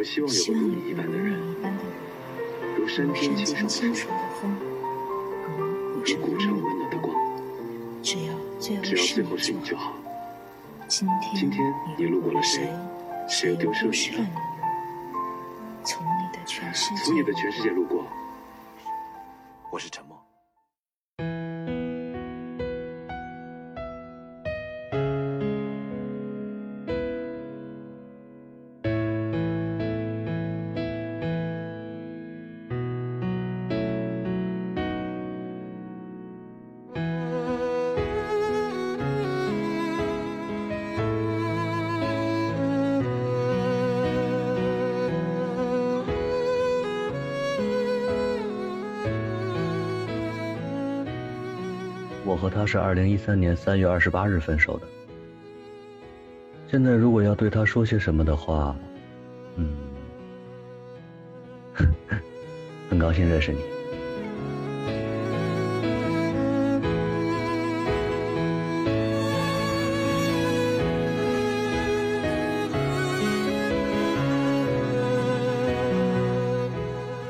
我希望有个如你一般的人，如山间清爽的风，如古城温暖的光。只要最后是你就好。今天你路过了谁？谁又丢失了你？从你的全世界路过，他是二零一三年三月二十八日分手的。现在如果要对他说些什么的话，嗯，很高兴认识你。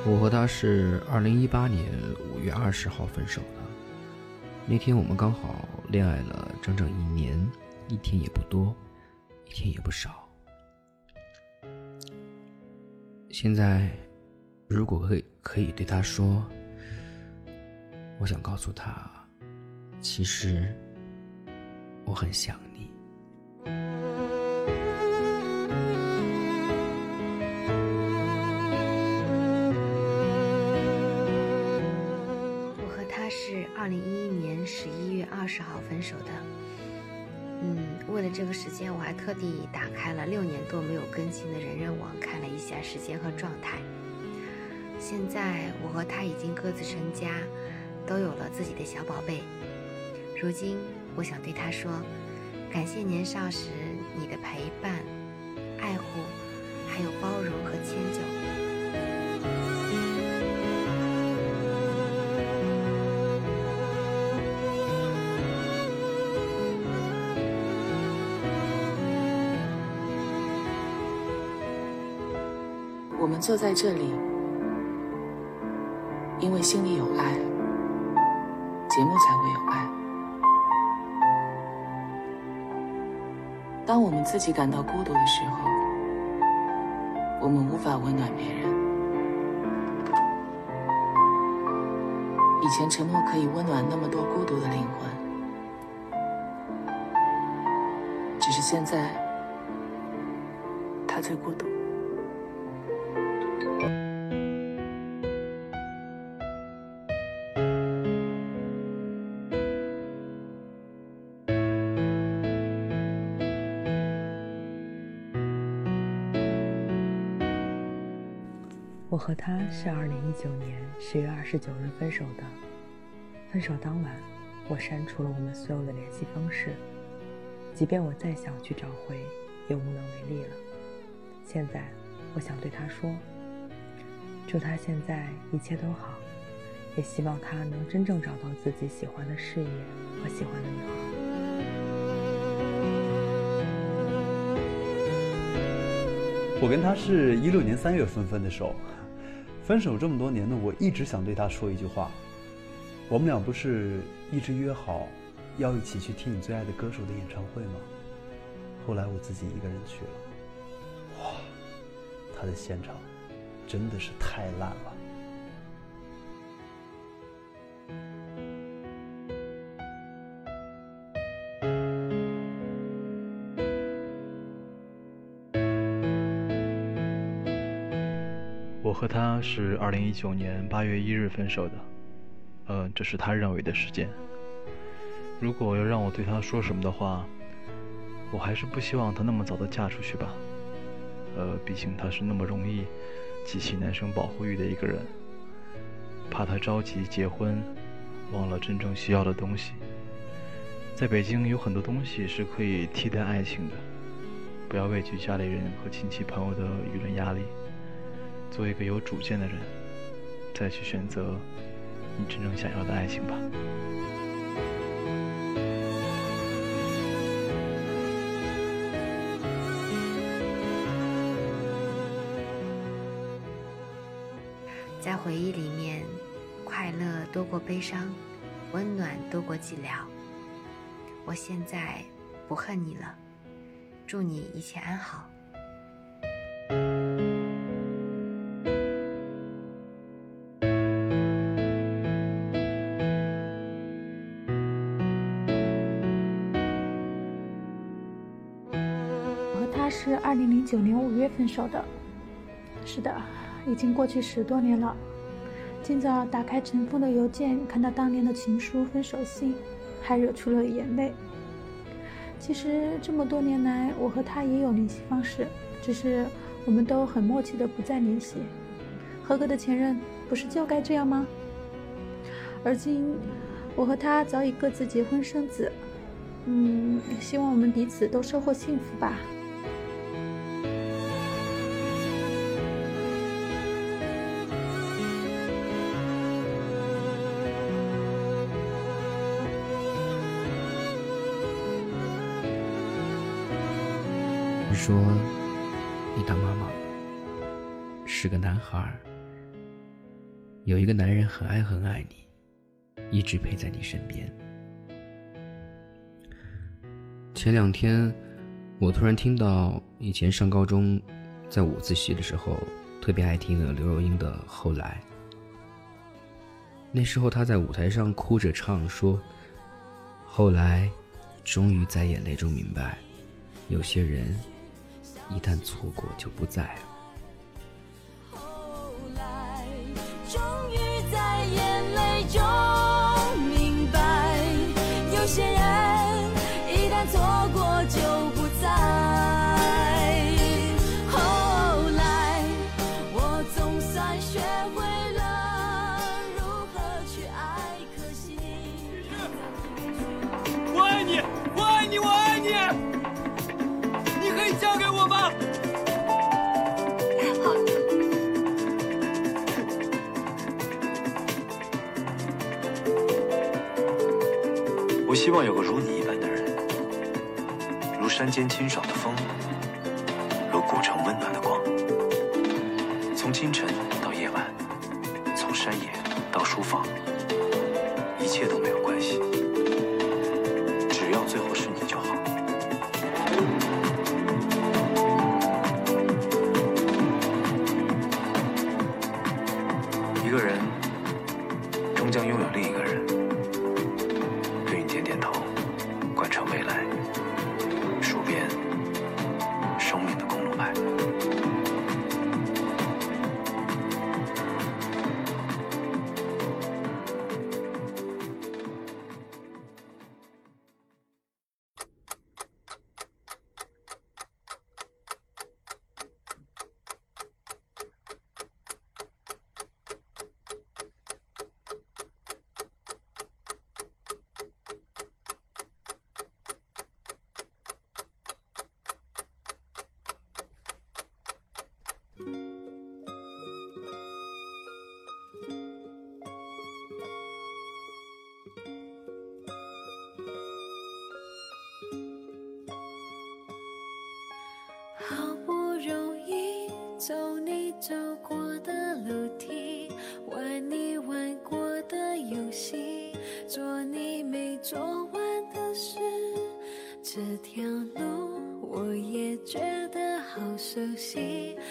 我和他是二零一八年五月二十号分手的。那天我们刚好恋爱了整整一年，一天也不多，一天也不少。现在，如果可以可以对他说，我想告诉他，其实我很想你。这个时间，我还特地打开了六年多没有更新的人人网，看了一下时间和状态。现在我和他已经各自成家，都有了自己的小宝贝。如今，我想对他说，感谢年少时你的陪伴、爱护，还有包容和迁就。我们坐在这里，因为心里有爱，节目才会有爱。当我们自己感到孤独的时候，我们无法温暖别人。以前沉默可以温暖那么多孤独的灵魂，只是现在，他最孤独。和他是二零一九年十月二十九日分手的。分手当晚，我删除了我们所有的联系方式，即便我再想去找回，也无能为力了。现在，我想对他说：祝他现在一切都好，也希望他能真正找到自己喜欢的事业和喜欢的女孩。我跟他是一六年三月份分的手，分手这么多年呢，我一直想对他说一句话。我们俩不是一直约好要一起去听你最爱的歌手的演唱会吗？后来我自己一个人去了，哇，他的现场真的是太烂了。他是二零一九年八月一日分手的，呃，这是他认为的时间。如果要让我对他说什么的话，我还是不希望她那么早的嫁出去吧。呃，毕竟她是那么容易激起男生保护欲的一个人，怕她着急结婚，忘了真正需要的东西。在北京有很多东西是可以替代爱情的，不要畏惧家里人和亲戚朋友的舆论压力。做一个有主见的人，再去选择你真正想要的爱情吧。在回忆里面，快乐多过悲伤，温暖多过寂寥。我现在不恨你了，祝你一切安好。九年五月分手的。是的，已经过去十多年了。今早打开尘封的邮件，看到当年的情书、分手信，还惹出了眼泪。其实这么多年来，我和他也有联系方式，只是我们都很默契的不再联系。合格的前任不是就该这样吗？而今，我和他早已各自结婚生子，嗯，希望我们彼此都收获幸福吧。说，你当妈妈是个男孩，有一个男人很爱很爱你，一直陪在你身边。前两天，我突然听到以前上高中，在午自习的时候特别爱听的刘若英的《后来》。那时候她在舞台上哭着唱说：“后来，终于在眼泪中明白，有些人。”一旦错过，就不在了。山间清爽的风，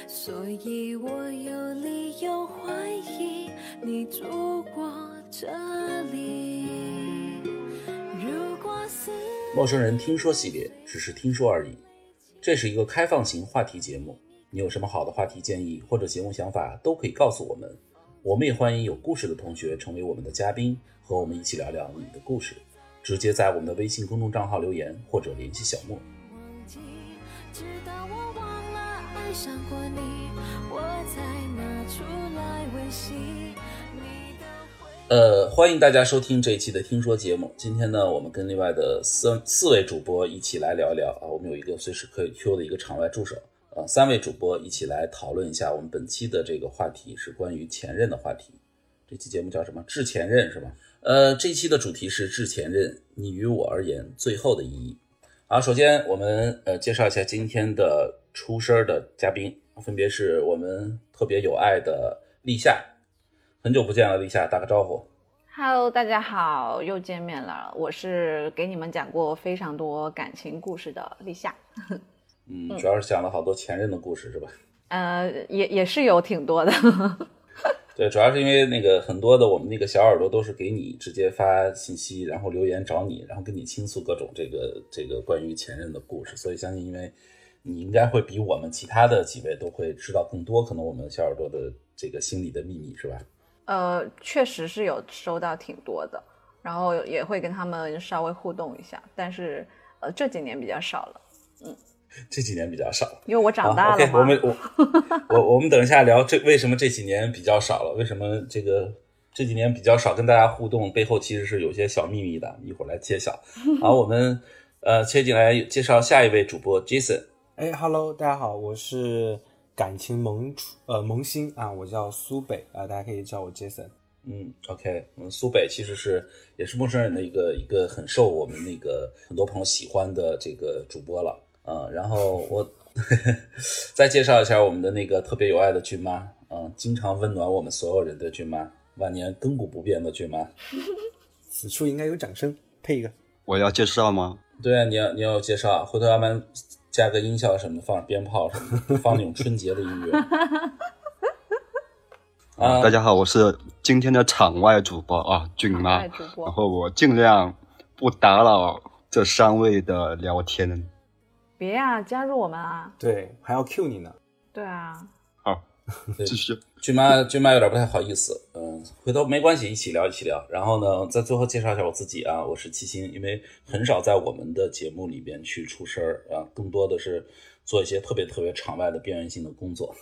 所以我有理由怀疑你住过这里。陌生人听说系列只是听说而已，这是一个开放型话题节目。你有什么好的话题建议或者节目想法，都可以告诉我们。我们也欢迎有故事的同学成为我们的嘉宾，和我们一起聊聊你的故事。直接在我们的微信公众账号留言或者联系小莫。爱上过你，我才拿出来温习你的回呃，欢迎大家收听这一期的听说节目。今天呢，我们跟另外的四四位主播一起来聊一聊啊，我们有一个随时可以 Q 的一个场外助手。呃，三位主播一起来讨论一下我们本期的这个话题是关于前任的话题。这期节目叫什么？致前任是吧？呃，这期的主题是致前任，你与我而言最后的意义。好，首先我们呃介绍一下今天的出声的嘉宾，分别是我们特别有爱的立夏，很久不见了，立夏，打个招呼。Hello，大家好，又见面了。我是给你们讲过非常多感情故事的立夏。嗯，主要是讲了好多前任的故事，是吧？呃，也也是有挺多的。对，主要是因为那个很多的我们那个小耳朵都是给你直接发信息，然后留言找你，然后跟你倾诉各种这个这个关于前任的故事，所以相信因为你应该会比我们其他的几位都会知道更多，可能我们小耳朵的这个心里的秘密，是吧？呃，确实是有收到挺多的，然后也会跟他们稍微互动一下，但是呃这几年比较少了，嗯。这几年比较少，因为我长大了。OK，我们我我我们等一下聊这为什么这几年比较少了？为什么这个这几年比较少跟大家互动？背后其实是有些小秘密的，一会儿来揭晓。好，我们呃切进来介绍下一位主播 Jason。哎，Hello，大家好，我是感情萌呃萌新啊，我叫苏北啊，大家可以叫我 Jason。嗯，OK，嗯，苏北其实是也是陌生人的一个一个很受我们那个很多朋友喜欢的这个主播了。嗯，然后我 再介绍一下我们的那个特别有爱的俊妈，嗯，经常温暖我们所有人的俊妈，万年亘古不变的俊妈。此处应该有掌声，配一个。我要介绍吗？对啊，你要你要介绍，回头要不然加个音效什么的，放鞭炮什么的，放那种春节的音乐。啊，大家好，我是今天的场外主播啊，俊妈。然后我尽量不打扰这三位的聊天。别呀，加入我们啊！对，还要 Q 你呢。对啊。好，继续。俊妈，俊妈有点不太好意思。嗯，回头没关系，一起聊，一起聊。然后呢，在最后介绍一下我自己啊，我是七星，因为很少在我们的节目里边去出声儿啊，更多的是做一些特别特别场外的边缘性的工作。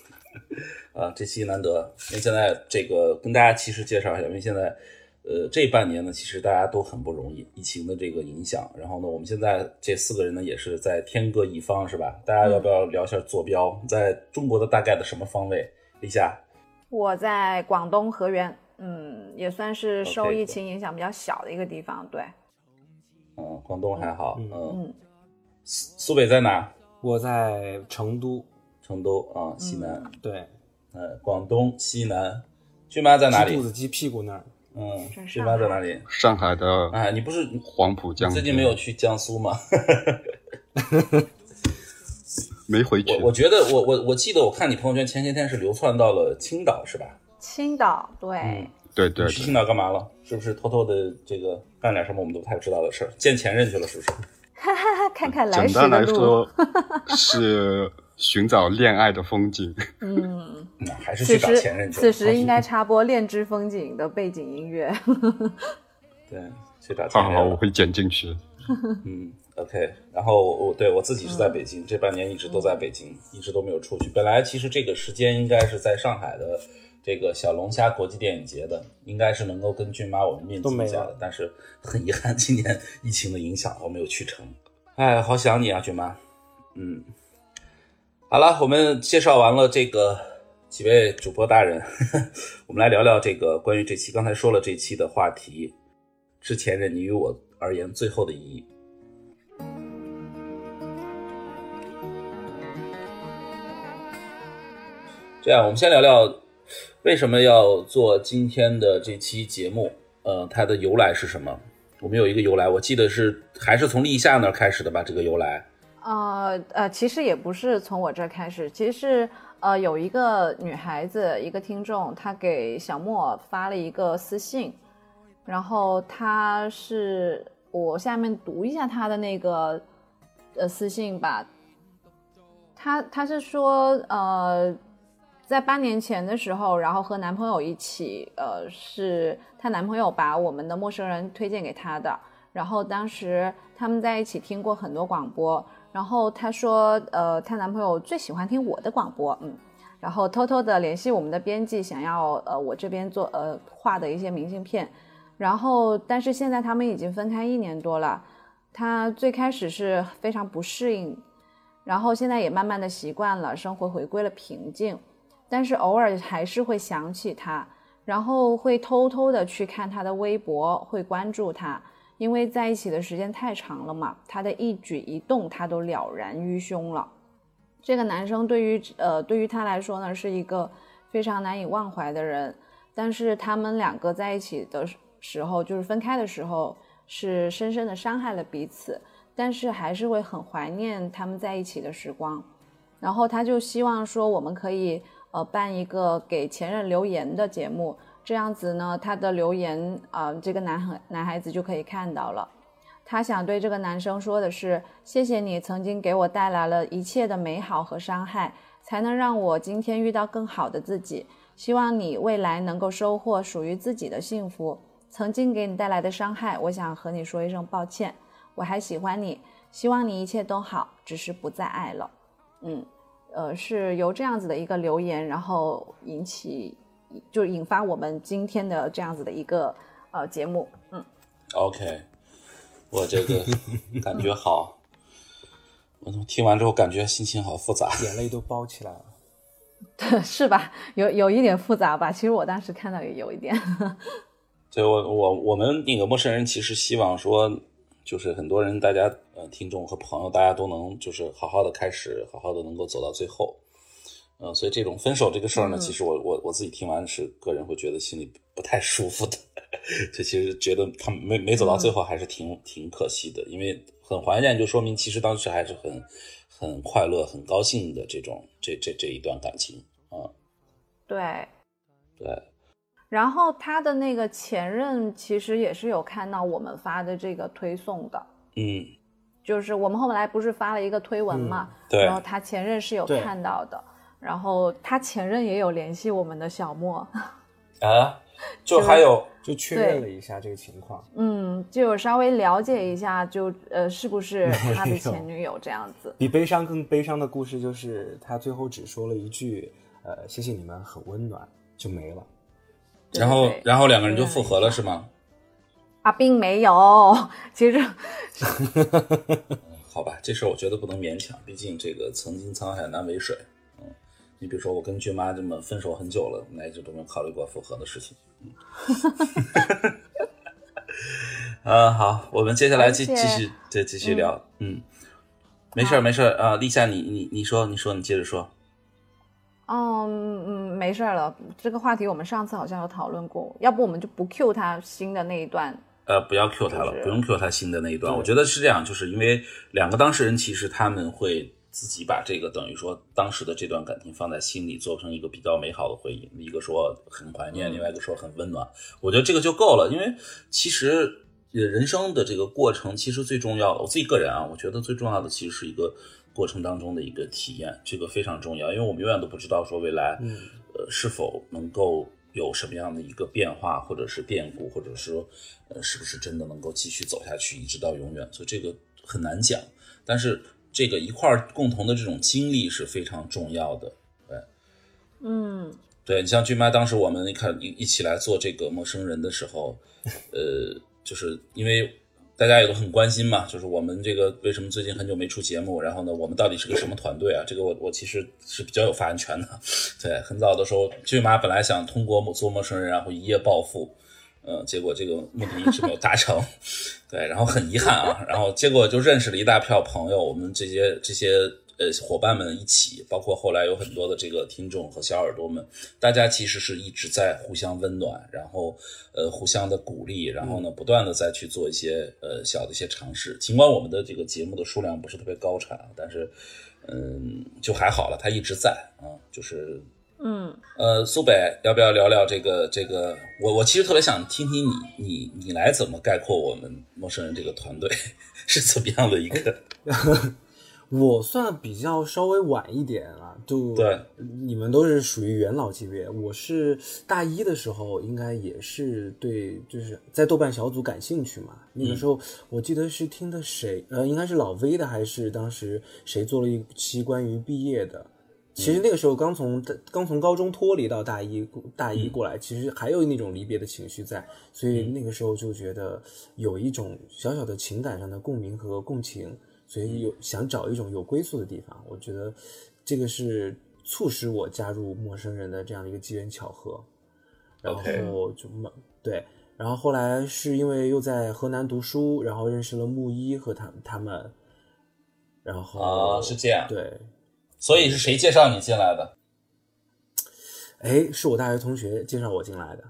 啊，这期难得，因为现在这个跟大家其实介绍一下，因为现在。呃，这半年呢，其实大家都很不容易，疫情的这个影响。然后呢，我们现在这四个人呢，也是在天各一方，是吧？大家要不要聊一下坐标？在中国的大概的什么方位？立夏，我在广东河源，嗯，也算是受疫情影响比较小的一个地方。对，嗯，广东还好。嗯，苏苏北在哪？我在成都，成都啊，西南。对，呃，广东西南。俊妈在哪里？肚子鸡屁股那儿。嗯，俊妈在哪里？上海的。哎，你不是黄浦江？最近没有去江苏吗？没回去。我我觉得，我我我记得，我看你朋友圈前些天是流窜到了青岛，是吧？青岛，对。对对。去青岛干嘛了？是不是偷偷的这个干点什么我们都不太知道的事儿？见前任去了，是不是？哈哈哈，看看来时的路。简单来说，是。寻找恋爱的风景，嗯，还是去找前任去。此时应该插播《恋之风景》的背景音乐。对，去找前任。好好，我会剪进去。嗯，OK。然后我对我自己是在北京，这半年一直都在北京，一直都没有出去。本来其实这个时间应该是在上海的这个小龙虾国际电影节的，应该是能够跟俊妈我们面基一下的，但是很遗憾，今年疫情的影响，我没有去成。哎，好想你啊，俊妈。嗯。好了，我们介绍完了这个几位主播大人，我们来聊聊这个关于这期刚才说了这期的话题，之前任你与我而言最后的意义。这样，我们先聊聊为什么要做今天的这期节目，呃，它的由来是什么？我们有一个由来，我记得是还是从立夏那儿开始的吧？这个由来。呃呃，其实也不是从我这儿开始，其实是呃有一个女孩子，一个听众，她给小莫发了一个私信，然后她是我下面读一下她的那个呃私信吧，她她是说呃在八年前的时候，然后和男朋友一起，呃是她男朋友把我们的陌生人推荐给她的，然后当时他们在一起听过很多广播。然后她说，呃，她男朋友最喜欢听我的广播，嗯，然后偷偷的联系我们的编辑，想要呃我这边做呃画的一些明信片，然后但是现在他们已经分开一年多了，她最开始是非常不适应，然后现在也慢慢的习惯了，生活回归了平静，但是偶尔还是会想起他，然后会偷偷的去看他的微博，会关注他。因为在一起的时间太长了嘛，他的一举一动他都了然于胸了。这个男生对于呃对于他来说呢，是一个非常难以忘怀的人。但是他们两个在一起的时候，就是分开的时候，是深深的伤害了彼此，但是还是会很怀念他们在一起的时光。然后他就希望说，我们可以呃办一个给前任留言的节目，这样子呢，他的留言啊，这个男孩男孩子就可以看到了。他想对这个男生说的是：谢谢你曾经给我带来了一切的美好和伤害，才能让我今天遇到更好的自己。希望你未来能够收获属于自己的幸福。曾经给你带来的伤害，我想和你说一声抱歉。我还喜欢你，希望你一切都好，只是不再爱了。嗯，呃，是由这样子的一个留言，然后引起，就引发我们今天的这样子的一个呃节目。嗯，OK，我这个 感觉好，我怎么听完之后感觉心情好复杂，眼泪都包起来了。对 是吧？有有一点复杂吧？其实我当时看到也有一点。对我我我们那个陌生人其实希望说，就是很多人大家呃听众和朋友大家都能就是好好的开始，好好的能够走到最后。呃，所以这种分手这个事儿呢，其实我我我自己听完是个人会觉得心里不太舒服的。这其实觉得他没没走到最后还是挺挺可惜的，因为很怀念，就说明其实当时还是很。很快乐、很高兴的这种这这这一段感情啊，对对。然后他的那个前任其实也是有看到我们发的这个推送的，嗯，就是我们后来不是发了一个推文嘛，对。然后他前任是有看到的，然后他前任也有联系我们的小莫 啊。就还有，就确认了一下这个情况，嗯，就稍微了解一下，就呃，是不是他的前女友这样子？比悲伤更悲伤的故事就是，他最后只说了一句，呃，谢谢你们，很温暖，就没了。然后，然后两个人就复合了，是吗？啊，并没有，其实，好吧，这事儿我觉得不能勉强，毕竟这个曾经沧海难为水。嗯你比如说，我跟俊妈这么分手很久了，那一直都没有考虑过复合的事情。嗯，好，我们接下来继继续再继续聊。嗯，没事儿没事儿啊，立夏，你你你说你说你接着说。嗯嗯，没事儿了，这个话题我们上次好像有讨论过，要不我们就不 Q 他新的那一段。呃，不要 Q 他了，不用 Q 他新的那一段。我觉得是这样，就是因为两个当事人其实他们会。自己把这个等于说当时的这段感情放在心里，做成一个比较美好的回忆。一个说很怀念，另外一个说很温暖。我觉得这个就够了，因为其实人生的这个过程，其实最重要的，我自己个人啊，我觉得最重要的其实是一个过程当中的一个体验，这个非常重要。因为我们永远都不知道说未来，呃，是否能够有什么样的一个变化，或者是变故，或者说，呃，是不是真的能够继续走下去，一直到永远？所以这个很难讲，但是。这个一块共同的这种经历是非常重要的，对，嗯，对你像俊妈当时我们一看一一起来做这个陌生人的时候，呃，就是因为大家也都很关心嘛，就是我们这个为什么最近很久没出节目，然后呢，我们到底是个什么团队啊？这个我我其实是比较有发言权的，对，很早的时候俊妈本来想通过做陌生人然后一夜暴富。嗯，结果这个目的一直没有达成，对，然后很遗憾啊，然后结果就认识了一大票朋友，我们这些这些呃伙伴们一起，包括后来有很多的这个听众和小耳朵们，大家其实是一直在互相温暖，然后呃互相的鼓励，然后呢不断的再去做一些呃小的一些尝试，尽管我们的这个节目的数量不是特别高产，但是嗯就还好了，它一直在啊，就是。嗯，呃，苏北，要不要聊聊这个？这个，我我其实特别想听听你，你你来怎么概括我们陌生人这个团队 是怎么样的一个？我算比较稍微晚一点啊，就对，你们都是属于元老级别，我是大一的时候，应该也是对，就是在豆瓣小组感兴趣嘛。那个时候我记得是听的谁，呃，应该是老 V 的，还是当时谁做了一期关于毕业的。其实那个时候刚从刚从高中脱离到大一大一过来，其实还有那种离别的情绪在，所以那个时候就觉得有一种小小的情感上的共鸣和共情，所以有想找一种有归宿的地方。我觉得这个是促使我加入陌生人的这样的一个机缘巧合。然后就对，然后后来是因为又在河南读书，然后认识了木一和他他们，然后啊是这样对。所以是谁介绍你进来的？哎，是我大学同学介绍我进来的。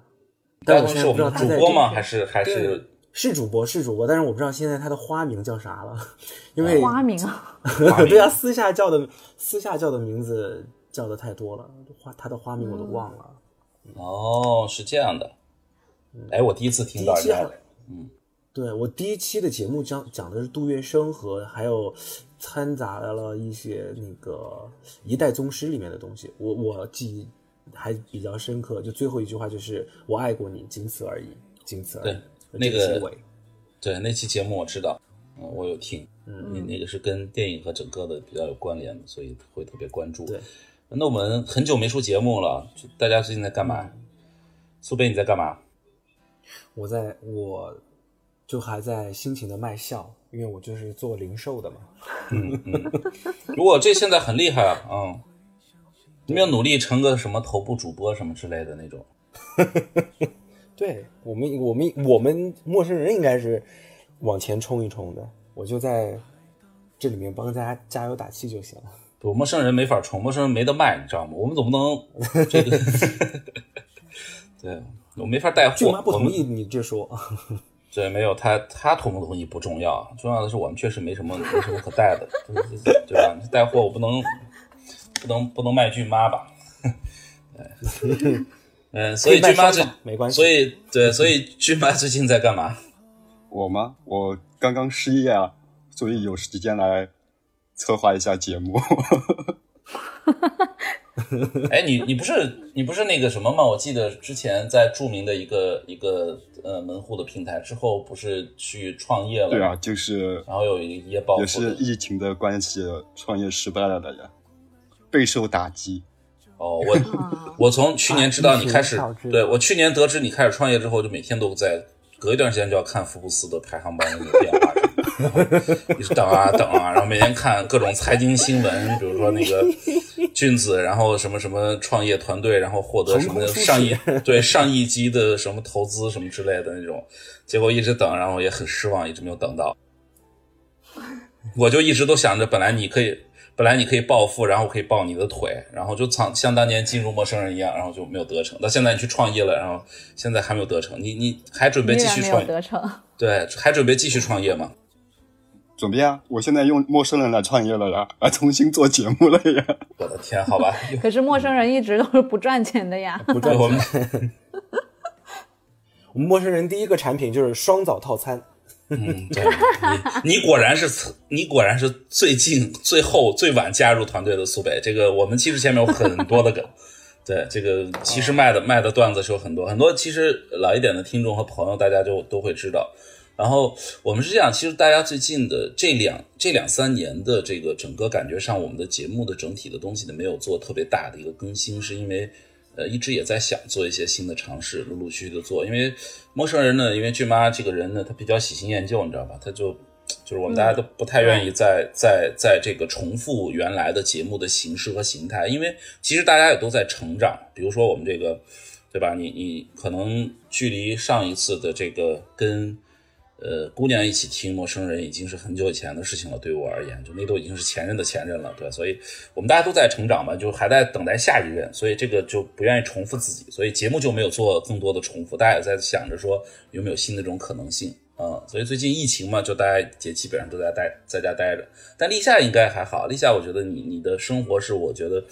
但我现在不知道他主播吗？还是还是是主播是主播，但是我不知道现在他的花名叫啥了，因为花名啊，对啊，私下叫的私下叫的名字叫的太多了，花他的花名我都忘了。哦，是这样的。哎，我第一次听到这样。嗯，对我第一期的节目讲讲的是杜月笙和还有掺杂了一些那个一代宗师里面的东西，我我记忆。还比较深刻，就最后一句话就是“我爱过你，仅此而已，仅此而已”。对，那个，对那期节目我知道，嗯，我有听，嗯，那那个是跟电影和整个的比较有关联的，所以会特别关注。对，那我们很久没出节目了，大家最近在干嘛？苏北你在干嘛？我在，我就还在辛勤的卖笑，因为我就是做零售的嘛。嗯嗯，如果这现在很厉害啊，嗯。有没有努力成个什么头部主播什么之类的那种？对我们，我们，我们陌生人应该是往前冲一冲的。我就在这里面帮大家加油打气就行了。不，陌生人没法冲，陌生人没得卖，你知道吗？我们总不能 这个。对我没法带货。舅妈不同意你这说。对，没有他，他同不同意不重要，重要的是我们确实没什么，没什么可带的，对吧？带货我不能。不能不能卖俊妈吧？嗯，所以军妈最没关系。所以对，所以军妈最近在干嘛？我吗？我刚刚失业啊，所以有时间来策划一下节目。哎，你你不是你不是那个什么吗？我记得之前在著名的一个一个呃门户的平台之后，不是去创业了？对啊，就是然后有一也包也是疫情的关系，创业失败了的呀。备受打击，哦，我 我从去年知道你开始，对我去年得知你开始创业之后，就每天都在隔一段时间就要看福布斯的排行榜的那个变化，一直等啊等啊，然后每天看各种财经新闻，比如说那个俊子，然后什么什么创业团队，然后获得什么上亿对上亿级的什么投资什么之类的那种，结果一直等，然后也很失望，一直没有等到，我就一直都想着，本来你可以。本来你可以暴富，然后可以抱你的腿，然后就像像当年进入陌生人一样，然后就没有得逞。到现在你去创业了，然后现在还没有得逞。你你还准备继续创？得逞。对，还准备继续创业吗？准备啊！我现在用陌生人来创业了呀，来重新做节目了呀。我的天，好吧。可是陌生人一直都是不赚钱的呀。不赚钱。我们 陌生人第一个产品就是双早套餐。嗯，对，你你果然是你果然是最近最后最晚加入团队的苏北。这个我们其实前面有很多的梗，对这个其实卖的卖的段子是有很多很多。其实老一点的听众和朋友大家就都会知道。然后我们是这样，其实大家最近的这两这两三年的这个整个感觉上，我们的节目的整体的东西呢没有做特别大的一个更新，是因为。呃，一直也在想做一些新的尝试，陆陆续续的做。因为陌生人呢，因为俊妈这个人呢，他比较喜新厌旧，你知道吧？他就就是我们大家都不太愿意在在在这个重复原来的节目的形式和形态，因为其实大家也都在成长。比如说我们这个，对吧？你你可能距离上一次的这个跟。呃，姑娘一起听陌生人已经是很久以前的事情了。对我而言，就那都已经是前任的前任了。对，所以我们大家都在成长嘛，就还在等待下一任，所以这个就不愿意重复自己，所以节目就没有做更多的重复。大家也在想着说有没有新的这种可能性啊。所以最近疫情嘛，就大家也基本上都在待在家待着。但立夏应该还好，立夏我觉得你你的生活是，我觉得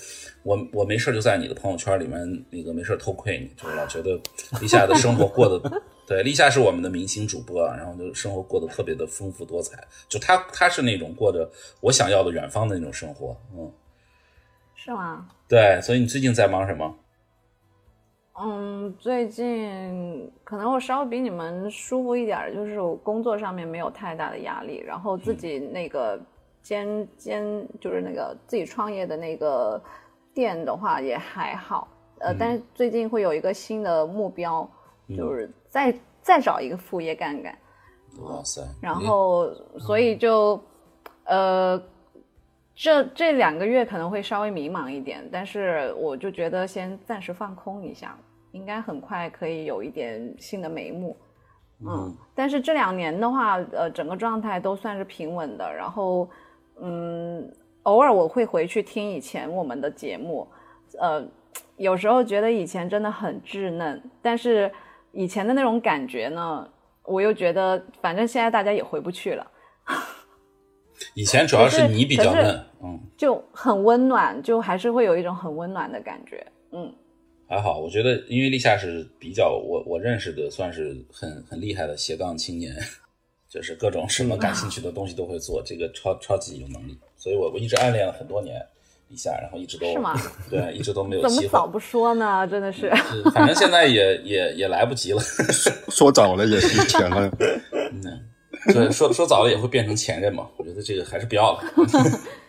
我 我没事就在你的朋友圈里面那个没事偷窥你，就是老觉得立夏的生活过得。对，立夏是我们的明星主播，然后就生活过得特别的丰富多彩。就他，他是那种过着我想要的远方的那种生活，嗯，是吗？对，所以你最近在忙什么？嗯，最近可能我稍微比你们舒服一点，就是我工作上面没有太大的压力，然后自己那个兼兼就是那个自己创业的那个店的话也还好，呃，但是最近会有一个新的目标，就是。再再找一个副业干干，哇塞！然后所以就，呃，这这两个月可能会稍微迷茫一点，但是我就觉得先暂时放空一下，应该很快可以有一点新的眉目。嗯，但是这两年的话，呃，整个状态都算是平稳的。然后，嗯，偶尔我会回去听以前我们的节目，呃。有时候觉得以前真的很稚嫩，但是以前的那种感觉呢，我又觉得反正现在大家也回不去了。以前主要是你比较嫩，嗯，就很温暖，就还是会有一种很温暖的感觉，嗯。还好，我觉得因为立夏是比较我我认识的算是很很厉害的斜杠青年，就是各种什么感兴趣的东西都会做，这个超超级有能力，所以我我一直暗恋了很多年立夏，然后一直都是吗？对，一直都没有。怎么早不说呢？真的是，反正现在也也也来不及了，说早了也是迟了。嗯。对，说说早了也会变成前任嘛？我觉得这个还是不要了，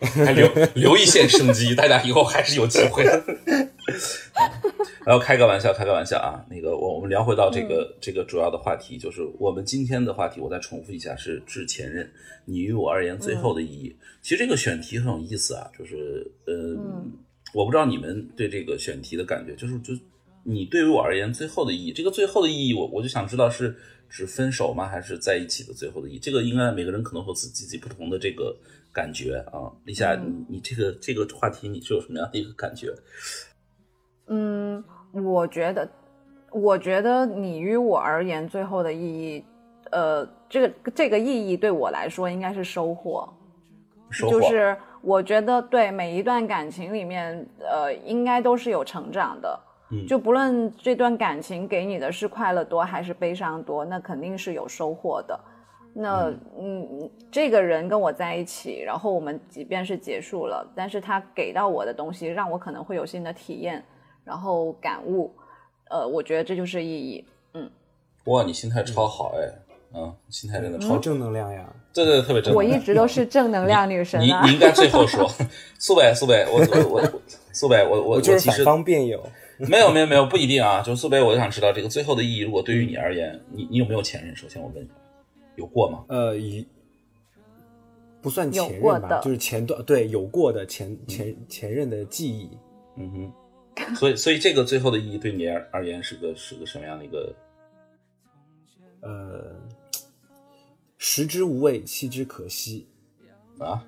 还留留一线生机，大家以后还是有机会的。然后开个玩笑，开个玩笑啊！那个，我我们聊回到这个这个主要的话题，就是我们今天的话题，我再重复一下，是致前任。你于我而言最后的意义。其实这个选题很有意思啊，就是呃，我不知道你们对这个选题的感觉，就是就你对于我而言最后的意义，这个最后的意义，我我就想知道是。是分手吗？还是在一起的最后的意义？这个应该每个人可能会自己自己不同的这个感觉啊。立夏，你你这个这个话题你是有什么样的一个感觉？嗯，我觉得，我觉得你于我而言最后的意义，呃，这个这个意义对我来说应该是收获。收获就是我觉得对每一段感情里面，呃，应该都是有成长的。就不论这段感情给你的是快乐多还是悲伤多，那肯定是有收获的。那嗯，这个人跟我在一起，然后我们即便是结束了，但是他给到我的东西，让我可能会有新的体验，然后感悟。呃，我觉得这就是意义。嗯，哇，你心态超好哎，嗯，心态真的超正能量呀。对对，特别正。我一直都是正能量女神啊。你你应该最后说，苏北苏北，我我我苏北，我我就是反方辩友。没有没有没有不一定啊，就是苏北，我就想知道这个最后的意义。如果对于你而言，你你有没有前任？首先我问你，有过吗？呃，一不算前任吧，就是前段对有过的前前前任的记忆。嗯哼，所以所以这个最后的意义对你而言是个是个什么样的一个？呃，食之无味，弃之可惜啊，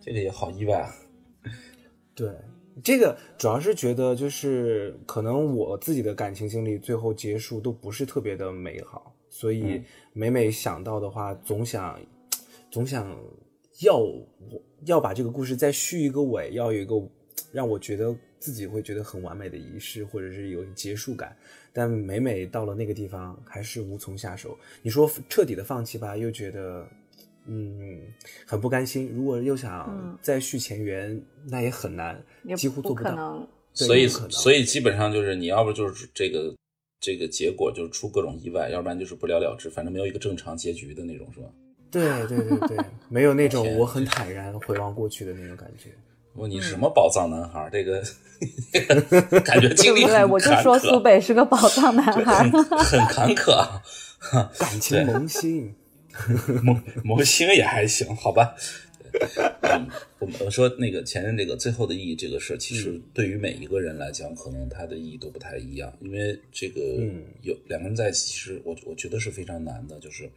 这个也好意外啊。对。这个主要是觉得，就是可能我自己的感情经历最后结束都不是特别的美好，所以每每想到的话，总想，总想要我要把这个故事再续一个尾，要有一个让我觉得自己会觉得很完美的仪式，或者是有结束感。但每每到了那个地方，还是无从下手。你说彻底的放弃吧，又觉得。嗯，很不甘心。如果又想再续前缘，那也很难，几乎做不到。所以，所以基本上就是你要不就是这个这个结果就是出各种意外，要不然就是不了了之，反正没有一个正常结局的那种，是吧？对对对对，没有那种我很坦然回望过去的那种感觉。问，你什么宝藏男孩？这个感觉经历对，我就说苏北是个宝藏男孩，很坎坷，感情萌新。模模型也还行，好吧。我我说那个前任这个最后的意义这个事儿，其实对于每一个人来讲，可能它的意义都不太一样。因为这个有两个人在一起，其实我我觉得是非常难的，就是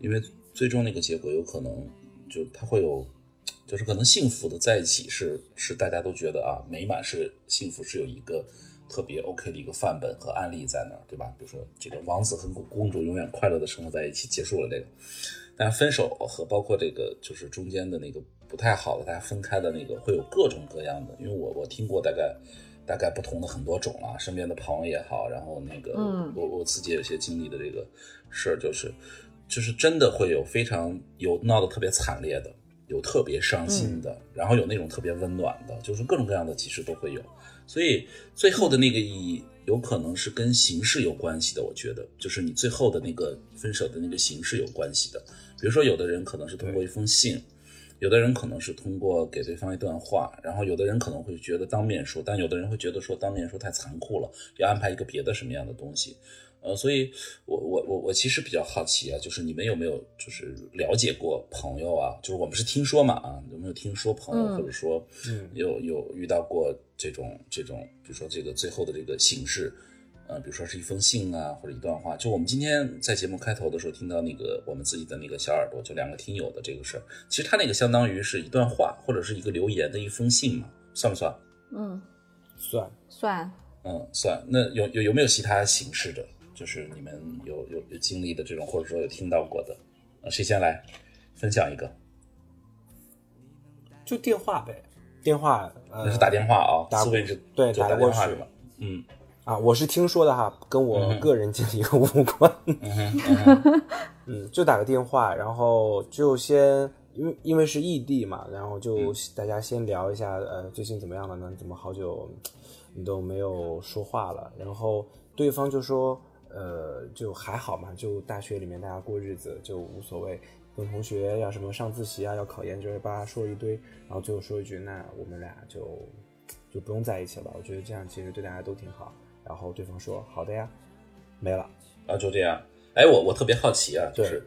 因为最终那个结果有可能就他会有，就是可能幸福的在一起是是大家都觉得啊美满是幸福是有一个。特别 OK 的一个范本和案例在那儿，对吧？比如说这个王子和公主永远快乐的生活在一起，结束了这个。但分手和包括这个就是中间的那个不太好的，大家分开的那个，会有各种各样的。因为我我听过大概大概不同的很多种啊，身边的朋友也好，然后那个我我自己有些经历的这个事儿，就是就是真的会有非常有闹得特别惨烈的，有特别伤心的，然后有那种特别温暖的，就是各种各样的其实都会有。所以最后的那个意义有可能是跟形式有关系的，我觉得就是你最后的那个分手的那个形式有关系的。比如说，有的人可能是通过一封信，有的人可能是通过给对方一段话，然后有的人可能会觉得当面说，但有的人会觉得说当面说太残酷了，要安排一个别的什么样的东西。呃，所以，我我我我其实比较好奇啊，就是你们有没有就是了解过朋友啊？就是我们是听说嘛啊，有没有听说朋友或者说有有遇到过这种这种，比如说这个最后的这个形式，呃，比如说是一封信啊，或者一段话。就我们今天在节目开头的时候听到那个我们自己的那个小耳朵，就两个听友的这个事儿，其实他那个相当于是一段话或者是一个留言的一封信嘛，算不算？嗯。算算。嗯，算。那有有有没有其他形式的？就是你们有有有经历的这种，或者说有听到过的？谁先来分享一个？就电话呗，电话。那是打电话啊，打四位就对打过去吧？嗯。啊，我是听说的哈，跟我个人经历无关。嗯，就打个电话，然后就先，因为因为是异地嘛，然后就大家先聊一下，呃，最近怎么样了呢？怎么好久你都没有说话了？然后对方就说，呃，就还好嘛，就大学里面大家过日子就无所谓，跟同学要什么上自习啊，要考研，就是叭说一堆，然后最后说一句，那我们俩就就不用在一起了。我觉得这样其实对大家都挺好。然后对方说：“好的呀，没了。”然后就这样。哎，我我特别好奇啊，就是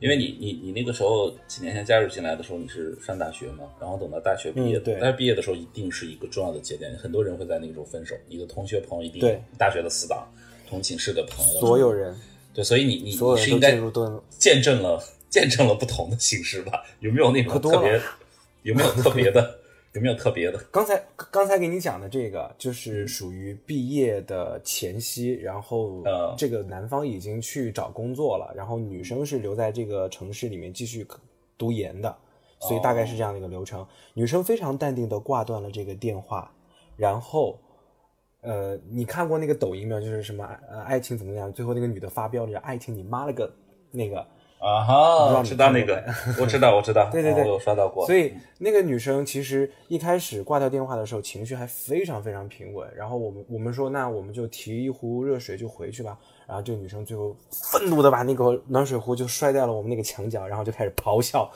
因为你你你那个时候几年前加入进来的时候，你是上大学嘛？然后等到大学毕业，对，大学毕业的时候一定是一个重要的节点，很多人会在那个时候分手。你的同学朋友一定大学的死党、同寝室的朋友，所有人对，所以你你你是应该见证了见证了不同的形式吧？有没有那种特别？有没有特别的？有没有特别的？刚才刚才给你讲的这个，就是属于毕业的前夕，然后呃这个男方已经去找工作了，然后女生是留在这个城市里面继续读研的，所以大概是这样的一个流程。女生非常淡定的挂断了这个电话，然后，呃，你看过那个抖音没有？就是什么呃爱情怎么样？最后那个女的发飙了，爱情你妈了个那个。啊哈，我知道那个，我知道，我知道，对对对，我有刷到过。所以那个女生其实一开始挂掉电话的时候，情绪还非常非常平稳。然后我们我们说，那我们就提一壶热水就回去吧。然后这个女生最后愤怒的把那个暖水壶就摔在了我们那个墙角，然后就开始咆哮，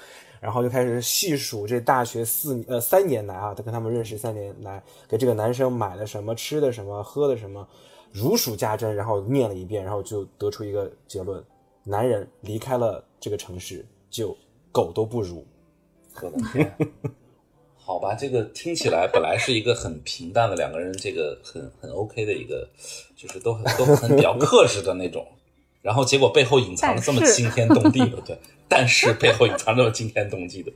然后就开始细数这大学四呃三年来啊，她跟他们认识三年来给这个男生买了什么吃的什么喝的什么，如数家珍，然后念了一遍，然后就得出一个结论。男人离开了这个城市，就狗都不如。好吧，这个听起来本来是一个很平淡的两个人，这个很很 OK 的一个，就是都很都很比较克制的那种。然后结果背后隐藏了这么惊天动地的，对，但是背后隐藏这么惊天动地的。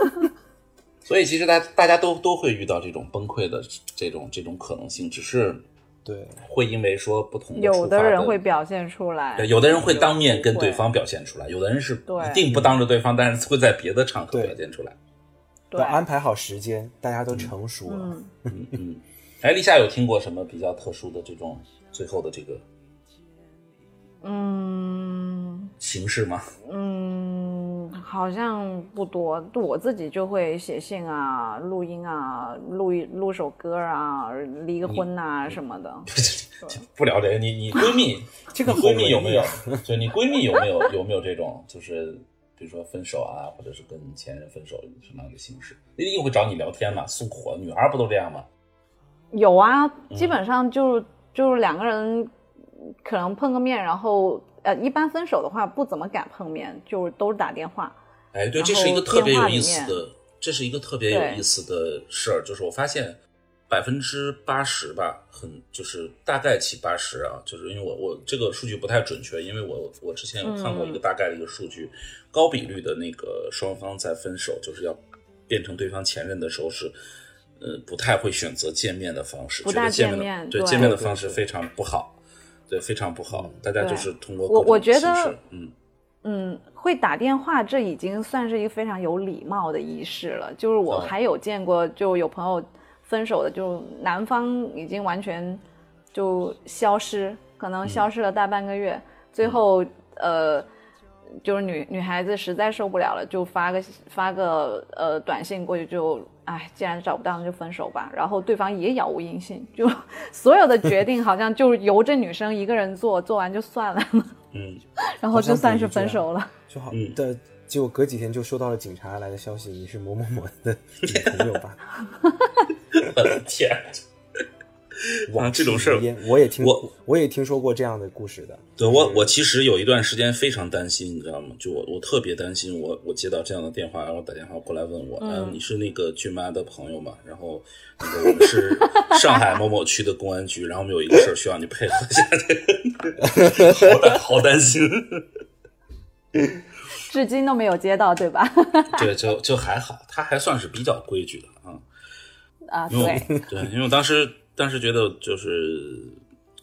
所以其实大大家都都会遇到这种崩溃的这种这种可能性，只是。对，会因为说不同的，有的人会表现出来，对，有的人会当面跟对方表现出来，有的人是一定不当着对方，但是会在别的场合表现出来。对，安排好时间，大家都成熟了。嗯嗯。哎，立夏有听过什么比较特殊的这种最后的这个？嗯，形式吗？嗯，好像不多。我自己就会写信啊，录音啊，录一录首歌啊，离个婚啊什么的。不聊这个，你你闺蜜 这个 闺蜜有没有？就你闺蜜有没有有没有这种？就是比如说分手啊，或者是跟前任分手什么样的形式？一定会找你聊天嘛，诉苦。女孩不都这样吗？有啊，基本上就就是两个人。可能碰个面，然后呃，一般分手的话不怎么敢碰面，就都是打电话。哎，对，这是一个特别有意思的，这是一个特别有意思的事儿。就是我发现百分之八十吧，很就是大概七八十啊，就是因为我我这个数据不太准确，因为我我之前有看过一个大概的一个数据，高比率的那个双方在分手就是要变成对方前任的时候是，呃，不太会选择见面的方式，不大见面，对见面的方式非常不好。对，非常不好。大家就是通过我，我觉得，嗯嗯，会打电话，这已经算是一个非常有礼貌的仪式了。就是我还有见过，就有朋友分手的，就男方已经完全就消失，可能消失了大半个月，最后呃，就是女女孩子实在受不了了，就发个发个呃短信过去就。哎，既然找不到，那就分手吧。然后对方也杳无音信，就 所有的决定好像就由这女生一个人做，做完就算了。嗯，然后就算是分手了。就好的，结果隔几天就收到了警察来的消息，你是某某某的女朋友吧？我的天！哇，这种事儿我也听我我也听说过这样的故事的。对我我其实有一段时间非常担心，你知道吗？就我我特别担心，我我接到这样的电话，然后打电话过来问我，嗯，你是那个俊妈的朋友吗？然后那个我们是 上海某某区的公安局，然后我们有一个事儿需要你配合一下，好担好担心。至今都没有接到，对吧？对，就就还好，他还算是比较规矩的啊。啊，对对，因为我当时当时觉得就是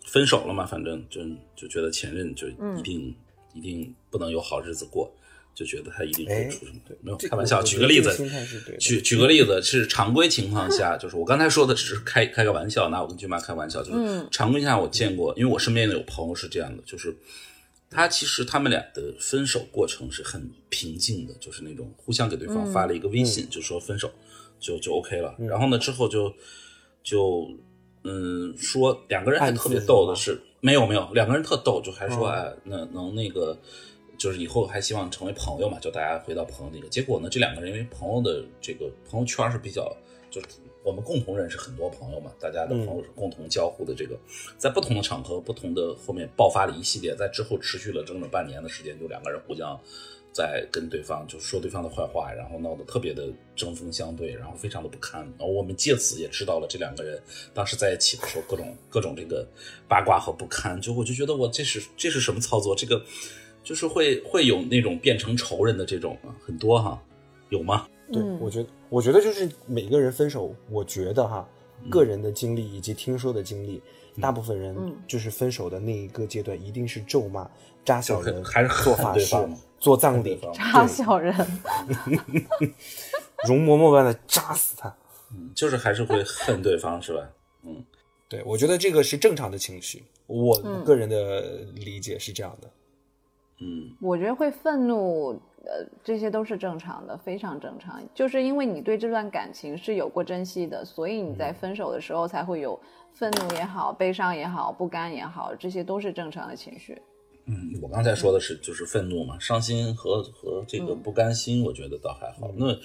分手了嘛，反正就就觉得前任就一定、一定不能有好日子过，就觉得他一定会出什么。对，没有开玩笑。举个例子，举举个例子是常规情况下，就是我刚才说的只是开开个玩笑，拿我跟舅妈开玩笑，就是常规下我见过，因为我身边有朋友是这样的，就是他其实他们俩的分手过程是很平静的，就是那种互相给对方发了一个微信，就说分手。就就 OK 了，然后呢，之后就就嗯说两个人还特别逗的是，没有没有，两个人特逗，就还说哎，那能那个就是以后还希望成为朋友嘛，就大家回到朋友那个。结果呢，这两个人因为朋友的这个朋友圈是比较，就是我们共同认识很多朋友嘛，大家的朋友是共同交互的这个，在不同的场合、不同的后面爆发了一系列，在之后持续了整整半年的时间，就两个人互相。在跟对方就说对方的坏话，然后闹得特别的针锋相对，然后非常的不堪。然后我们借此也知道了这两个人当时在一起的时候各种各种这个八卦和不堪。就我就觉得我这是这是什么操作？这个就是会会有那种变成仇人的这种很多哈，有吗？对，我觉得我觉得就是每个人分手，我觉得哈，个人的经历以及听说的经历，大部分人就是分手的那一个阶段，一定是咒骂、扎小人，还是做法事。做葬礼，扎小人，容嬷嬷般的扎死他，嗯，就是还是会恨对方，是吧？嗯，对，我觉得这个是正常的情绪，我个人的理解是这样的。嗯，我觉得会愤怒，呃，这些都是正常的，非常正常。就是因为你对这段感情是有过珍惜的，所以你在分手的时候才会有愤怒也好、悲伤也好、不甘也好，这些都是正常的情绪。嗯，我刚才说的是就是愤怒嘛，伤心和和这个不甘心，我觉得倒还好。那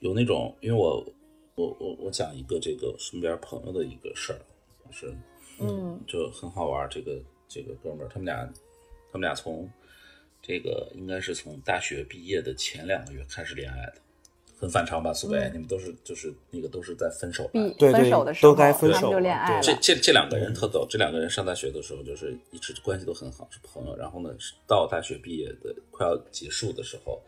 有那种，因为我我我我讲一个这个身边朋友的一个事儿，就是嗯，就很好玩。这个这个哥们儿，他们俩他们俩从这个应该是从大学毕业的前两个月开始恋爱的。很反常吧，苏北，你们都是就是那个都是在分手，对分手的时候都该分手就恋爱了。这这这两个人特逗，这两个人上大学的时候就是一直关系都很好，是朋友。然后呢，到大学毕业的快要结束的时候，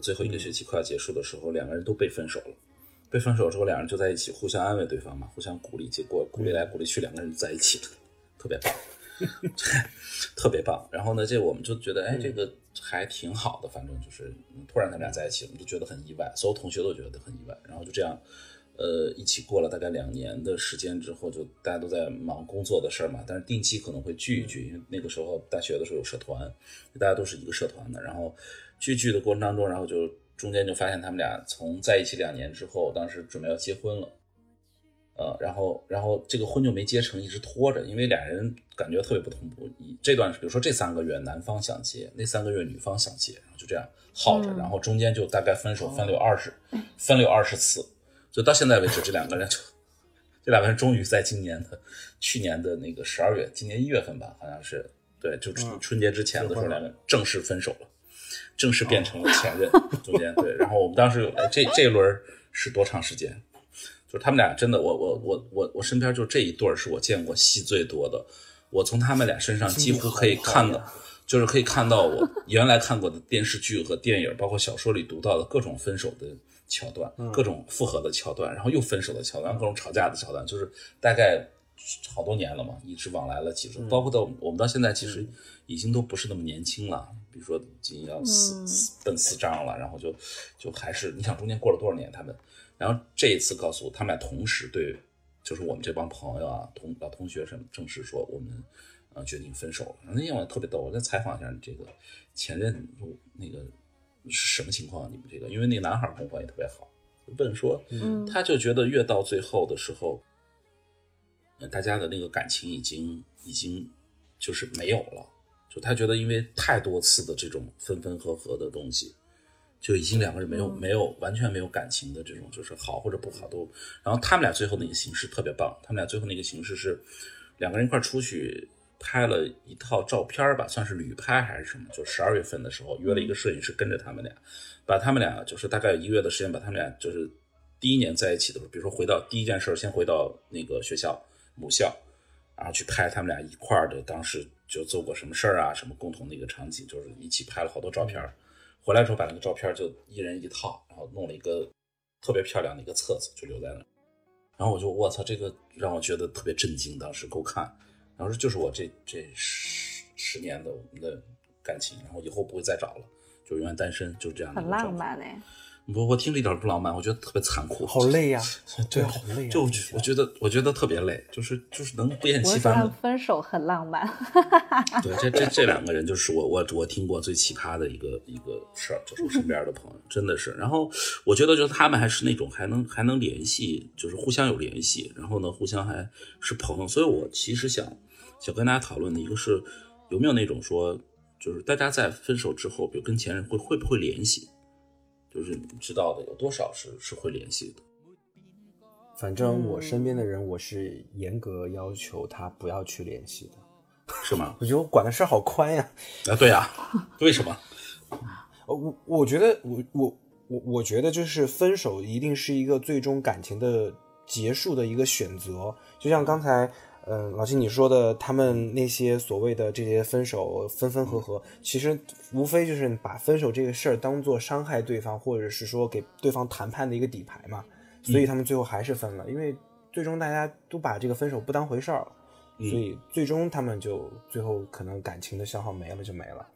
最后一个学期快要结束的时候，两个人都被分手了。被分手之后，两人就在一起互相安慰对方嘛，互相鼓励，结果鼓励来鼓励去，两个人在一起了，特别棒，特别棒。然后呢，这我们就觉得，哎，这个。还挺好的，反正就是突然他们俩在一起，我们就觉得很意外，所有同学都觉得很意外。然后就这样，呃，一起过了大概两年的时间之后，就大家都在忙工作的事儿嘛，但是定期可能会聚一聚，因为那个时候大学的时候有社团，大家都是一个社团的。然后聚聚的过程当中，然后就中间就发现他们俩从在一起两年之后，当时准备要结婚了。呃，然后，然后这个婚就没结成，一直拖着，因为俩人感觉特别不同步。这段，比如说这三个月男方想结，那三个月女方想结，就这样耗着，然后中间就大概分手分了有二十，分了有二十次，就到现在为止，这两个人就，这两个人终于在今年的去年的那个十二月，今年一月份吧，好像是对，就春春节之前的时候，两个人正式分手了，正式变成了前任。中间对，然后我们当时这这一轮是多长时间？就是他们俩真的，我我我我我身边就这一对儿是我见过戏最多的。我从他们俩身上几乎可以看到，就是可以看到我原来看过的电视剧和电影，包括小说里读到的各种分手的桥段，各种复合的桥段，然后又分手的桥段，各种吵架的桥段，就是大概好多年了嘛，一直往来了几周，包括到我们到现在其实已经都不是那么年轻了，比如说已经要四奔四张了，然后就就还是你想中间过了多少年，他们。然后这一次告诉我，他们俩同时对，就是我们这帮朋友啊，同老同学什么，正式说我们，呃，决定分手了。那天晚上特别逗，我再采访一下你这个前任，那个是什么情况？你们这个，因为那个男孩跟我关系特别好，问说，嗯，他就觉得越到最后的时候，大家的那个感情已经已经就是没有了，就他觉得因为太多次的这种分分合合的东西。就已经两个人没有没有完全没有感情的这种，就是好或者不好都。然后他们俩最后那个形式特别棒，他们俩最后那个形式是两个人一块出去拍了一套照片吧，算是旅拍还是什么？就十二月份的时候约了一个摄影师跟着他们俩，把他们俩就是大概有一个月的时间，把他们俩就是第一年在一起的时候，比如说回到第一件事，先回到那个学校母校，然后去拍他们俩一块的当时就做过什么事儿啊，什么共同的一个场景，就是一起拍了好多照片。回来之后，把那个照片就一人一套，然后弄了一个特别漂亮的一个册子，就留在那。然然后我就我操，这个让我觉得特别震惊，当时给我看，然后就是我这这十十年的我们的感情，然后以后不会再找了，就永远单身，就这样。很浪漫哎。不，我听着一点不浪漫，我觉得特别残酷，好累呀，对，好累。就我觉得，我觉得特别累，就是就是能不厌其烦。分手很浪漫。对，这这这两个人就是我我我听过最奇葩的一个一个事儿，就是我身边的朋友，真的是。然后我觉得，就是他们还是那种还能还能联系，就是互相有联系，然后呢，互相还是朋友。所以我其实想想跟大家讨论的一个是，有没有那种说，就是大家在分手之后，比如跟前任会会不会联系？就是你知道的有多少是是会联系的？反正我身边的人，我是严格要求他不要去联系的，是吗？我觉得我管的事好宽呀！啊，对呀，为什么？我我觉得我我我我觉得就是分手一定是一个最终感情的结束的一个选择，就像刚才。嗯，老金你说的，他们那些所谓的这些分手分分合合，其实无非就是把分手这个事儿当做伤害对方，或者是说给对方谈判的一个底牌嘛。所以他们最后还是分了，因为最终大家都把这个分手不当回事儿了，所以最终他们就最后可能感情的消耗没了就没了。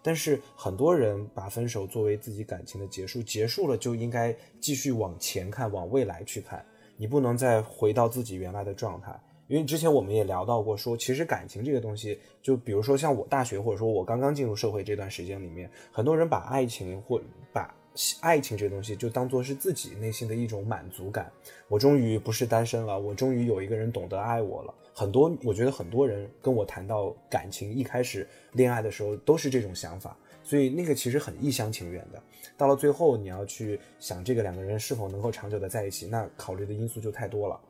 但是很多人把分手作为自己感情的结束，结束了就应该继续往前看，往未来去看，你不能再回到自己原来的状态。因为之前我们也聊到过，说其实感情这个东西，就比如说像我大学或者说我刚刚进入社会这段时间里面，很多人把爱情或把爱情这东西就当做是自己内心的一种满足感。我终于不是单身了，我终于有一个人懂得爱我了。很多我觉得很多人跟我谈到感情，一开始恋爱的时候都是这种想法，所以那个其实很一厢情愿的。到了最后，你要去想这个两个人是否能够长久的在一起，那考虑的因素就太多了。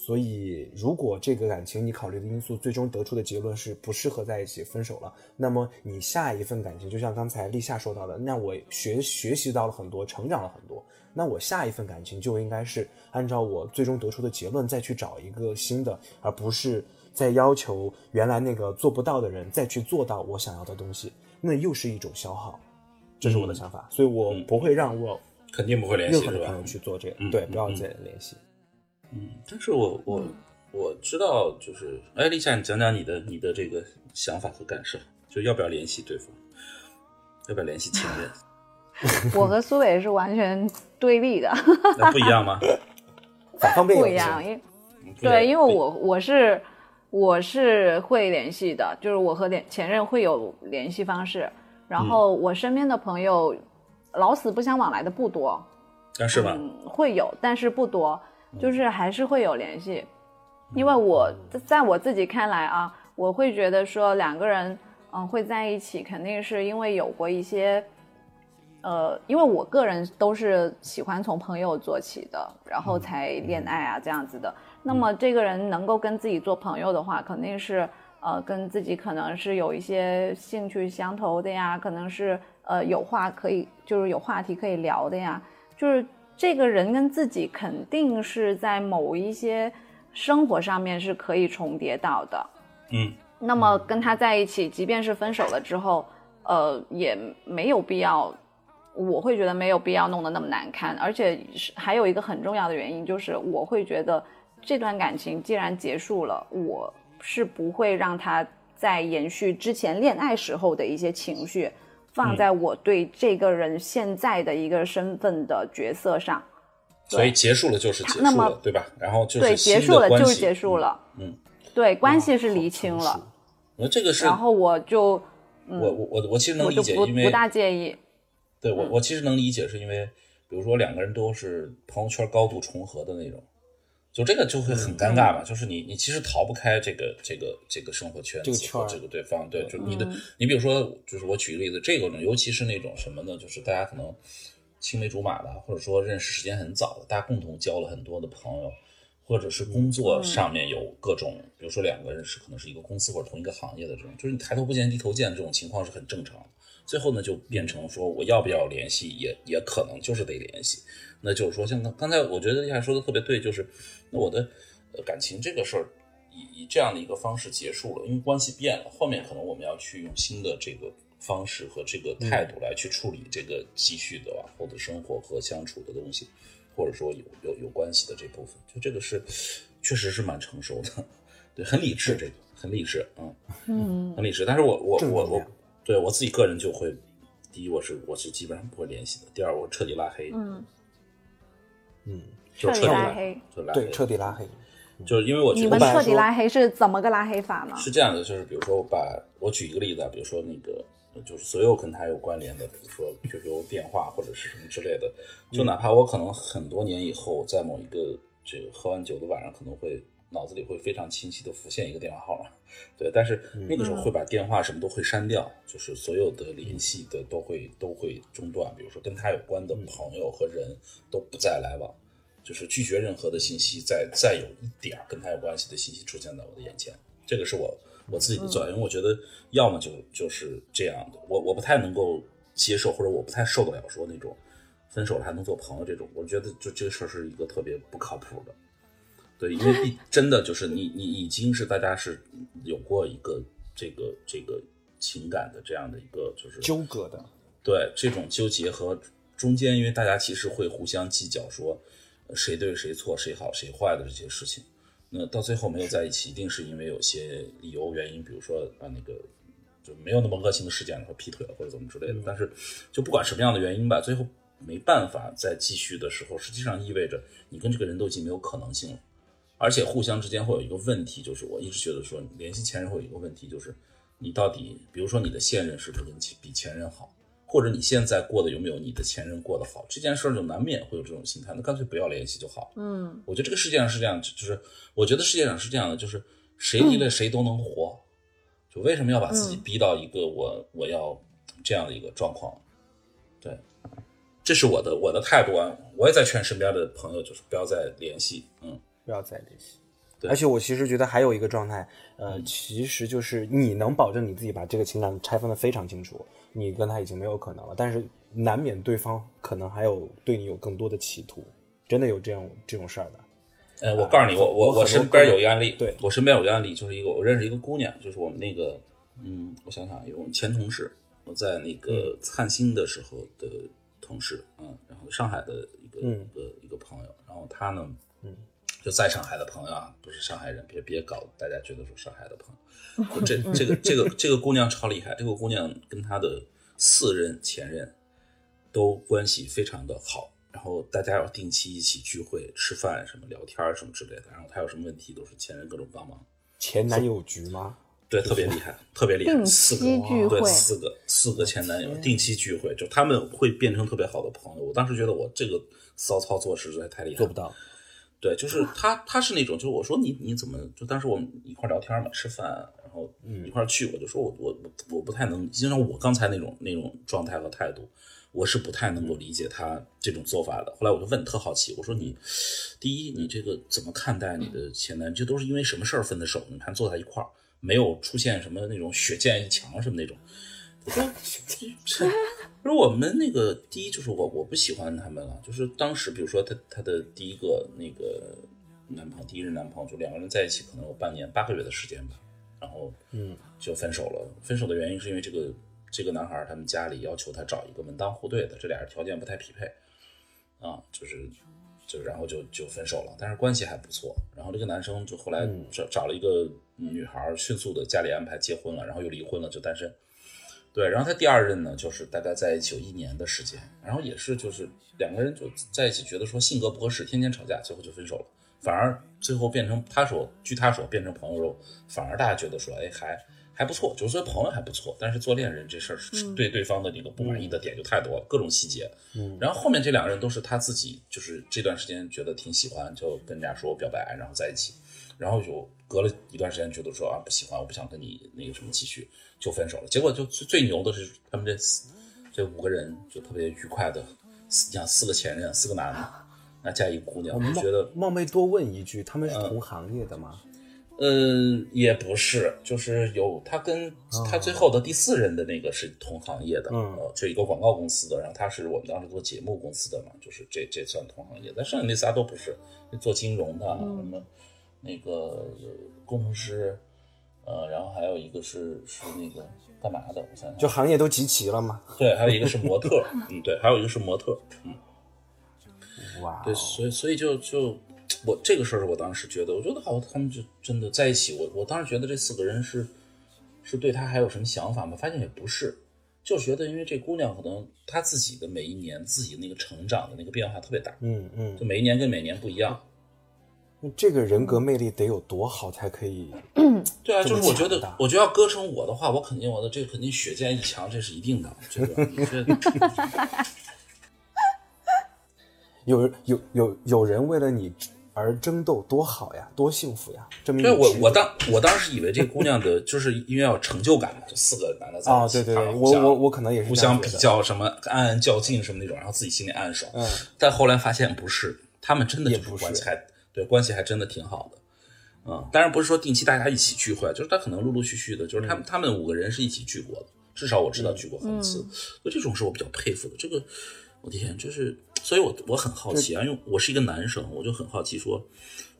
所以，如果这个感情你考虑的因素最终得出的结论是不适合在一起，分手了，那么你下一份感情，就像刚才立夏说到的，那我学学习到了很多，成长了很多，那我下一份感情就应该是按照我最终得出的结论再去找一个新的，而不是再要求原来那个做不到的人再去做到我想要的东西，那又是一种消耗。这是我的想法，所以我不会让我肯定不会联系任何的朋友去做这个，对，不要再联系。嗯，但是我我我知道，就是哎，丽夏，你讲讲你的你的这个想法和感受，就要不要联系对方，要不要联系前任？我和苏伟是完全对立的，那不一样吗？反方便？不一样，因对，因为我我是我是会联系的，就是我和前前任会有联系方式，然后我身边的朋友老死不相往来的不多，但是吧，会有，但是不多。就是还是会有联系，因为我在我自己看来啊，我会觉得说两个人嗯会在一起，肯定是因为有过一些，呃，因为我个人都是喜欢从朋友做起的，然后才恋爱啊这样子的。那么这个人能够跟自己做朋友的话，肯定是呃跟自己可能是有一些兴趣相投的呀，可能是呃有话可以就是有话题可以聊的呀，就是。这个人跟自己肯定是在某一些生活上面是可以重叠到的，嗯，那么跟他在一起，即便是分手了之后，呃，也没有必要，我会觉得没有必要弄得那么难堪，而且还有一个很重要的原因就是，我会觉得这段感情既然结束了，我是不会让他再延续之前恋爱时候的一些情绪。放在我对这个人现在的一个身份的角色上，所以结束了就是结束了，对吧？然后就是对结束了就是结束了，嗯，对，关系是厘清了。那这个是，然后我就，我我我我其实能理解，因为不大介意。对我我其实能理解，是因为比如说两个人都是朋友圈高度重合的那种。就这个就会很尴尬嘛，就是你你其实逃不开这个这个这个生活圈子和这个对方，对，就你的你比如说，就是我举个例子，这个呢，尤其是那种什么呢，就是大家可能青梅竹马的，或者说认识时间很早的，大家共同交了很多的朋友，或者是工作上面有各种，比如说两个人是可能是一个公司或者同一个行业的这种，就是你抬头不见低头见这种情况是很正常。最后呢，就变成说我要不要联系，也也可能就是得联系。那就是说，像刚刚才我觉得丽夏说的特别对，就是那我的感情这个事儿以以这样的一个方式结束了，因为关系变了，后面可能我们要去用新的这个方式和这个态度来去处理这个继续的往后的生活和相处的东西，或者说有有有关系的这部分，就这个是确实是蛮成熟的，对，很理智，这个很理智，嗯嗯，很理智。但是我我我我对我自己个人就会，第一我是我是基本上不会联系的，第二我彻底拉黑，嗯嗯，就彻底拉黑，就拉黑，彻底拉黑。就是因为我你们彻底拉黑是怎么个拉黑法呢？是这样的，就是比如说我把我举一个例子啊，比如说那个就是所有跟他有关联的，比如说 QQ 电话或者是什么之类的，就哪怕我可能很多年以后在某一个这个喝完酒的晚上，可能会脑子里会非常清晰的浮现一个电话号码，对，但是那个时候会把电话什么都会删掉，就是所有的联系的都会都会中断，比如说跟他有关的朋友和人都不再来往。就是拒绝任何的信息，再再有一点跟他有关系的信息出现在我的眼前，这个是我我自己的做法，因为我觉得要么就就是这样的，我我不太能够接受，或者我不太受得了说那种分手了还能做朋友这种，我觉得就这个事儿是一个特别不靠谱的，对，因为真的就是你你已经是大家是有过一个这个这个情感的这样的一个就是纠葛的，对这种纠结和中间，因为大家其实会互相计较说。谁对谁错，谁好谁坏的这些事情，那到最后没有在一起，一定是因为有些理由原因，比如说啊那个就没有那么恶性的事件，说劈腿了或者怎么之类的。但是就不管什么样的原因吧，最后没办法再继续的时候，实际上意味着你跟这个人都已经没有可能性了，而且互相之间会有一个问题，就是我一直觉得说联系前任会有一个问题，就是你到底，比如说你的现任是不是比前任好？或者你现在过得有没有你的前任过得好？这件事儿就难免会有这种心态，那干脆不要联系就好。嗯，我觉得这个世界上是这样，就是我觉得世界上是这样的，就是谁离了谁都能活。就为什么要把自己逼到一个我我要这样的一个状况？对，这是我的我的态度啊！我也在劝身边的朋友，就是不要再联系，嗯，不要再联系。而且我其实觉得还有一个状态，呃，其实就是你能保证你自己把这个情感拆分的非常清楚。你跟他已经没有可能了，但是难免对方可能还有对你有更多的企图，真的有这样这种事儿的。呃，我告诉你，我我我身边有一个案例，对我身边有一个案例，就是一个我认识一个姑娘，就是我们那个，嗯，我想想，有前同事，我在那个灿星的时候的同事，嗯，然后上海的一个一个一个朋友，然后他呢，嗯，就在上海的朋友啊，不是上海人，别别搞，大家觉得说上海的朋友。这这个这个这个姑娘超厉害，这个姑娘跟她的四任前任都关系非常的好，然后大家要定期一起聚会、吃饭、什么聊天什么之类的，然后她有什么问题都是前任各种帮忙。前男友局吗？对，特别厉害，特别厉害。四个对四个四个前男友定期聚会，就他们会变成特别好的朋友。我当时觉得我这个骚操作实在太厉害，做不到。对，就是他，他是那种，就是我说你你怎么就当时我们一块聊天嘛，吃饭，然后一块去，我就说我我我我不太能，就像我刚才那种那种状态和态度，我是不太能够理解他这种做法的。后来我就问，特好奇，我说你第一，你这个怎么看待你的前男？这都是因为什么事儿分的手？你看坐在一块儿，没有出现什么那种血溅一墙什么那种？我说，不是我们那个第一就是我我不喜欢他们了，就是当时比如说他他的第一个那个男朋友，第一任男朋友，就两个人在一起可能有半年八个月的时间吧，然后嗯就分手了。分手的原因是因为这个这个男孩他们家里要求他找一个门当户对的，这俩人条件不太匹配啊，就是就然后就就分手了，但是关系还不错。然后这个男生就后来找找了一个女孩，迅速的家里安排结婚了，然后又离婚了，就单身。对，然后他第二任呢，就是大概在一起有一年的时间，然后也是就是两个人就在一起，觉得说性格不合适，天天吵架，最后就分手了。反而最后变成他说，据他说变成朋友后，反而大家觉得说，哎，还还不错，就是说朋友还不错，但是做恋人这事儿是对对方的那个不满意的点就太多了，各种细节。嗯，然后后面这两个人都是他自己，就是这段时间觉得挺喜欢，就跟人家说表白，然后在一起，然后就隔了一段时间觉得说啊不喜欢，我不想跟你那个什么继续。就分手了，结果就最最牛的是他们这这五个人就特别愉快的，你想四个前任，四个男的，那加一个姑娘，我觉得冒昧多问一句，他们是同行业的吗？嗯，也不是，就是有他跟他最后的第四任的那个是同行业的，嗯，就一个广告公司的，然后他是我们当时做节目公司的嘛，就是这这算同行业，但剩下那仨都不是，做金融的，什么那个工程师。呃，然后还有一个是是那个干嘛的？我想想，就行业都集齐了嘛？对，还有一个是模特，嗯，对，还有一个是模特，嗯，哇，对，所以所以就就我这个事儿，我当时觉得，我觉得好，他们就真的在一起。我我当时觉得这四个人是是对他还有什么想法吗？发现也不是，就觉得因为这姑娘可能她自己的每一年自己那个成长的那个变化特别大，嗯嗯，就每一年跟每年不一样。那这个人格魅力得有多好才可以？对啊，就是我觉得，我觉得要搁成我的话，我肯定我的这肯定血溅一墙，这是一定的。这个，有有有有人为了你而争斗，多好呀，多幸福呀！证明对我我当我当时以为这姑娘的就是因为要成就感嘛，就四个男的在一起，对对对，我我我可能也是互相比较什么暗暗较劲什么那种，然后自己心里暗爽。嗯，但后来发现不是，他们真的就是不关系还。对，关系还真的挺好的，嗯，当然不是说定期大家一起聚会，就是他可能陆陆续续的，就是他们他们五个人是一起聚过的，至少我知道聚过很多次，所以这种是我比较佩服的。这个，我的天，就是，所以我我很好奇啊，因为我是一个男生，我就很好奇说，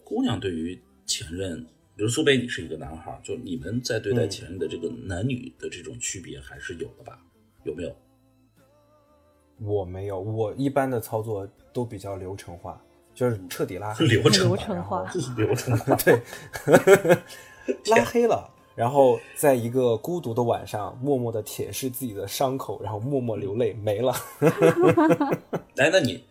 姑娘对于前任，比如苏北，你是一个男孩，就你们在对待前任的这个男女的这种区别还是有的吧？有没有？我没有，我一般的操作都比较流程化。就是彻底拉黑，流程化，流程化，对，拉黑了，然后在一个孤独的晚上，默默的舔舐自己的伤口，然后默默流泪，没了。哎，那你，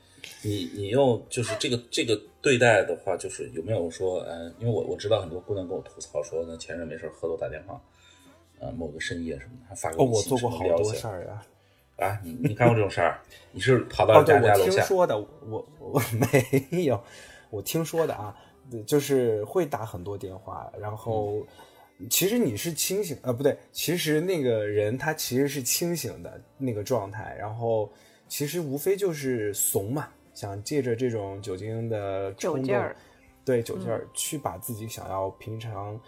你，你用就是这个这个对待的话，就是有没有说，嗯，因为我我知道很多姑娘跟我吐槽说，那前任没事喝多打电话，呃，某个深夜什么的，还发个哦，我做过好多事儿呀。啊，你你干过这种事儿？你是跑到家家楼下？听说的，我我没有，我听说的啊，就是会打很多电话，然后其实你是清醒，呃，不对，其实那个人他其实是清醒的那个状态，然后其实无非就是怂嘛，想借着这种酒精的冲动，对酒劲儿去把自己想要平常。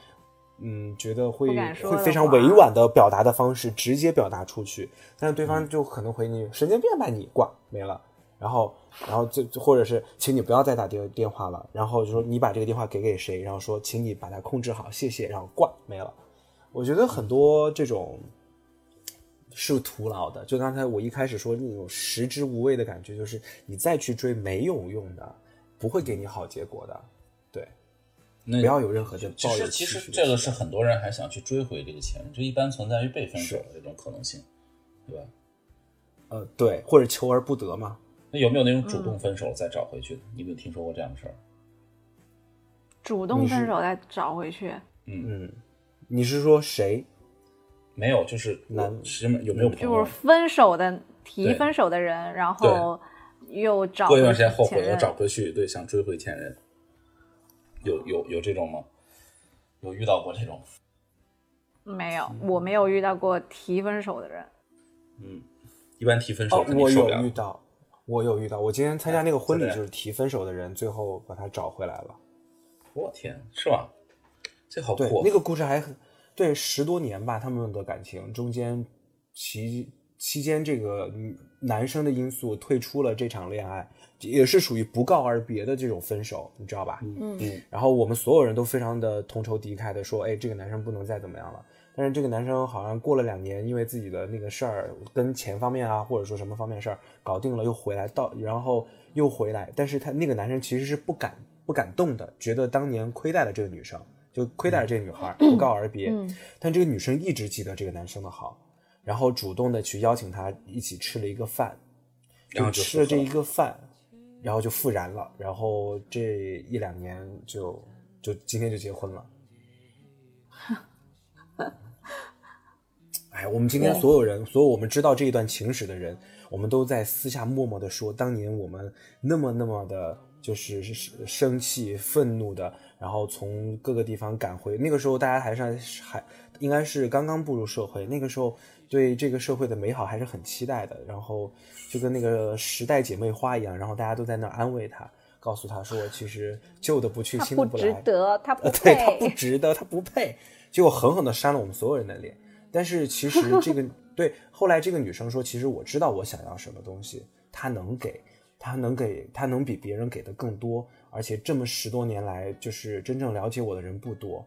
嗯，觉得会会非常委婉的表达的方式直接表达出去，但是对方就可能回你神经病吧，你挂没了，然后然后就或者是请你不要再打电电话了，然后就说你把这个电话给给谁，然后说请你把它控制好，谢谢，然后挂没了。我觉得很多这种是徒劳的，就刚才我一开始说那种食之无味的感觉，就是你再去追没有用的，不会给你好结果的。不要有任何的抱怨。其实这个是很多人还想去追回这个前任，这一般存在于被分手的这种可能性，对吧？呃，对，或者求而不得嘛。那有没有那种主动分手再找回去的？你有没有听说过这样的事儿？主动分手再找回去？嗯嗯，你是说谁？没有，就是男，有没有朋友？就是分手的提分手的人，然后又找过一段时间后悔又找回去，对，想追回前任。有有有这种吗？有遇到过这种？没有，我没有遇到过提分手的人。嗯，一般提分手，我有遇到，我有遇到。我今天参加那个婚礼，就是提分手的人，最后把他找回来了。我天，是吧？这好对，那个故事还很对，十多年吧，他们的感情中间期期间，这个男生的因素退出了这场恋爱。也是属于不告而别的这种分手，你知道吧？嗯嗯。然后我们所有人都非常的同仇敌忾的说，哎，这个男生不能再怎么样了。但是这个男生好像过了两年，因为自己的那个事儿跟钱方面啊，或者说什么方面事儿搞定了，又回来到，然后又回来。但是他那个男生其实是不敢不敢动的，觉得当年亏待了这个女生，就亏待了这个女孩，不告而别。但这个女生一直记得这个男生的好，然后主动的去邀请他一起吃了一个饭，然后吃了这一个饭。然后就复燃了，然后这一两年就就今天就结婚了。哎，我们今天所有人，所有我们知道这一段情史的人，我们都在私下默默的说，当年我们那么那么的，就是生气、愤怒的，然后从各个地方赶回。那个时候大家还是还应该是刚刚步入社会，那个时候。对这个社会的美好还是很期待的，然后就跟那个时代姐妹花一样，然后大家都在那安慰她，告诉她说，其实旧的不去，新的不来。不值得，他不对，他不值得，他不配。结果狠狠的扇了我们所有人的脸。但是其实这个 对，后来这个女生说，其实我知道我想要什么东西，她能给，她能给，她能比别人给的更多，而且这么十多年来，就是真正了解我的人不多。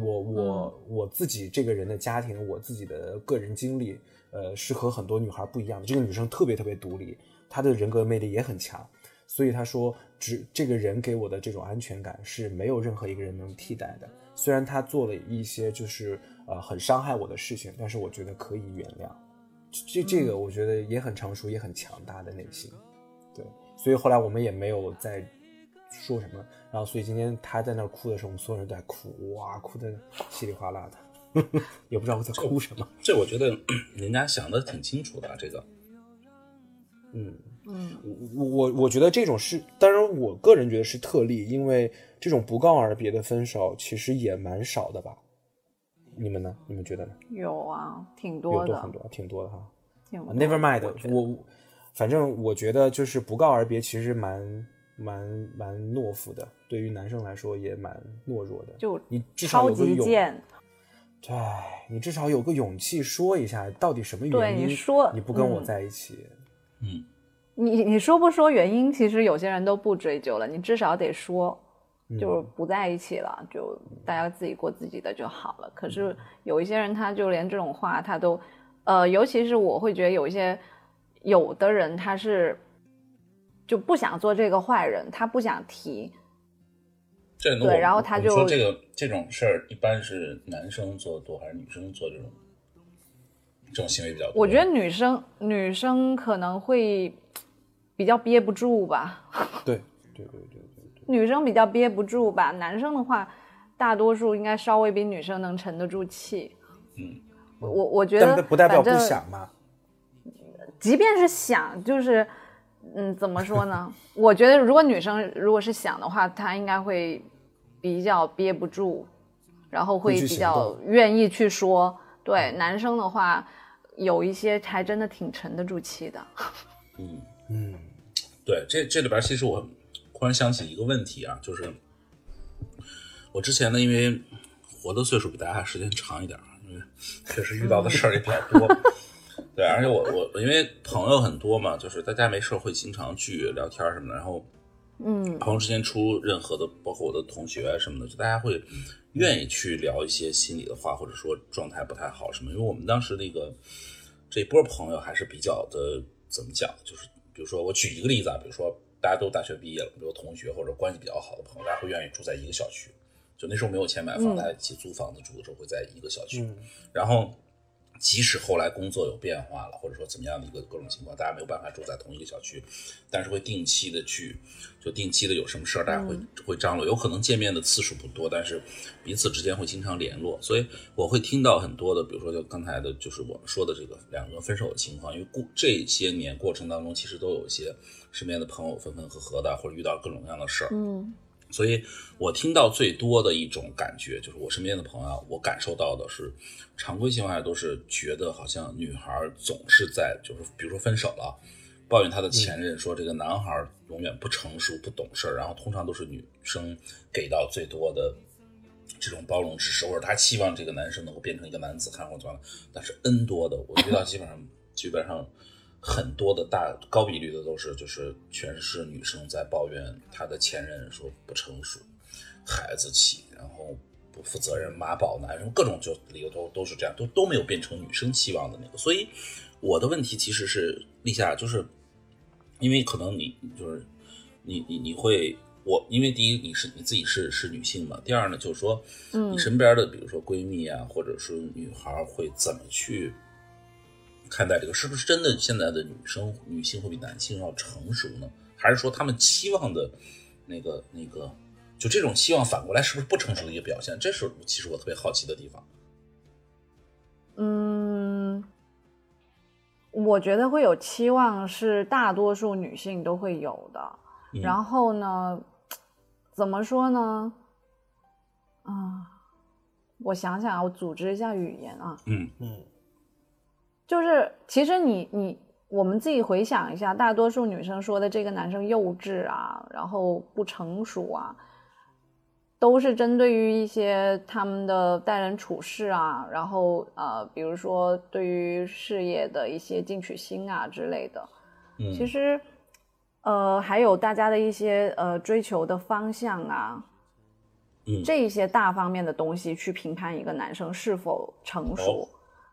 我我我自己这个人的家庭，我自己的个人经历，呃，是和很多女孩不一样的。这个女生特别特别独立，她的人格魅力也很强，所以她说，只这个人给我的这种安全感是没有任何一个人能替代的。虽然他做了一些就是呃很伤害我的事情，但是我觉得可以原谅。这这个我觉得也很成熟，也很强大的内心。对，所以后来我们也没有再说什么。然后，所以今天他在那儿哭的时候，我们所有人都在哭，哇，哭的稀里哗啦的，也不知道我在哭什么。这我觉得 人家想的挺清楚的，这个。嗯嗯，我我我觉得这种是，当然我个人觉得是特例，因为这种不告而别的分手其实也蛮少的吧？你们呢？你们觉得呢？有啊，挺多的，很多，挺多的哈。挺 Never mind，我反正我觉得就是不告而别，其实蛮蛮蛮懦夫的，对于男生来说也蛮懦弱的。就你至少有个勇，对，你至少有个勇气说一下，到底什么原因你说你不跟我在一起？嗯，你你说不说原因？其实有些人都不追究了，你至少得说，就是不在一起了，就大家自己过自己的就好了。可是有一些人，他就连这种话他都，呃，尤其是我会觉得有一些有的人他是就不想做这个坏人，他不想提。这对，然后他就说这个这种事儿一般是男生做的多还是女生做这种？这种行为比较多，我觉得女生女生可能会比较憋不住吧。对对对对对，女生比较憋不住吧。男生的话，大多数应该稍微比女生能沉得住气。嗯，我我觉得不代表不想嘛。即便是想，就是嗯，怎么说呢？我觉得如果女生如果是想的话，她应该会比较憋不住，然后会比较愿意去说。对，男生的话。有一些还真的挺沉得住气的。嗯嗯，对，这这里边其实我忽然想起一个问题啊，就是我之前呢，因为活的岁数比大家时间长一点，因为确实遇到的事儿也比较多。对，而且我我因为朋友很多嘛，就是大家没事会经常聚聊天什么的，然后嗯，朋友之间出任何的，包括我的同学什么的，就大家会愿意去聊一些心里的话，或者说状态不太好什么。因为我们当时那个。这波朋友还是比较的，怎么讲？就是比如说，我举一个例子啊，比如说大家都大学毕业了，比如同学或者关系比较好的朋友，大家会愿意住在一个小区。就那时候没有钱买房，大家一起租房子住的时候，会在一个小区。然后。即使后来工作有变化了，或者说怎么样的一个各种情况，大家没有办法住在同一个小区，但是会定期的去，就定期的有什么事儿，大家会会张罗。有可能见面的次数不多，但是彼此之间会经常联络。所以我会听到很多的，比如说就刚才的，就是我们说的这个两个分手的情况。因为过这些年过程当中，其实都有一些身边的朋友分分合合的，或者遇到各种各样的事儿。嗯。所以我听到最多的一种感觉，就是我身边的朋友，我感受到的是，常规情况下都是觉得好像女孩总是在，就是比如说分手了，抱怨她的前任，说这个男孩永远不成熟、不懂事儿，然后通常都是女生给到最多的这种包容支持，或者她期望这个男生能够变成一个男子汉或怎么样，但是 N 多的，我遇到基本上基本上。很多的大高比率的都是就是全是女生在抱怨她的前任说不成熟、孩子气，然后不负责任、妈宝男，什么各种就理由都都是这样，都都没有变成女生期望的那个。所以我的问题其实是立夏，就是因为可能你就是你你你会我因为第一你是你自己是是女性嘛，第二呢就是说你身边的比如说闺蜜啊，或者是女孩会怎么去。看待这个是不是真的？现在的女生、女性会比男性要成熟呢？还是说他们期望的，那个、那个，就这种期望反过来是不是不成熟的一个表现？这是其实我特别好奇的地方。嗯，我觉得会有期望是大多数女性都会有的。然后呢，怎么说呢？啊，我想想啊，我组织一下语言啊。嗯嗯。就是，其实你你我们自己回想一下，大多数女生说的这个男生幼稚啊，然后不成熟啊，都是针对于一些他们的待人处事啊，然后呃，比如说对于事业的一些进取心啊之类的。嗯，其实，呃，还有大家的一些呃追求的方向啊，嗯，这一些大方面的东西去评判一个男生是否成熟，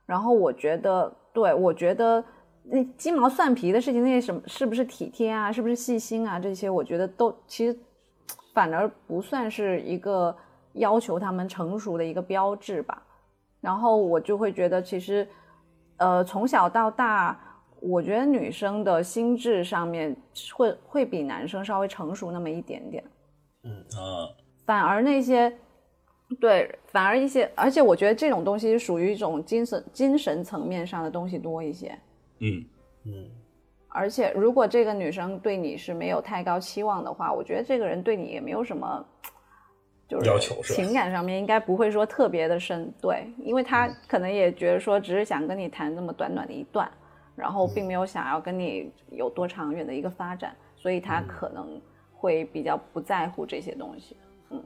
然后我觉得。对，我觉得那鸡毛蒜皮的事情，那些什么是不是体贴啊，是不是细心啊，这些我觉得都其实反而不算是一个要求他们成熟的一个标志吧。然后我就会觉得，其实呃从小到大，我觉得女生的心智上面会会比男生稍微成熟那么一点点。嗯啊，反而那些。对，反而一些，而且我觉得这种东西属于一种精神精神层面上的东西多一些。嗯嗯。而且，如果这个女生对你是没有太高期望的话，我觉得这个人对你也没有什么，就是要求是情感上面应该不会说特别的深。对，因为他可能也觉得说，只是想跟你谈这么短短的一段，然后并没有想要跟你有多长远的一个发展，所以他可能会比较不在乎这些东西。嗯。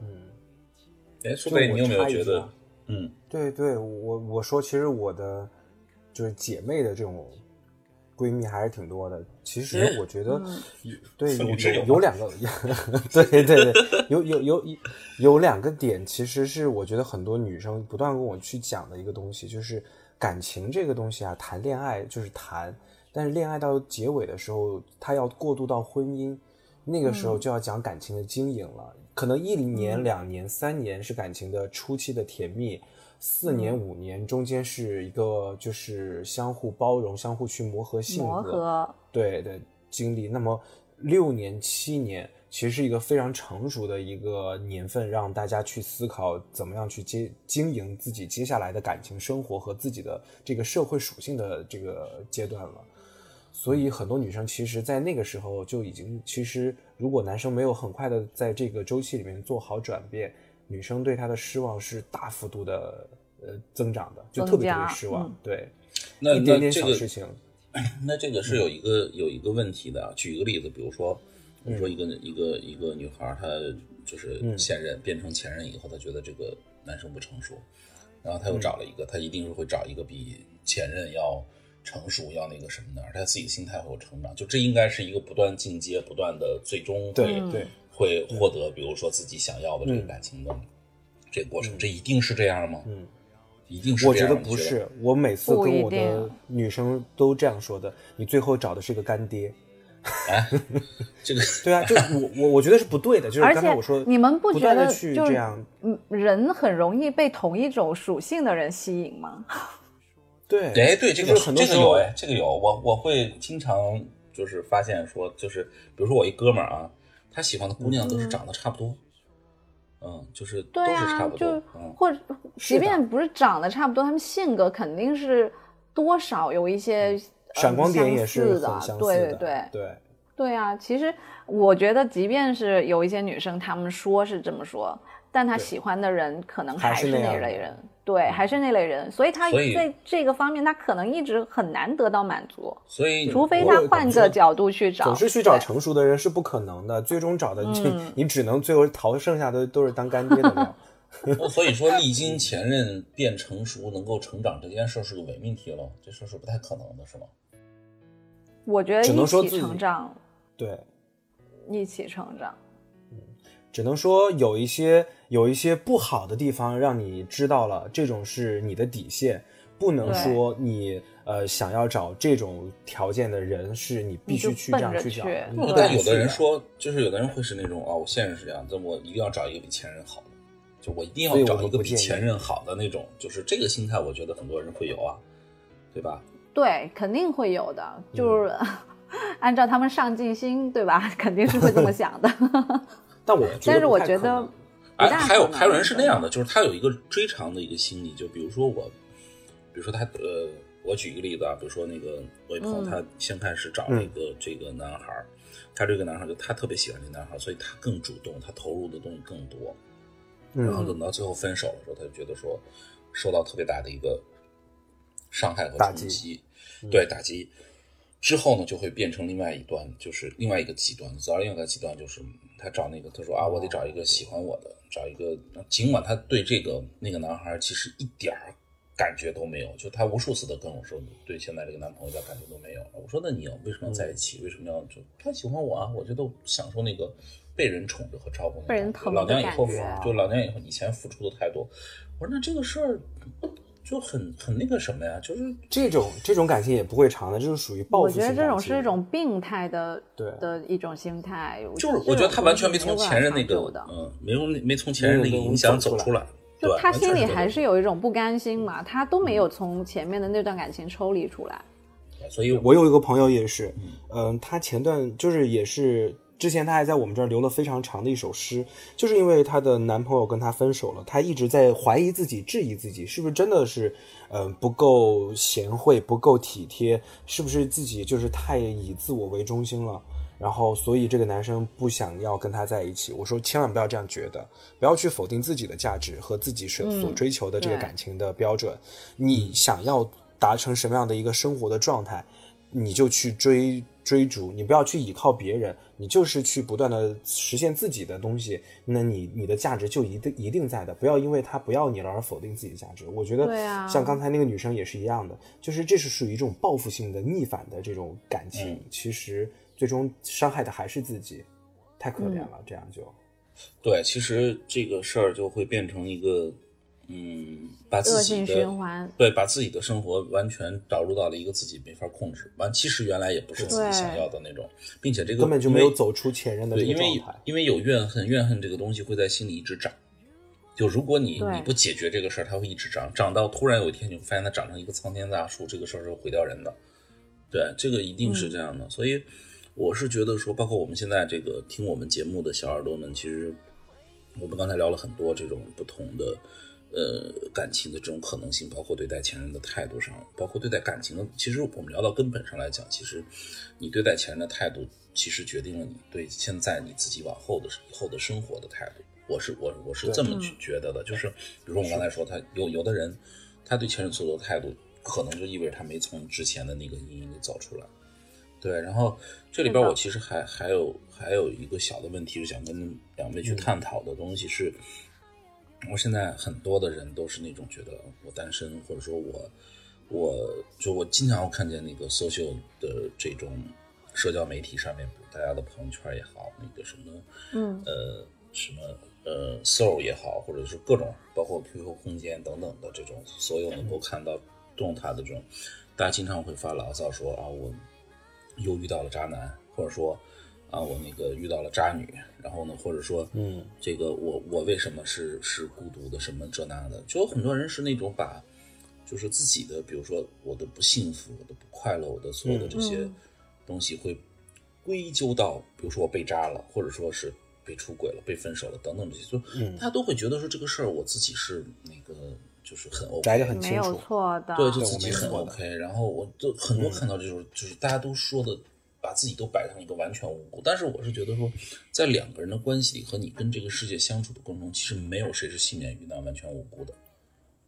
哎，苏北，你有没有觉得？嗯，对对，我我说，其实我的就是姐妹的这种闺蜜还是挺多的。其实我觉得，对有有有两个，对对对，有有有有两个点，其实是我觉得很多女生不断跟我去讲的一个东西，就是感情这个东西啊，谈恋爱就是谈，但是恋爱到结尾的时候，它要过渡到婚姻，那个时候就要讲感情的经营了。可能一年、两年、三年是感情的初期的甜蜜，四年、五年中间是一个就是相互包容、相互去磨合性格，对的经历。那么六年、七年其实是一个非常成熟的一个年份，让大家去思考怎么样去接经营自己接下来的感情生活和自己的这个社会属性的这个阶段了。所以很多女生其实，在那个时候就已经，其实如果男生没有很快的在这个周期里面做好转变，女生对他的失望是大幅度的呃增长的，就特别特别失望。对，那一点点小事情，那这个是有一个有一个问题的。举一个例子，比如说，比如说一个一个一个女孩，她就是现任变成前任以后，她觉得这个男生不成熟，然后她又找了一个，她一定是会找一个比前任要。成熟要那个什么的，而他自己的心态会有成长，就这应该是一个不断进阶、不断的，最终会会获得，比如说自己想要的这个感情的这个过程，这一定是这样吗？嗯，一定是我觉得不是，我每次跟我的女生都这样说的，你最后找的是个干爹。哎，这个对啊，就我我我觉得是不对的，就是刚才我说你们不觉得这样，嗯，人很容易被同一种属性的人吸引吗？对，哎，对，这个很多这个有哎，这个有，我我会经常就是发现说，就是比如说我一哥们儿啊，他喜欢的姑娘都是长得差不多，嗯，就是都是差不多，或者即便不是长得差不多，他们性格肯定是多少有一些闪光点也是的，对对对对。对啊，其实我觉得，即便是有一些女生，她们说是这么说。但她喜欢的人可能还是那类人，对，还是那类人，所以他在这个方面他可能一直很难得到满足。所以，除非他换个角度去找，总是去找成熟的人是不可能的，最终找的你你只能最后淘剩下的都是当干爹的料。所以说，历经前任变成熟，能够成长这件事是个伪命题了，这事是不太可能的，是吗？我觉得一起成长，对，一起成长。只能说有一些有一些不好的地方，让你知道了这种是你的底线，不能说你呃想要找这种条件的人是你必须去这样去找。但有的人说，就是有的人会是那种啊，我现任是这样，但我一定要找一个比前任好的，就我一定要找一个比前任好的那种，就是这个心态，我觉得很多人会有啊，对吧？对，肯定会有的，就是 按照他们上进心，对吧？肯定是会这么想的。但我但是我觉得，哎，还有还有人是那样的，就是他有一个追偿的一个心理，就比如说我，比如说他呃，我举一个例子啊，比如说那个我一朋友，他先开始找了一个这个男孩，他这个男孩就他特别喜欢这男孩，所以他更主动，他投入的东西更多，然后等到最后分手的时候，他就觉得说受到特别大的一个伤害和冲击，对打击。之后呢，就会变成另外一段，就是另外一个极端。走到另外一个极端，就是他找那个，他说啊，我得找一个喜欢我的，找一个。尽管他对这个那个男孩其实一点儿感觉都没有，就他无数次的跟我说，对现在这个男朋友一点感觉都没有。我说那你要为什么要在一起？为什么要就他喜欢我啊？我觉得享受那个被人宠着和照顾。被人疼老娘以后就老娘以后以前付出的太多。我说那这个事儿。就很很那个什么呀，就是这种这种感情也不会长的，就是属于报复我觉得这种是一种病态的对的一种心态。就是我觉得他完全没从前任那个嗯，没有没从前任那个影响走出来，就他心里还是有一种不甘心嘛，他都没有从前面的那段感情抽离出来。所以我有一个朋友也是，嗯，他前段就是也是。之前她还在我们这儿留了非常长的一首诗，就是因为她的男朋友跟她分手了，她一直在怀疑自己、质疑自己，是不是真的是，呃，不够贤惠、不够体贴，是不是自己就是太以自我为中心了？然后，所以这个男生不想要跟她在一起。我说，千万不要这样觉得，不要去否定自己的价值和自己所所追求的这个感情的标准。你想要达成什么样的一个生活的状态，你就去追。追逐你不要去依靠别人，你就是去不断的实现自己的东西，那你你的价值就一定一定在的。不要因为他不要你了而否定自己的价值。我觉得像刚才那个女生也是一样的，就是这是属于一种报复性的逆反的这种感情，其实最终伤害的还是自己，太可怜了。这样就对，其实这个事儿就会变成一个。嗯，把自己的对，把自己的生活完全导入到了一个自己没法控制完，其实原来也不是自己想要的那种，并且这个根本就没有走出前任的这个状态。因为有怨恨，怨恨这个东西会在心里一直长。就如果你你不解决这个事儿，它会一直长，长到突然有一天你会发现它长成一个苍天大树，这个事儿是毁掉人的。对，这个一定是这样的。所以我是觉得说，包括我们现在这个听我们节目的小耳朵们，其实我们刚才聊了很多这种不同的。呃，感情的这种可能性，包括对待前任的态度上，包括对待感情的，其实我们聊到根本上来讲，其实你对待前任的态度，其实决定了你对现在你自己往后的以后的生活的态度。我是我我是这么去觉得的，就是比如说我刚才说，他有有的人，他对前任所有的态度，可能就意味着他没从之前的那个阴影里走出来。对，然后这里边我其实还还有还有一个小的问题是想跟两位去探讨的东西是。我现在很多的人都是那种觉得我单身，或者说我，我就我经常会看见那个 social 的这种社交媒体上面，大家的朋友圈也好，那个什么，嗯，呃，什么呃 soul 也好，或者是各种包括 QQ 空间等等的这种，所有能够看到动态的这种，大家经常会发牢骚说啊，我又遇到了渣男，或者说。啊，我那个遇到了渣女，然后呢，或者说，嗯，这个我我为什么是是孤独的，什么这那的，就有很多人是那种把，就是自己的，比如说我的不幸福，我的不快乐，我的所有的这些东西会归咎到，比如说我被渣了，或者说是被出轨了，被分手了等等这些，就他都会觉得说这个事儿我自己是那个就是很 OK，摘得很清楚，错的，对，就自己很 OK，然后我就很多看到这种，就是大家都说的。把自己都摆成一个完全无辜，但是我是觉得说，在两个人的关系里和你跟这个世界相处的过程中，其实没有谁是幸免于难、完全无辜的。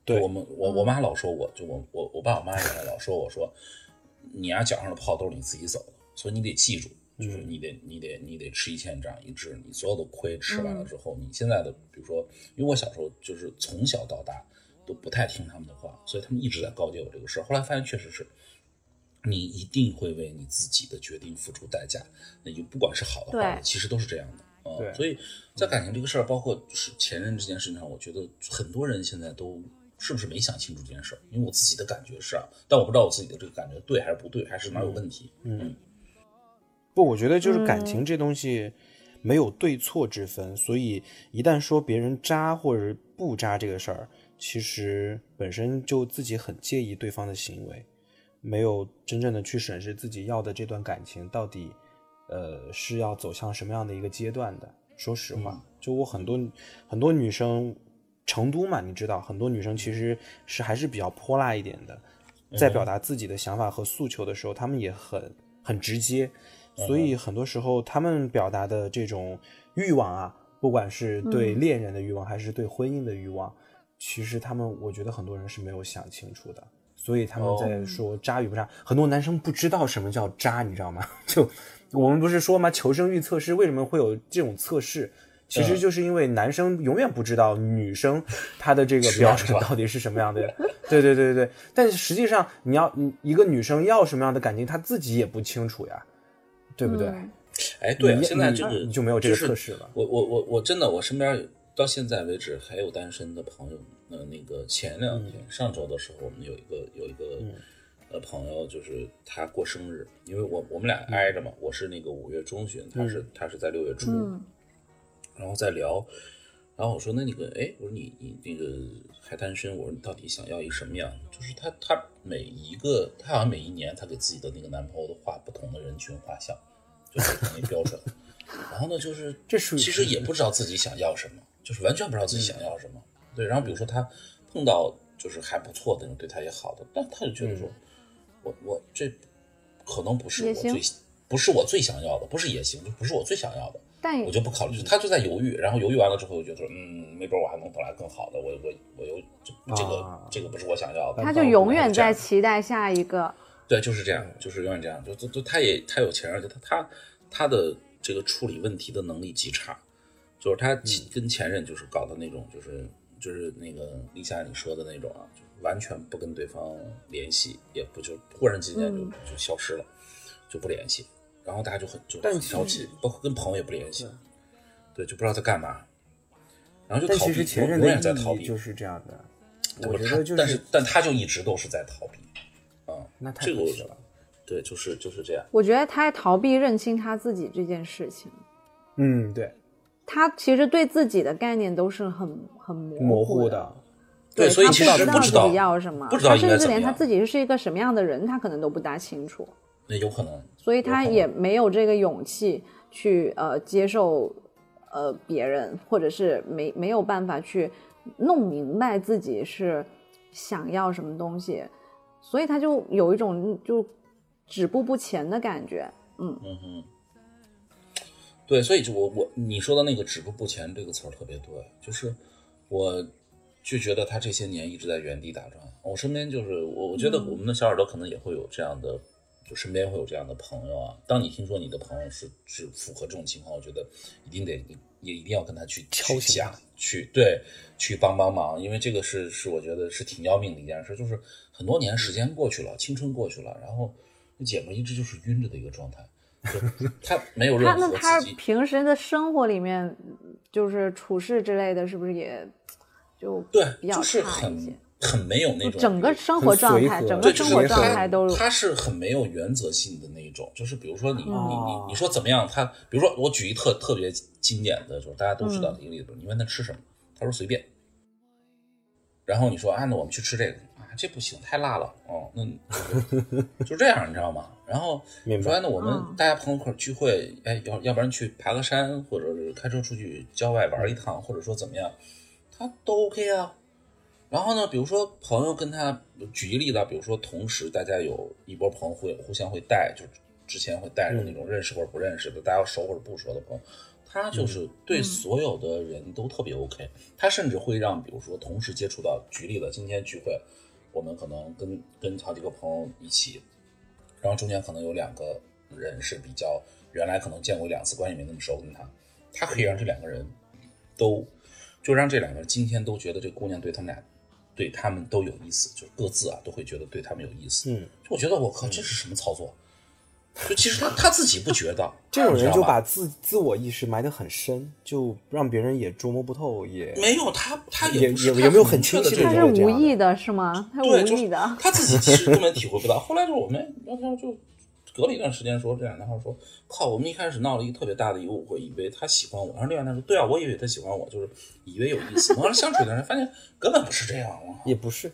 对我们，我我妈老说我，就我我我爸我妈原来老说我说，你呀脚上的泡都是你自己走的，所以你得记住，就是你得你得你得吃一堑长一智，你所有的亏吃完了之后，你现在的比如说，因为我小时候就是从小到大都不太听他们的话，所以他们一直在告诫我这个事儿，后来发现确实是。你一定会为你自己的决定付出代价，那就不管是好的坏的，其实都是这样的。对，所以在感情这个事儿，包括是前任这件事情上，我觉得很多人现在都是不是没想清楚这件事儿？因为我自己的感觉是啊，但我不知道我自己的这个感觉对还是不对，还是哪有问题？嗯，不，我觉得就是感情这东西没有对错之分，所以一旦说别人渣或者不渣这个事儿，其实本身就自己很介意对方的行为。没有真正的去审视自己要的这段感情到底，呃，是要走向什么样的一个阶段的。说实话，就我很多很多女生，成都嘛，你知道，很多女生其实是还是比较泼辣一点的，在表达自己的想法和诉求的时候，她们也很很直接，所以很多时候她们表达的这种欲望啊，不管是对恋人的欲望还是对婚姻的欲望，其实他们我觉得很多人是没有想清楚的。所以他们在说渣与不渣，很多男生不知道什么叫渣，你知道吗？就我们不是说吗？求生欲测试为什么会有这种测试？其实就是因为男生永远不知道女生她的这个标准到底是什么样的。对对对对对。但实际上，你要一个女生要什么样的感情，她自己也不清楚呀，对不对？哎，对，现在就是就没有这个测试了。我我我我真的，我身边到现在为止还有单身的朋友。呃，那个前两天上周的时候，我们有一个有一个呃朋友，就是他过生日，因为我我们俩挨着嘛，我是那个五月中旬，他是他是在六月初，然后再聊。然后我说：“那那个，哎，我说你你那个还单身？我说你到底想要一什么样？就是他他每一个，他好像每一年他给自己的那个男朋友都画不同的人群画像，就是那标准。然后呢，就是这其实也不知道自己想要什么，就是完全不知道自己想要什么。对，然后比如说他碰到就是还不错的人对他也好的，但他就觉得说，我我这可能不是我最不是我最想要的，不是也行，就不是我最想要的。”但我就不考虑，他就在犹豫，然后犹豫完了之后，我觉得嗯，没准我还能等来更好的，我我我又这个这个不是我想要的，他就永远在期待下一个。对，就是这样，就是永远这样，就就就他也他有钱，而且他他他的这个处理问题的能力极差，就是他跟前任就是搞的那种，就是就是那个李夏你说的那种啊，就完全不跟对方联系，也不就忽然之间就就消失了，就不联系。然后大家就很就很着急，包括跟朋友也不联系，对，就不知道在干嘛。然后就逃避，永远在逃避，就是这样的。我觉得就是，但是但他就一直都是在逃避，啊，那这个了。对，就是就是这样。我觉得他逃避认清他自己这件事情。嗯，对。他其实对自己的概念都是很很模糊的。对，所以他不知道自己要什么，他甚至连他自己是一个什么样的人，他可能都不大清楚。那有可能，所以他也没有这个勇气去呃接受呃别人，或者是没没有办法去弄明白自己是想要什么东西，所以他就有一种就止步不前的感觉。嗯嗯哼，对，所以就我我你说的那个止步不前这个词儿特别对，就是我就觉得他这些年一直在原地打转。我身边就是我我觉得我们的小耳朵可能也会有这样的。就身边会有这样的朋友啊，当你听说你的朋友是是符合这种情况，我觉得一定得也一定要跟他去去讲，去对去帮帮忙，因为这个是是我觉得是挺要命的一件事，就是很多年时间过去了，青春过去了，然后那姐们一直就是晕着的一个状态，他没有任何那他平时的生活里面就是处事之类的是不是也就对比较差一些？很没有那种整个生活状态，整个生活状态都他是很没有原则性的那种，就是比如说你你你你说怎么样，他比如说我举一特特别经典的，就是大家都知道的一个例子，你问他吃什么，他说随便。然后你说啊，那我们去吃这个啊，这不行，太辣了哦，那就这样，你知道吗？然后说那我们大家朋友一块聚会，哎，要要不然去爬个山，或者是开车出去郊外玩一趟，或者说怎么样，他都 OK 啊。然后呢，比如说朋友跟他举一例子，比如说同时大家有一波朋友会互相会带，就之前会带着那种认识或者不认识的，大家熟或者不熟的朋友，他就是对所有的人都特别 OK。他甚至会让，比如说同时接触到，举例子，今天聚会，我们可能跟跟好几个朋友一起，然后中间可能有两个人是比较原来可能见过两次，关系没那么熟，跟他，他可以让这两个人都就让这两个人今天都觉得这姑娘对他们俩。对他们都有意思，就是各自啊都会觉得对他们有意思。嗯，就我觉得我靠，这是什么操作？就其实他他自己不觉得，这种人就把自自我意识埋得很深，就让别人也捉摸不透。也没有他，他也也也没有很清晰的，他是无意的，是吗？他无意的，他自己其实根本体会不到。后来就是我们聊天就。隔了一段时间说这两男孩说，靠，我们一开始闹了一个特别大的一个误会，以为他喜欢我。然后另外他说，对啊，我以为他喜欢我，就是以为有意思。完了相处一段时间，发现根本不是这样也不是，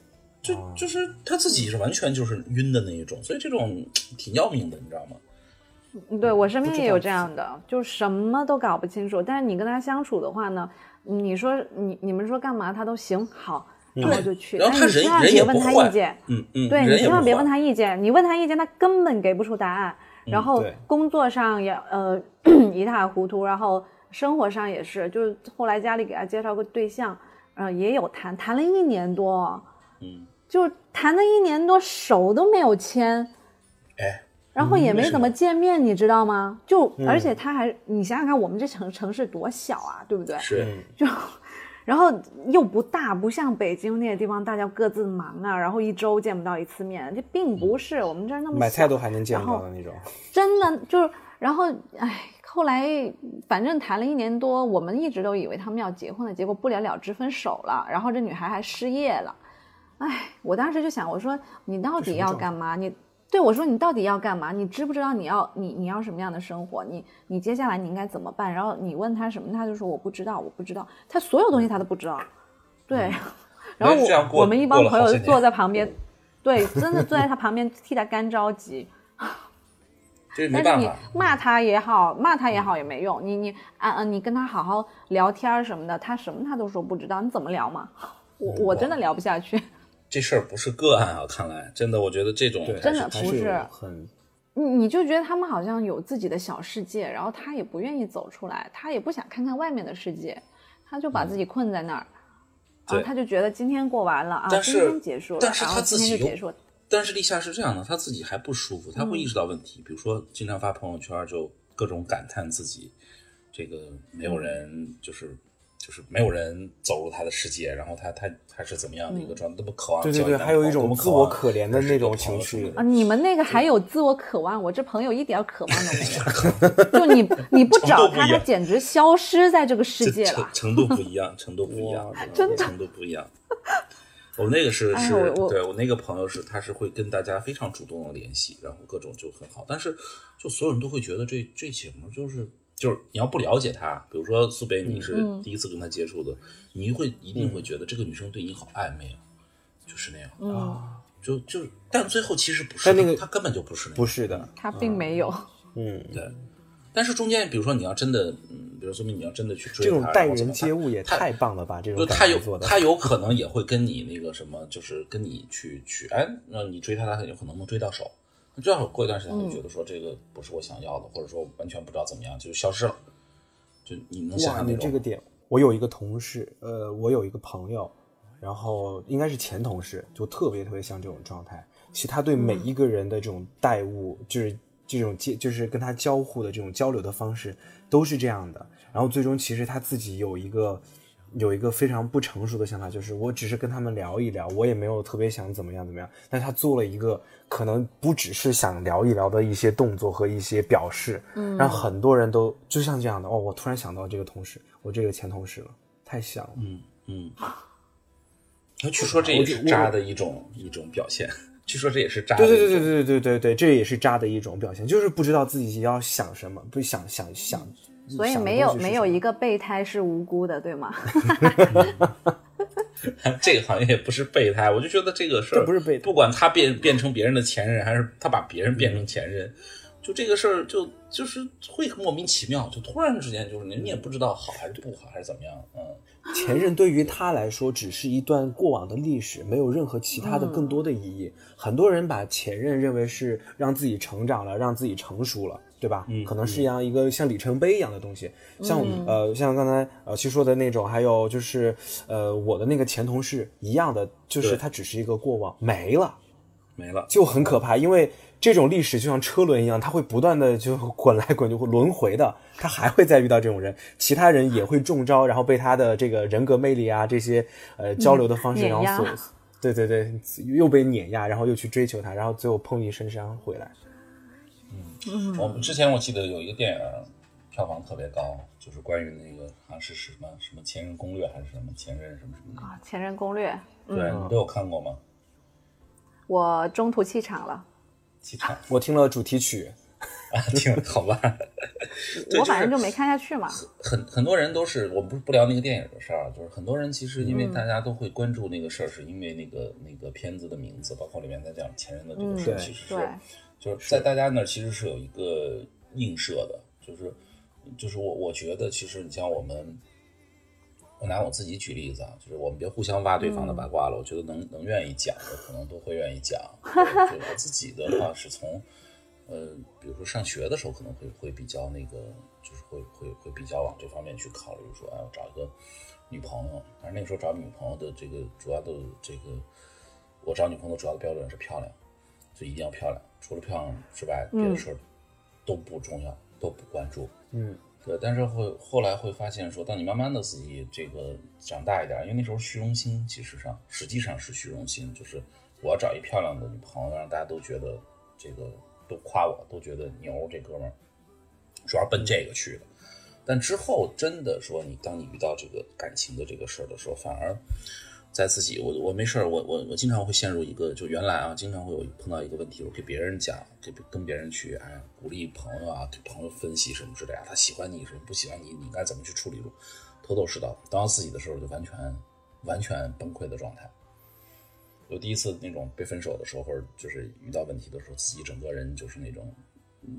就就是他自己是完全就是晕的那一种，所以这种挺要命的，你知道吗？对我身边也有这样的，就什么都搞不清楚。但是你跟他相处的话呢，你说你你们说干嘛他都行好。然后就去，然后他人人也不坏，嗯嗯，对你千万别问他意见，你问他意见，他根本给不出答案。然后工作上也呃 一塌糊涂，然后生活上也是，就是后来家里给他介绍个对象，呃也有谈，谈了一年多，嗯，就谈了一年多，手都没有牵，哎，然后也没怎么见面，你知道吗？就而且他还，你想想看，我们这城城市多小啊，对不对？是，就。然后又不大，不像北京那些地方，大家各自忙啊，然后一周见不到一次面，这并不是我们这儿那么买菜都还能见到的那种。真的就是，然后，哎，后来反正谈了一年多，我们一直都以为他们要结婚了，结果不了了之分手了。然后这女孩还失业了，哎，我当时就想，我说你到底要干嘛？你对我说你到底要干嘛？你知不知道你要你你要什么样的生活？你你接下来你应该怎么办？然后你问他什么，他就说我不知道，我不知道，他所有东西他都不知道。对，然后我我们一帮朋友就坐在旁边，对，真的坐在他旁边替他干着急。但是你骂他也好，骂他也好也没用。你你啊啊，你跟他好好聊天什么的，他什么他都说不知道。你怎么聊嘛？我我真的聊不下去。这事儿不是个案啊，看来真的，我觉得这种真的不是很。你你就觉得他们好像有自己的小世界，然后他也不愿意走出来，他也不想看看外面的世界，他就把自己困在那儿。啊，他就觉得今天过完了啊，今天结束了，但是他自己结束。但是立夏是这样的，他自己还不舒服，他会意识到问题。比如说，经常发朋友圈，就各种感叹自己，这个没有人，就是就是没有人走入他的世界，然后他他他是怎么样的一个状态？那么渴望对对对，还有一种自我可怜的那种情绪啊！你们那个还有自我渴望，我这朋友一点渴望都没有。就你你不找他，他简直消失在这个世界了。程度不一样，程度不一样，真的程度不一样。我那个是是对我那个朋友是，他是会跟大家非常主动的联系，然后各种就很好。但是就所有人都会觉得这这什么就是就是你要不了解她，比如说苏北你是第一次跟她接触的，你会一定会觉得这个女生对你好暧昧啊，就是那样。啊，就就但最后其实不是，但那个她根本就不是，不是的，他并没有，嗯，对。但是中间比如说你要真的，嗯，比如说明你要真的去追这种待人接物也太棒了吧，这种他有他有可能也会跟你那个什么，就是跟你去去，哎，那你追他，他很有可能能追到手。追到手过一段时间就觉得说这个不是我想要的，或者说完全不知道怎么样，就消失了。就你能想象你这个点，我有一个同事，呃，我有一个朋友，然后应该是前同事，就特别特别像这种状态。其实他对每一个人的这种待物，就是这种接，就是跟他交互的这种交流的方式，都是这样的。然后最终其实他自己有一个有一个非常不成熟的想法，就是我只是跟他们聊一聊，我也没有特别想怎么样怎么样。但他做了一个可能不只是想聊一聊的一些动作和一些表示，嗯，让很多人都就像这样的哦。我突然想到这个同事，我这个前同事了，太像了，嗯嗯。那据说这也是渣的一种一种表现。据说这也是渣。对对对对对对对对，这也是渣的一种表现，就是不知道自己要想什么，不想想想。所以没有没有一个备胎是无辜的，对吗？这个好像也不是备胎，我就觉得这个事儿不是备，不管他变变成别人的前任，还是他把别人变成前任，就这个事儿就就是会莫名其妙，就突然之间就是你你也不知道好还是不好还是怎么样，嗯。前任对于他来说只是一段过往的历史，没有任何其他的更多的意义。很多人把前任认为是让自己成长了，让自己成熟了，对吧？嗯，可能是一样一个像里程碑一样的东西。像呃，像刚才呃七说的那种，还有就是呃我的那个前同事一样的，就是他只是一个过往没了，没了就很可怕，因为。这种历史就像车轮一样，它会不断的就滚来滚去，会轮回的。他还会再遇到这种人，其他人也会中招，然后被他的这个人格魅力啊这些呃交流的方式，然后所对对对，又被碾压，然后又去追求他，然后最后碰一身伤回来。嗯，我们之前我记得有一个电影票房特别高，就是关于那个好像是什么什么前任攻略还是什么前任什么什么啊，前任攻略。对你都有看过吗？我中途弃场了。弃场，我听了主题曲，啊，听好吧。我反正就没看下去嘛。很很多人都是，我们不不聊那个电影的事儿，就是很多人其实因为大家都会关注那个事儿，是因为那个那个片子的名字，包括里面在讲前任的这个事儿，其实是就是在大家那儿其实是有一个映射的，就是就是我我觉得其实你像我们，我拿我自己举例子啊，就是我们别互相挖对方的八卦了，我觉得能能愿意讲的可能都会愿意讲。就我自己的话是从。呃，比如说上学的时候，可能会会比较那个，就是会会会比较往这方面去考虑，说，哎，我找一个女朋友。但是那个时候找女朋友的这个主要的这个，我找女朋友主要的标准是漂亮，就一定要漂亮。除了漂亮之外，别的事儿都不重要，都不关注。嗯，对。但是会后来会发现说，当你慢慢的自己这个长大一点，因为那时候虚荣心，其实上实际上是虚荣心，就是我要找一漂亮的女朋友，让大家都觉得这个。都夸我，都觉得牛，这哥们儿主要奔这个去的。但之后真的说，你当你遇到这个感情的这个事儿的时候，反而在自己，我我没事儿，我我我经常会陷入一个，就原来啊，经常会有碰到一个问题，我给别人讲，给跟别人去哎鼓励朋友啊，给朋友分析什么之类啊，他喜欢你什么不喜欢你，你该怎么去处理？头头是道。当自己的时候，就完全完全崩溃的状态。我第一次那种被分手的时候，或者就是遇到问题的时候，自己整个人就是那种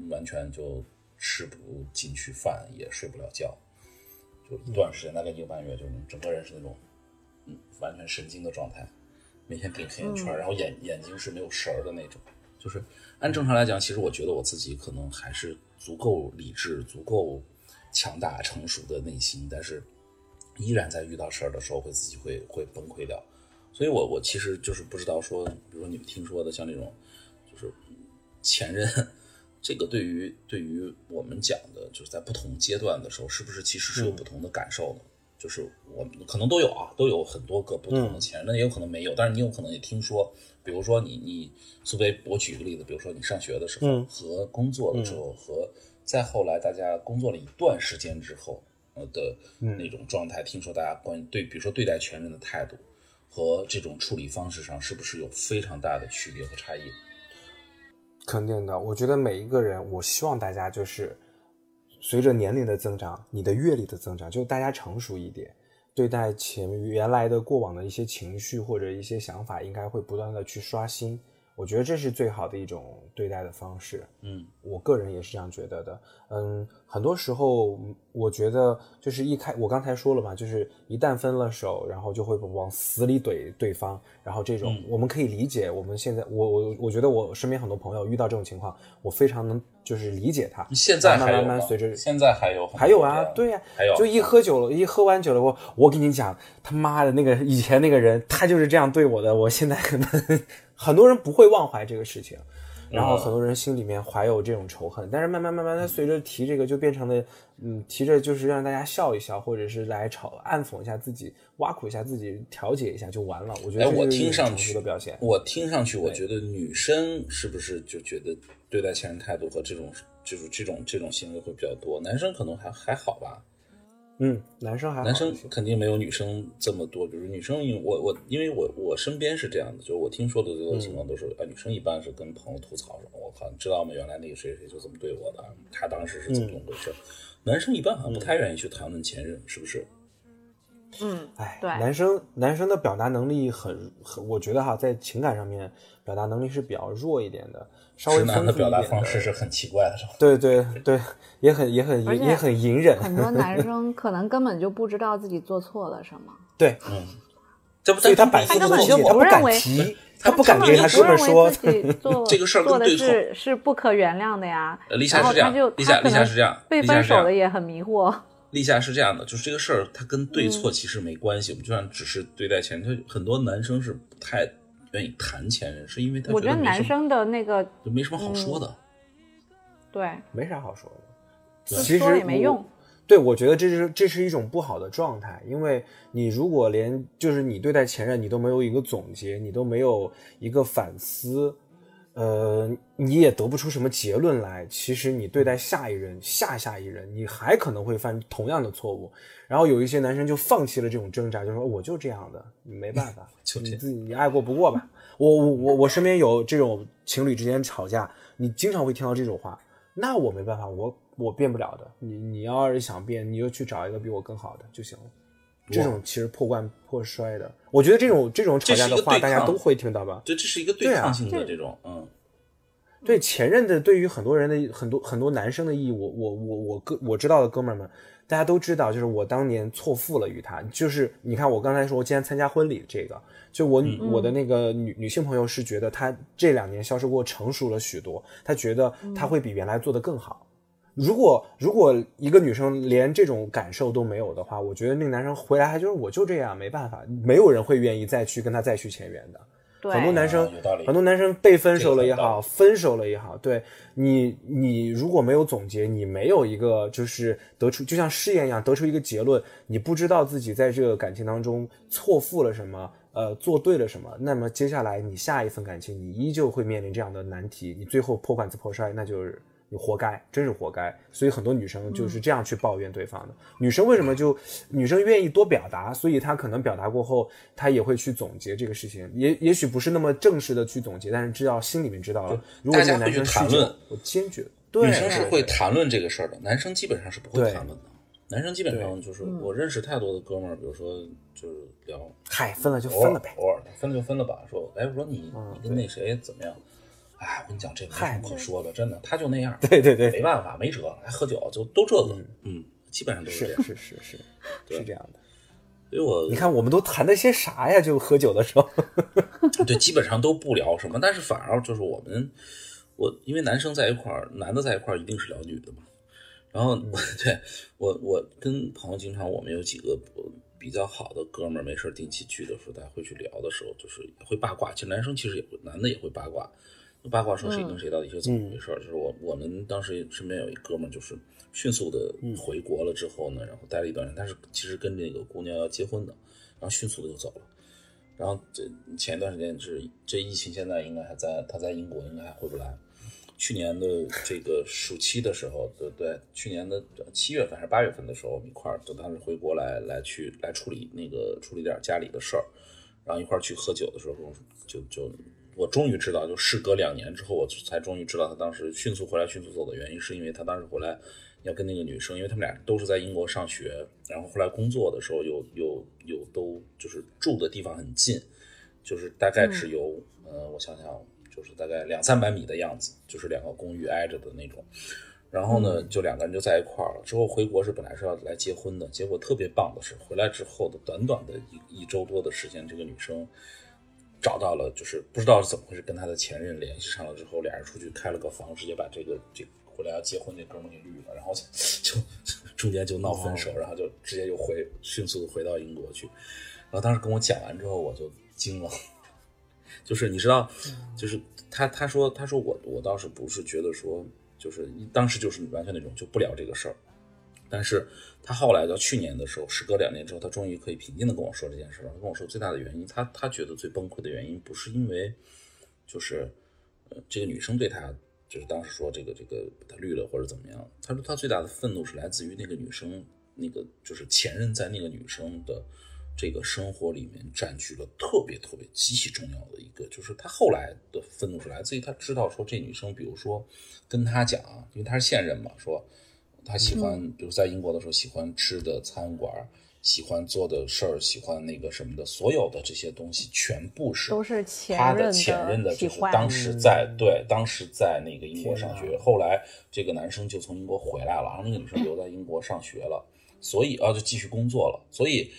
完全就。吃不进去饭，也睡不了觉，就一段时间，大概一个半月，就整个人是那种，完全神经的状态，每天顶黑眼圈，然后眼眼睛是没有神儿的那种。就是按正常来讲，其实我觉得我自己可能还是足够理智、足够强大、成熟的内心，但是依然在遇到事儿的时候会自己会会崩溃掉。所以我我其实就是不知道说，比如说你们听说的像那种，就是前任。这个对于对于我们讲的，就是在不同阶段的时候，是不是其实是有不同的感受的？就是我们可能都有啊，都有很多个不同的前任，那也有可能没有，但是你有可能也听说，比如说你你苏菲，我举一个例子，比如说你上学的时候和工作的时候，和再后来大家工作了一段时间之后呃的那种状态，听说大家关于对，比如说对待前任的态度和这种处理方式上，是不是有非常大的区别和差异？肯定的，我觉得每一个人，我希望大家就是随着年龄的增长，你的阅历的增长，就大家成熟一点，对待前原来的过往的一些情绪或者一些想法，应该会不断的去刷新。我觉得这是最好的一种对待的方式。嗯，我个人也是这样觉得的。嗯，很多时候我觉得就是一开，我刚才说了嘛，就是一旦分了手，然后就会往死里怼对方，然后这种我们可以理解。我们现在，我我我觉得我身边很多朋友遇到这种情况，我非常能就是理解他。现在慢慢慢随着现在还有还有啊，对呀，还有就一喝酒了，一喝完酒了，我我跟你讲，他妈的那个以前那个人，他就是这样对我的，我现在可能。很多人不会忘怀这个事情，然后很多人心里面怀有这种仇恨，但是慢慢慢慢，他随着提这个就变成了，嗯，提着就是让大家笑一笑，或者是来嘲暗讽一下自己，挖苦一下自己，调解一下就完了。我觉得我听上去的表现，我听上去，我觉得女生是不是就觉得对待前任态度和这种就是这种这种行为会比较多，男生可能还还好吧。嗯，男生还男生肯定没有女生这么多。比如女生，因为我我因为我我身边是这样的，就是我听说的这个情况都是啊，女生一般是跟朋友吐槽说：“我靠，你知道吗？原来那个谁谁就这么对我的，他当时是怎么回事？”男生一般好像不太愿意去谈论前任，是不是？嗯，哎，对，男生男生的表达能力很很，我觉得哈，在情感上面表达能力是比较弱一点的。稍微男的表达方式是很奇怪的，是吧？对 对对，也很也很也很隐忍。很多男生 可能根本就不知道自己做错了什么。对，嗯，这不所以他百他根不解，他不敢提他不敢跟他哥们说做 这个事儿做的是是不可原谅的呀。立夏是这样，立夏立夏是这样，被分手的也很迷惑。立夏是这样的，就是这个事儿，它跟对错其实没关系。我们就算只是对待前任，很多男生是不太。愿意谈前任，是因为他我觉得男生的那个就没什么好说的，对，没啥好说的，其实也没用。对，我觉得这是这是一种不好的状态，因为你如果连就是你对待前任你都没有一个总结，你都没有一个反思，呃，你也得不出什么结论来。其实你对待下一任、下下一任，你还可能会犯同样的错误。然后有一些男生就放弃了这种挣扎，就说我就这样的，你没办法，你自己你爱过不过吧。我我我我身边有这种情侣之间吵架，你经常会听到这种话，那我没办法，我我变不了的。你你要是想变，你就去找一个比我更好的就行了。这种其实破罐破摔的，我觉得这种这种吵架的话，大家都会听到吧？对，这是一个对抗性的这种，嗯，对前任的，对于很多人的很多很多男生的意义，我我我我哥我知道的哥们儿们。大家都知道，就是我当年错付了于他。就是你看，我刚才说，我今天参加婚礼，这个就我我的那个女女性朋友是觉得她这两年销售过成熟了许多，她觉得他会比原来做的更好。如果如果一个女生连这种感受都没有的话，我觉得那个男生回来还就是我就这样，没办法，没有人会愿意再去跟他再续前缘的。很多男生，很多男生被分手了也好，分手了也好，对你，你如果没有总结，你没有一个就是得出，就像试验一样得出一个结论，你不知道自己在这个感情当中错付了什么，呃，做对了什么，那么接下来你下一份感情，你依旧会面临这样的难题，你最后破罐子破摔，那就是你活该，真是活该。所以很多女生就是这样去抱怨对方的。女生为什么就 女生愿意多表达？所以她可能表达过后，她也会去总结这个事情，也也许不是那么正式的去总结，但是知道心里面知道了。如果大家男生谈论，我坚决。对女生是会谈论这个事儿的，男生基本上是不会谈论的。男生基本上就是我认识太多的哥们儿，比如说就是聊，嗨，分了就分了呗，偶尔分了就分了吧。说，哎，我说你你跟那谁怎么样？哎，我跟你讲，这没什么可说的，真的，他就那样。对对对，没办法，没辙，还喝酒就都这个，嗯，基本上都是这样，是是是是这样的。所以我你看，我们都谈的些啥呀？就喝酒的时候，对，基本上都不聊什么，但是反而就是我们。我因为男生在一块儿，男的在一块儿一定是聊女的嘛。然后对我，我跟朋友经常，我们有几个比较好的哥们儿，没事定期聚的时候，大家会去聊的时候，就是会八卦。其实男生其实也会，男的也会八卦，八卦说谁跟谁到底是怎么回事。就是我我们当时身边有一哥们儿，就是迅速的回国了之后呢，然后待了一段时间，他是其实跟这个姑娘要结婚的，然后迅速的就走了。然后这前一段时间是这疫情，现在应该还在，他在英国应该还回不来。去年的这个暑期的时候，对对，去年的七月份还是八月份的时候，我们一块儿就当时回国来来去来处理那个处理点家里的事儿，然后一块儿去喝酒的时候，就就我终于知道，就事隔两年之后，我才终于知道他当时迅速回来迅速走的原因，是因为他当时回来要跟那个女生，因为他们俩都是在英国上学，然后后来工作的时候又又又都就是住的地方很近，就是大概只有呃，我想想。就是大概两三百米的样子，就是两个公寓挨着的那种。然后呢，就两个人就在一块儿了。之后回国是本来是要来结婚的，结果特别棒的是，回来之后的短短的一一周多的时间，这个女生找到了，就是不知道是怎么回事，跟他的前任联系上了之后，俩人出去开了个房，直接把这个这回来要结婚那哥们给绿了，然后 就中间就闹分手，然后就直接又回迅速的回到英国去。然后当时跟我讲完之后，我就惊了。就是你知道，就是他他说他说我我倒是不是觉得说就是当时就是完全那种就不聊这个事儿，但是他后来到去年的时候，时隔两年之后，他终于可以平静的跟我说这件事了。他跟我说最大的原因，他他觉得最崩溃的原因不是因为就是呃这个女生对他就是当时说这个这个他绿了或者怎么样，他说他最大的愤怒是来自于那个女生那个就是前任在那个女生的。这个生活里面占据了特别特别极其重要的一个，就是他后来的愤怒是来自于他知道说这女生，比如说跟他讲，因为他是现任嘛，说他喜欢，比如在英国的时候喜欢吃的餐馆，喜欢做的事儿，喜欢那个什么的，所有的这些东西全部是都是他的前任的，就是当时在对当时在那个英国上学，后来这个男生就从英国回来了，然后那个女生留在英国上学了，所以啊就继续工作了，所以。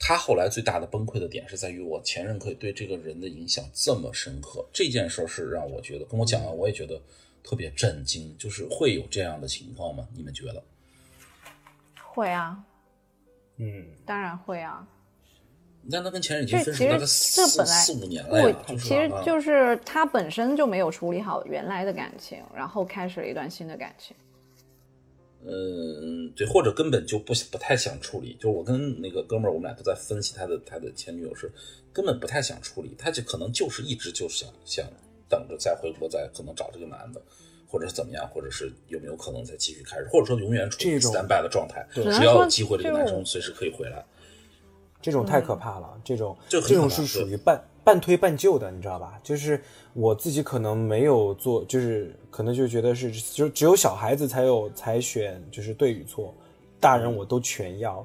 他后来最大的崩溃的点是在于我前任可以对这个人的影响这么深刻，这件事儿是让我觉得跟我讲完我也觉得特别震惊，就是会有这样的情况吗？你们觉得？会啊，嗯，当然会啊。那他跟前任已经分手了四四五年了呀，其实就是他本身就没有处理好原来的感情，然后开始了一段新的感情。嗯，对，或者根本就不不太想处理。就我跟那个哥们儿，我们俩都在分析他的他的前女友是根本不太想处理，他就可能就是一直就是想想等着再回国，再可能找这个男的，或者是怎么样，或者是有没有可能再继续开始，或者说永远处于 standby 的状态，只要有机会，这个男生随时可以回来。这种太可怕了，这种这种是属于半半推半就的，你知道吧？就是我自己可能没有做，就是可能就觉得是就只有小孩子才有才选，就是对与错，大人我都全要。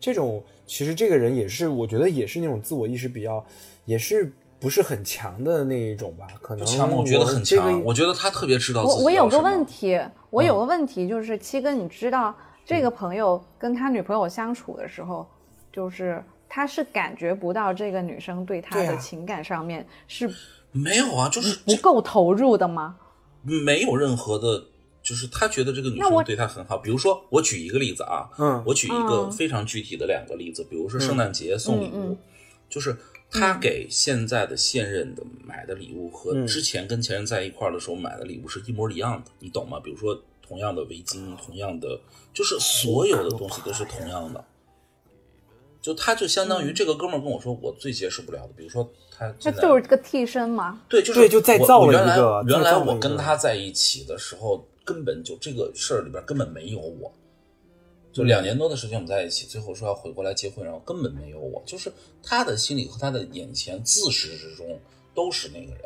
这种其实这个人也是，我觉得也是那种自我意识比较，也是不是很强的那一种吧？可能我觉得很强，我觉得他特别知道自己。我我有个问题，我有个问题就是七哥，你知道这个朋友跟他女朋友相处的时候，就是。他是感觉不到这个女生对他的情感上面是没有啊，就是不够投入的吗？没有任何的，就是他觉得这个女生对他很好。比如说，我举一个例子啊，嗯，我举一个非常具体的两个例子，比如说圣诞节送礼物，就是他给现在的现任的买的礼物和之前跟前任在一块儿的时候买的礼物是一模一样的，你懂吗？比如说同样的围巾，同样的，就是所有的东西都是同样的。就他就相当于这个哥们儿跟我说，我最接受不了的，比如说他，他就是个替身嘛。对，就是对，就再造了一个。原来我跟他在一起的时候，根本就这个事儿里边根本没有我。就两年多的时间我们在一起，最后说要回过来结婚，然后根本没有我，就是他的心里和他的眼前自始至终都是那个人，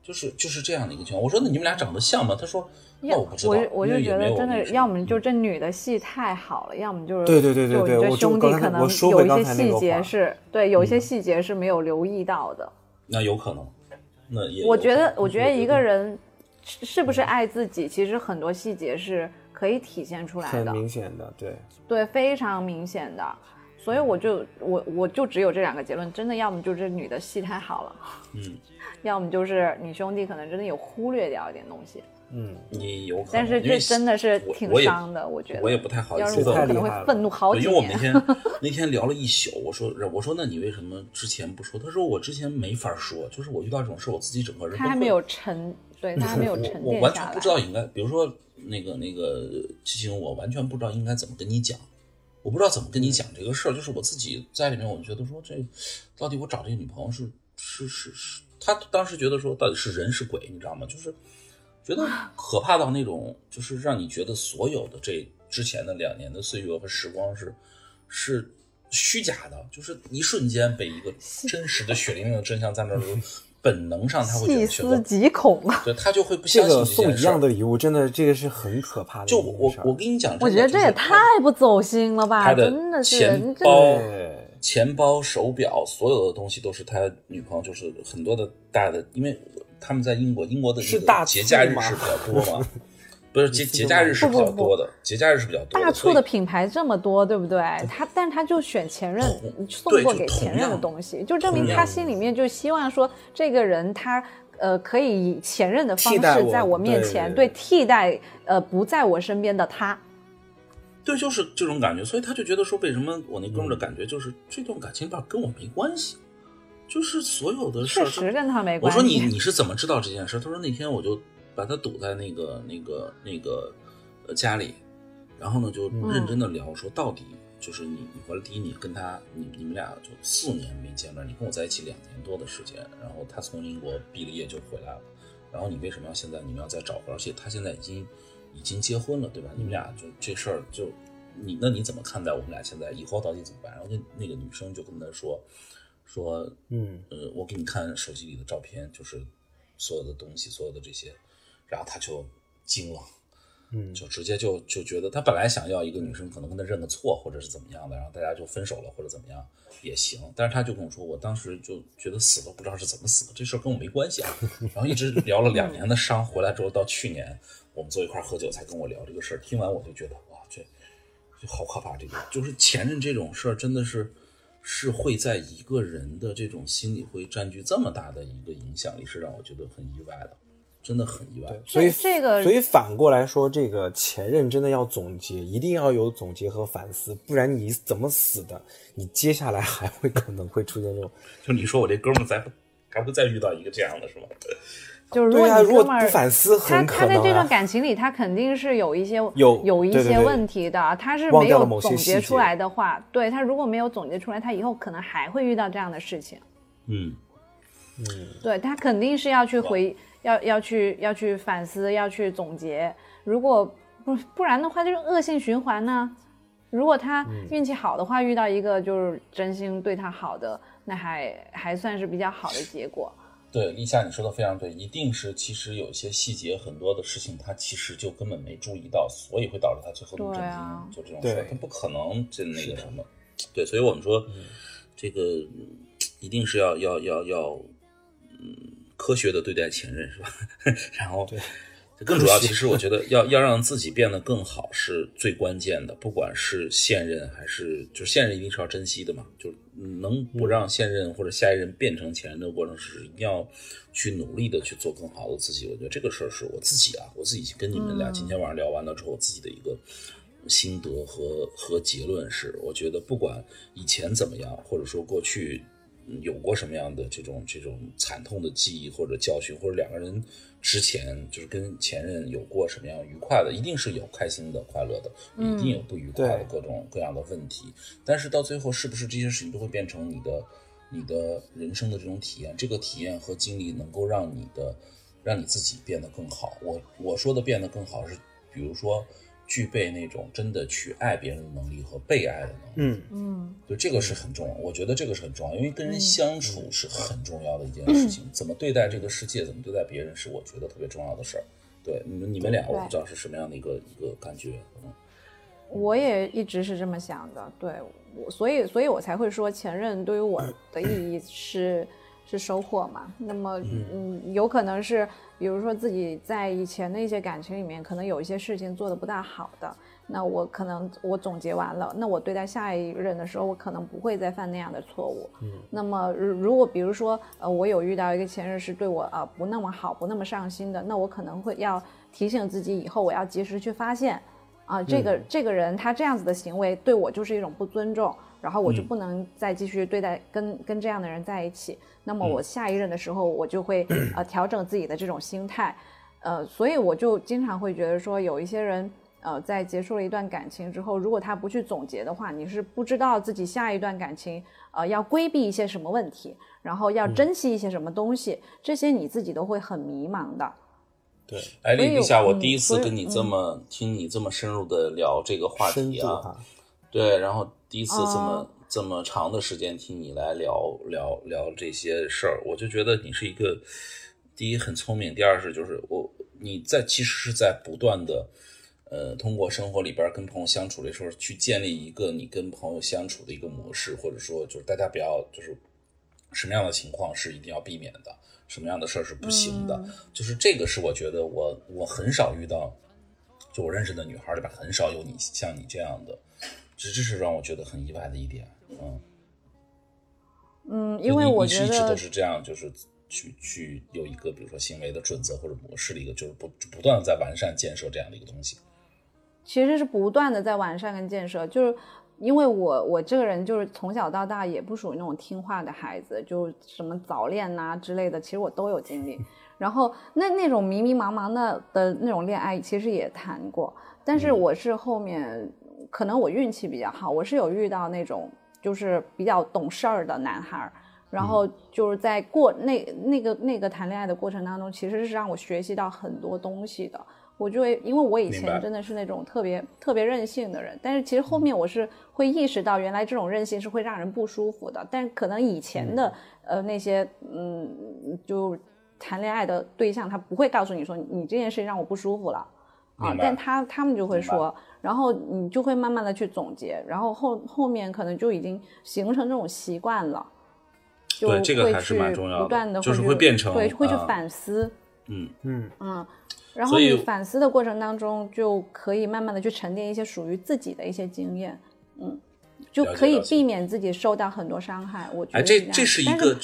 就是就是这样的一个情况。我说那你们俩长得像吗？他说那我不知道，我我就觉得真的，要么就这女的戏太好了，要么就是对对对对对，这兄弟可能有一些细节是对，有一些细节是没有留意到的。那有可能，那也我觉得我觉得一个人是不是爱自己，其实很多细节是。可以体现出来的，很明显的，对。对，非常明显的，所以我就我我就只有这两个结论，真的，要么就这女的戏太好了，嗯，要么就是你兄弟可能真的有忽略掉一点东西，嗯，你有可能，但是这真的是挺伤的，我觉得我也不太好意思，我可能会愤怒好几年。因为我们那天那天聊了一宿，我说我说那你为什么之前不说？他说我之前没法说，就是我遇到这种事，我自己整个人他还没有 沉，对他还没有沉淀我完全不知道应该，比如说。那个那个七星，我完全不知道应该怎么跟你讲，我不知道怎么跟你讲这个事儿。就是我自己在里面，我觉得说，这到底我找这个女朋友是是是是，他当时觉得说，到底是人是鬼，你知道吗？就是觉得可怕到那种，就是让你觉得所有的这之前的两年的岁月和时光是是虚假的，就是一瞬间被一个真实的血淋淋的真相在那儿。本能上他会细思极恐啊，对他就会不相信这送一样的礼物，真的这个是很可怕的。就我我跟你讲，我觉得这也太不走心了吧，他的是钱包、钱包、手表，所有的东西都是他女朋友，就是很多的大的，因为他们在英国，英国的那个节假日是比较多嘛。不是节节假日是比较多的，节假日是比较多。大促的品牌这么多，对不对？他，但他就选前任送过给前任的东西，就证明他心里面就希望说，这个人他呃可以以前任的方式在我面前对替代呃不在我身边的他。对，就是这种感觉，所以他就觉得说，为什么我那哥们的感觉就是这段感情吧跟我没关系，就是所有的事确实跟他没关系。我说你你是怎么知道这件事？他说那天我就。把他堵在那个、那个、那个呃家里，然后呢就认真的聊，说到底就是你，你回来第一你跟他，你你们俩就四年没见面，你跟我在一起两年多的时间，然后他从英国毕了业就回来了，然后你为什么要现在你们要再找回而且他现在已经已经结婚了，对吧？你们俩就这事儿就你那你怎么看待我们俩现在以后到底怎么办？然后那那个女生就跟他说说嗯呃我给你看手机里的照片，就是所有的东西，所有的这些。然后他就惊了，嗯，就直接就就觉得他本来想要一个女生，可能跟他认个错或者是怎么样的，然后大家就分手了或者怎么样也行。但是他就跟我说，我当时就觉得死都不知道是怎么死的，这事儿跟我没关系啊。然后一直聊了两年的伤，回来之后到去年我们坐一块喝酒才跟我聊这个事儿。听完我就觉得哇，这就好可怕。这个就是前任这种事儿，真的是是会在一个人的这种心里会占据这么大的一个影响力，是让我觉得很意外的。真的很意外，所以这个，所以反过来说，这个前任真的要总结，一定要有总结和反思，不然你怎么死的，你接下来还会可能会出现这种。就你说我这哥们儿，再还会再遇到一个这样的，是吗？就是如果你哥们儿不反思，他他在这段感情里，他肯定是有一些有有一些问题的，他是没有总结出来的话，对他如果没有总结出来，他以后可能还会遇到这样的事情。嗯嗯，对他肯定是要去回。要要去要去反思，要去总结。如果不不然的话，就是恶性循环呢。如果他运气好的话，遇到一个就是真心对他好的，那还还算是比较好的结果。对，立夏你说的非常对，一定是其实有一些细节，很多的事情他其实就根本没注意到，所以会导致他最后的震惊。就这种事，他不可能就那个什么。对，所以我们说这个一定是要要要要嗯。科学的对待前任是吧？然后，更主要，其实我觉得要要让自己变得更好是最关键的。不管是现任还是，就现任一定是要珍惜的嘛。就能不让现任或者下一任变成前任的过程，是一定要去努力的去做更好的自己。我觉得这个事儿是我自己啊，我自己跟你们俩今天晚上聊完了之后，我自己的一个心得和和结论是：我觉得不管以前怎么样，或者说过去。有过什么样的这种这种惨痛的记忆或者教训，或者两个人之前就是跟前任有过什么样愉快的，一定是有开心的、快乐的，一定有不愉快的各种各样的问题。但是到最后，是不是这些事情都会变成你的你的人生的这种体验？这个体验和经历能够让你的让你自己变得更好。我我说的变得更好是，比如说具备那种真的去爱别人的能力和被爱的能力。嗯嗯，就这个是很重要，我觉得这个是很重要，因为跟人相处是很重要的一件事情。怎么对待这个世界，怎么对待别人，是我觉得特别重要的事儿。对，你们你们俩我不知道是什么样的一个一个感觉。嗯，我也一直是这么想的。对，我所以所以我才会说前任对于我的意义是。是收获嘛？那么，嗯，有可能是，比如说自己在以前的一些感情里面，可能有一些事情做的不大好的，那我可能我总结完了，那我对待下一任的时候，我可能不会再犯那样的错误。嗯，那么如果比如说，呃，我有遇到一个前任是对我啊不那么好，不那么上心的，那我可能会要提醒自己，以后我要及时去发现，啊，这个这个人他这样子的行为对我就是一种不尊重。然后我就不能再继续对待跟跟这样的人在一起。那么我下一任的时候，我就会 呃调整自己的这种心态，呃，所以我就经常会觉得说，有一些人呃在结束了一段感情之后，如果他不去总结的话，你是不知道自己下一段感情呃要规避一些什么问题，然后要珍惜一些什么东西，这些你自己都会很迷茫的。对，哎，李一下，我第一次跟你这么听你这么深入的聊这个话题啊，对，然后。第一次这么这么长的时间听你来聊聊聊这些事儿，我就觉得你是一个第一很聪明，第二是就是我你在其实是在不断的呃通过生活里边跟朋友相处的时候去建立一个你跟朋友相处的一个模式，或者说就是大家不要就是什么样的情况是一定要避免的，什么样的事儿是不行的，就是这个是我觉得我我很少遇到，就我认识的女孩里边很少有你像你这样的。这这是让我觉得很意外的一点，嗯，嗯，因为我觉得一直都是这样，就是去去有一个比如说行为的准则或者模式的一个，就是不不断的在完善建设这样的一个东西。其实是不断的在完善跟建设，就是因为我我这个人就是从小到大也不属于那种听话的孩子，就什么早恋呐之类的，其实我都有经历。然后那那种迷迷茫茫的的那种恋爱，其实也谈过，但是我是后面。可能我运气比较好，我是有遇到那种就是比较懂事儿的男孩儿，然后就是在过那那个那个谈恋爱的过程当中，其实是让我学习到很多东西的。我就会因为我以前真的是那种特别特别任性的人，但是其实后面我是会意识到，原来这种任性是会让人不舒服的。但可能以前的呃那些嗯就谈恋爱的对象，他不会告诉你说你这件事情让我不舒服了啊，但他他们就会说。然后你就会慢慢的去总结，然后后后面可能就已经形成这种习惯了，就会去不断的就是会变成对会去反思，嗯嗯嗯，然后你反思的过程当中就可以慢慢的去沉淀一些属于自己的一些经验，嗯，就可以避免自己受到很多伤害。我觉得哎，这这是一个。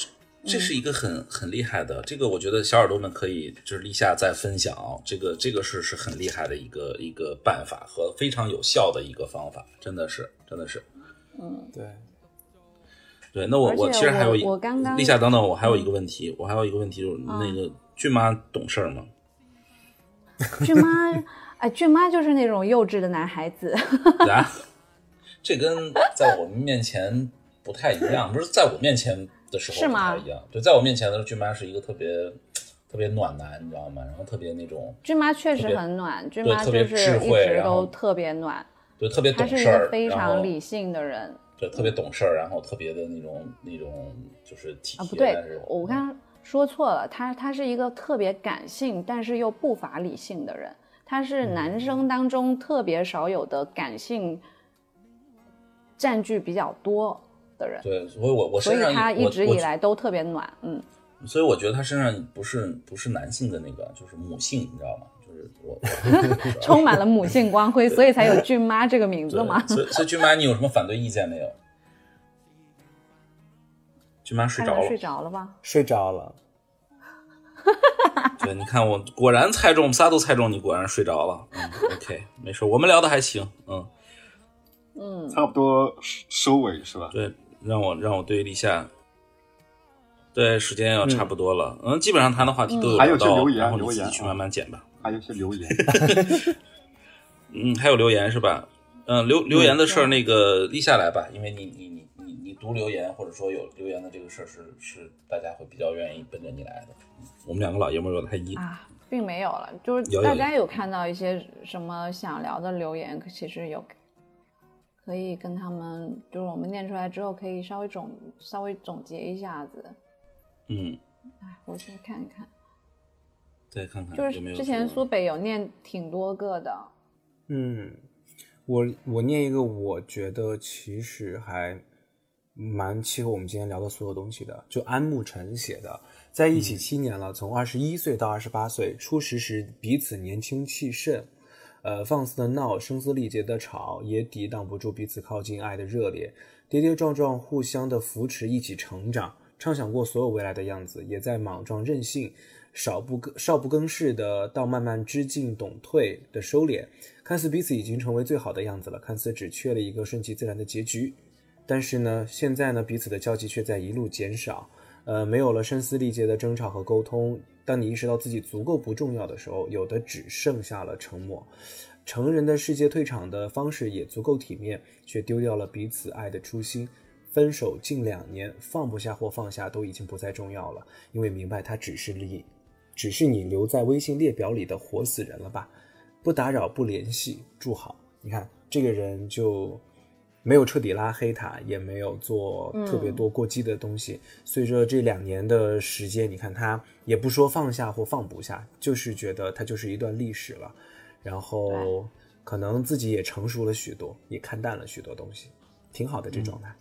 这是一个很很厉害的，这个我觉得小耳朵们可以就是立下再分享，这个这个是是很厉害的一个一个办法和非常有效的一个方法，真的是真的是，嗯，对，对，那我我其实还有一我刚刚立夏等等，我还有一个问题，我还有一个问题就是那个俊妈懂事吗？俊妈，哎，俊妈就是那种幼稚的男孩子，啊，这跟在我们面前不太一样，不是在我面前。的时候不太一样，对，在我面前的时候，俊妈是一个特别特别暖男，你知道吗？然后特别那种，俊妈确实很暖，俊妈就是一直都特别暖，对，特别懂事儿，非常理性的人，对，特别懂事儿，然后特别的那种那种就是体贴。啊，不对，我刚刚说错了，他他是一个特别感性，但是又不乏理性的人，他是男生当中特别少有的感性占据比较多。的人对，所以我我身上他一直以来都特别暖，嗯，所以我觉得他身上不是不是男性的那个，就是母性，你知道吗？就是我 充满了母性光辉，所以才有俊妈这个名字嘛。所以所以俊妈，你有什么反对意见没有？俊妈睡着了，睡着了吧？睡着了。对，你看我果然猜中，我们仨都猜中，你果然睡着了。嗯，OK，没事，我们聊的还行，嗯嗯，差不多收尾是吧？对。让我让我对立夏，对时间要差不多了，嗯，基本上谈的话题都有还有些留言，留言去慢慢剪吧。还有些留言，嗯，还有留言是吧？嗯，留留言的事儿，那个立夏来吧，因为你你你你你读留言或者说有留言的这个事儿是是大家会比较愿意奔着你来的。我们两个老爷们儿有点太硬啊，并没有了，就是大家有看到一些什么想聊的留言，其实有可以跟他们，就是我们念出来之后，可以稍微总稍微总结一下子。嗯，哎，我去看看，再看看就是之前苏北有念挺多个的，嗯，我我念一个，我觉得其实还蛮契合我们今天聊的所有东西的，就安慕晨写的，在一起七年了，从二十一岁到二十八岁，初识时彼此年轻气盛，呃，放肆的闹，声嘶力竭的吵，也抵挡不住彼此靠近爱的热烈，跌跌撞撞，互相的扶持，一起成长，畅想过所有未来的样子，也在莽撞任性。少不更少不更事的，到慢慢知进懂退的收敛，看似彼此已经成为最好的样子了，看似只缺了一个顺其自然的结局。但是呢，现在呢，彼此的交集却在一路减少，呃，没有了声嘶力竭的争吵和沟通。当你意识到自己足够不重要的时候，有的只剩下了沉默。成人的世界退场的方式也足够体面，却丢掉了彼此爱的初心。分手近两年，放不下或放下都已经不再重要了，因为明白他只是你，只是你留在微信列表里的活死人了吧？不打扰，不联系，祝好。你看这个人就没有彻底拉黑他，也没有做特别多过激的东西。随着这两年的时间，你看他也不说放下或放不下，就是觉得他就是一段历史了。然后可能自己也成熟了许多，也看淡了许多东西，挺好的这状态。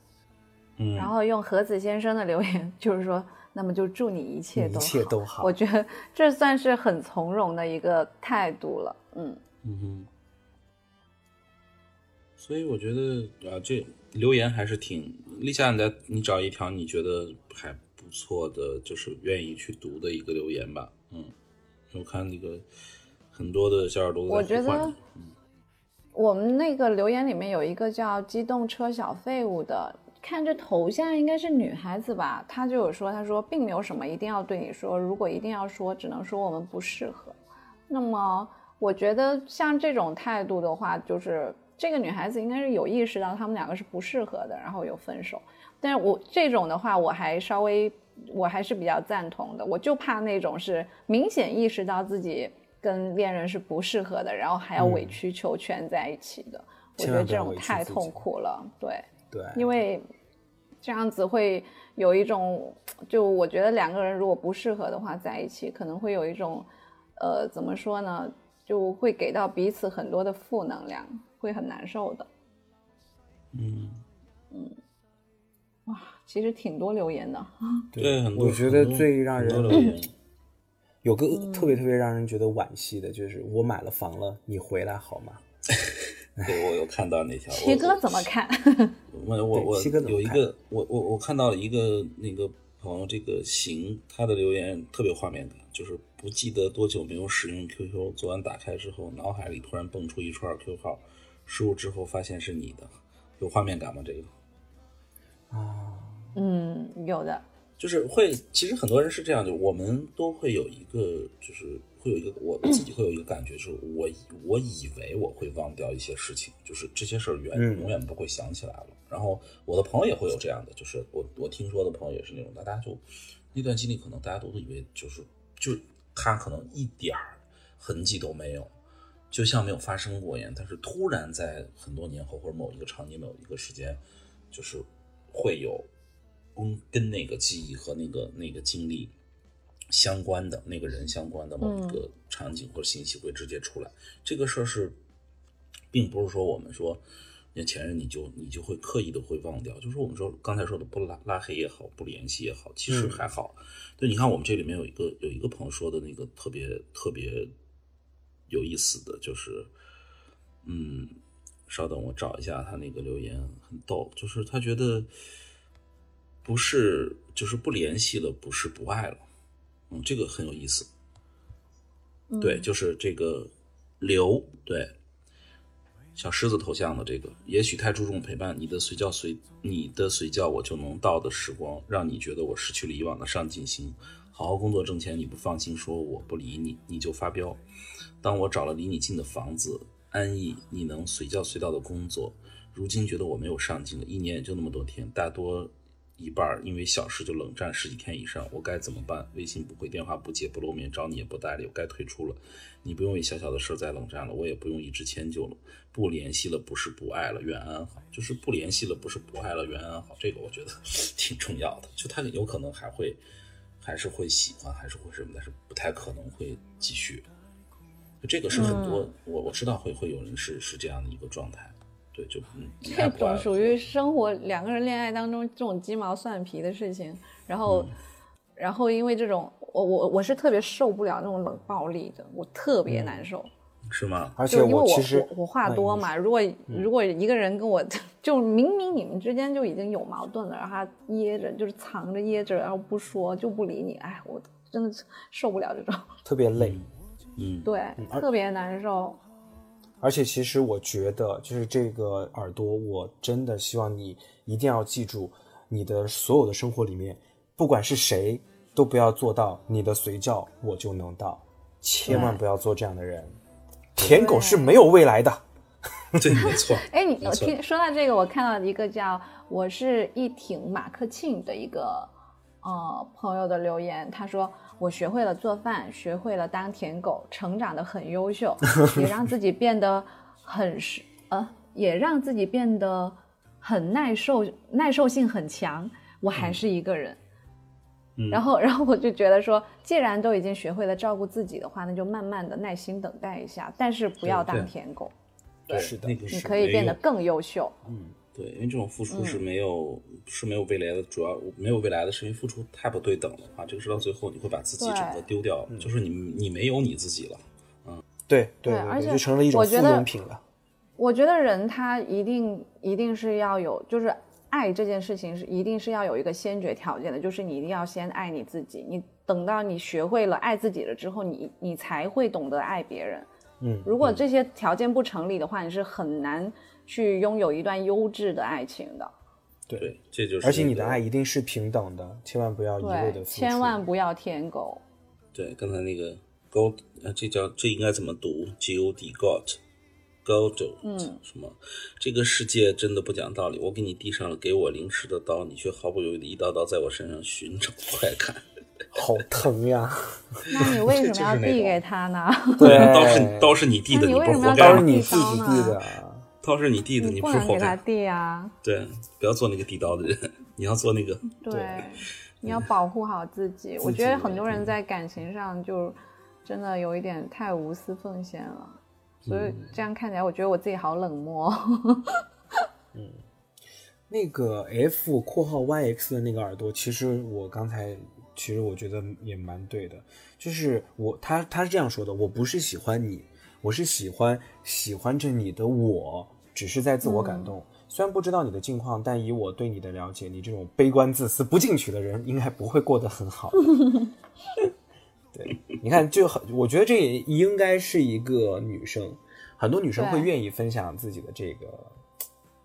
嗯然后用何子先生的留言，就是说，那么就祝你一切都一切都好我觉得这算是很从容的一个态度了。嗯，嗯哼，所以我觉得啊，这留言还是挺立夏，你在你找一条你觉得还不错的，就是愿意去读的一个留言吧。嗯，我看那个很多的小耳朵在我觉得我们那个留言里面有一个叫“机动车小废物”的，看这头像应该是女孩子吧？她就有说，她说并没有什么一定要对你说，如果一定要说，只能说我们不适合。那么我觉得像这种态度的话，就是这个女孩子应该是有意识到他们两个是不适合的，然后有分手。但是我这种的话，我还稍微我还是比较赞同的，我就怕那种是明显意识到自己跟恋人是不适合的，然后还要委曲求全在一起的。我觉得这种太痛苦了，对。对，因为这样子会有一种，就我觉得两个人如果不适合的话，在一起可能会有一种，呃，怎么说呢，就会给到彼此很多的负能量，会很难受的。嗯嗯，哇，其实挺多留言的。对很多我觉得最让人 有个嗯特别特别让人觉得惋惜的，就是我买了房了，你回来好吗？对我有看到那条。七哥怎么看？我我我有一个我我我看到了一个那个朋友，这个行他的留言特别画面感，就是不记得多久没有使用 QQ，昨晚打开之后，脑海里突然蹦出一串 QQ 号，输入之后发现是你的，有画面感吗？这个啊嗯，有的。就是会，其实很多人是这样的，我们都会有一个，就是会有一个，我自己会有一个感觉，就是我以我以为我会忘掉一些事情，就是这些事儿远嗯永远不会想起来了。然后我的朋友也会有这样的，就是我我听说的朋友也是那种，大家就那段经历，可能大家都以为就是就是他可能一点儿痕迹都没有，就像没有发生过一样。但是突然在很多年后或者某一个场景、某一个时间，就是会有跟跟那个记忆和那个那个经历相关的那个人相关的某一个场景或者信息会直接出来。这个事儿是，并不是说我们说那前任你就你就会刻意的会忘掉，就是我们说刚才说的不拉拉黑也好，不联系也好，其实嗯还好。对，你看我们这里面有一个有一个朋友说的那个特别特别有意思的就是，嗯，稍等，我找一下他那个留言，很逗，就是他觉得不是就是不联系了，不是不爱了，嗯，这个很有意思。对，就是这个刘对小狮子头像的这个，也许太注重陪伴，你的随叫随你的随叫我就能到的时光，让你觉得我失去了以往的上进心。好好工作挣钱，你不放心，说我不理你，你就发飙。当我找了离你近的房子，安逸，你能随叫随到的工作，如今觉得我没有上进了，一年也就那么多天，大多一半因为小事就冷战十几天以上，我该怎么办？微信不回，电话不接，不露面，找你也不搭理，我该退出了。你不用为小小的事再冷战了，我也不用一直迁就了。不联系了不是不爱了，愿安好。就是不联系了不是不爱了，愿安好。这个我觉得 挺重要的。就他有可能还会，还是会喜欢，还是会什么，但是不太可能会继续。这个是很多我我知道会会有人是是这样的一个状态。对，就嗯，这种属于生活两个人恋爱当中这种鸡毛蒜皮的事情，然后，然后因为这种，我我我是特别受不了那种冷暴力的，我特别难受。是吗？而且我其实我话多嘛，如果如果一个人跟我 就明明你们之间就已经有矛盾了，然后他掖着就是藏着掖着，然后不说就不理你，哎，我真的受不了这种，特别累，嗯，对，特别难受。而且其实我觉得，就是这个耳朵，我真的希望你一定要记住，你的所有的生活里面，不管是谁，都不要做到你的随叫我就能到，千万不要做这样的人。舔狗是没有未来的。对，没错。哎，你我听说到这个，我看到一个叫“我是一挺马克沁”的一个呃朋友的留言，他说。我学会了做饭，学会了当舔狗，成长的很优秀，也让自己变得很是呃，也让自己变得很耐受，耐受性很强。我还是一个人，然后，然后我就觉得说，既然都已经学会了照顾自己的话，那就慢慢的耐心等待一下，但是不要当舔狗。对，是的，你可以变得更优秀。嗯。对，因为这种付出是没有是没有未来的，主要没有未来的，是因为付出太不对等了啊！这个是到最后你会把自己整个丢掉，就是你你没有你自己了，嗯，对对，而且就成了一种附庸品了。我觉得人他一定一定是要有，就是爱这件事情是一定是要有一个先决条件的，就是你一定要先爱你自己。你等到你学会了爱自己了之后，你你才会懂得爱别人。嗯，如果这些条件不成立的话，你是很难。去拥有一段优质的爱情的，对，这就是。而且你的爱一定是平等的，千万不要一味的，千万不要舔狗。对，刚才那个 God，呃，这叫这应该怎么读？G O D God，God，嗯，什么？这个世界真的不讲道理。我给你递上了给我零食的刀，你却毫不犹豫的一刀刀在我身上寻找快感，好疼呀！那你为什么要递给他呢？对，刀是刀是你递的，你为什么要刀是你自己递的？刀是你递的，你不是活该。递啊！对，不要做那个递刀的人，你要做那个。对，你要保护好自己。我觉得很多人在感情上就真的有一点太无私奉献了，所以这样看起来，我觉得我自己好冷漠。嗯，那个 F 括号 YX 的那个耳朵，其实我刚才其实我觉得也蛮对的，就是我他他是这样说的，我不是喜欢你。我是喜欢喜欢着你的，我只是在自我感动。虽然不知道你的近况，但以我对你的了解，你这种悲观自私、不进取的人，应该不会过得很好。对，你看，就很，我觉得这也应该是一个女生，很多女生会愿意分享自己的这个。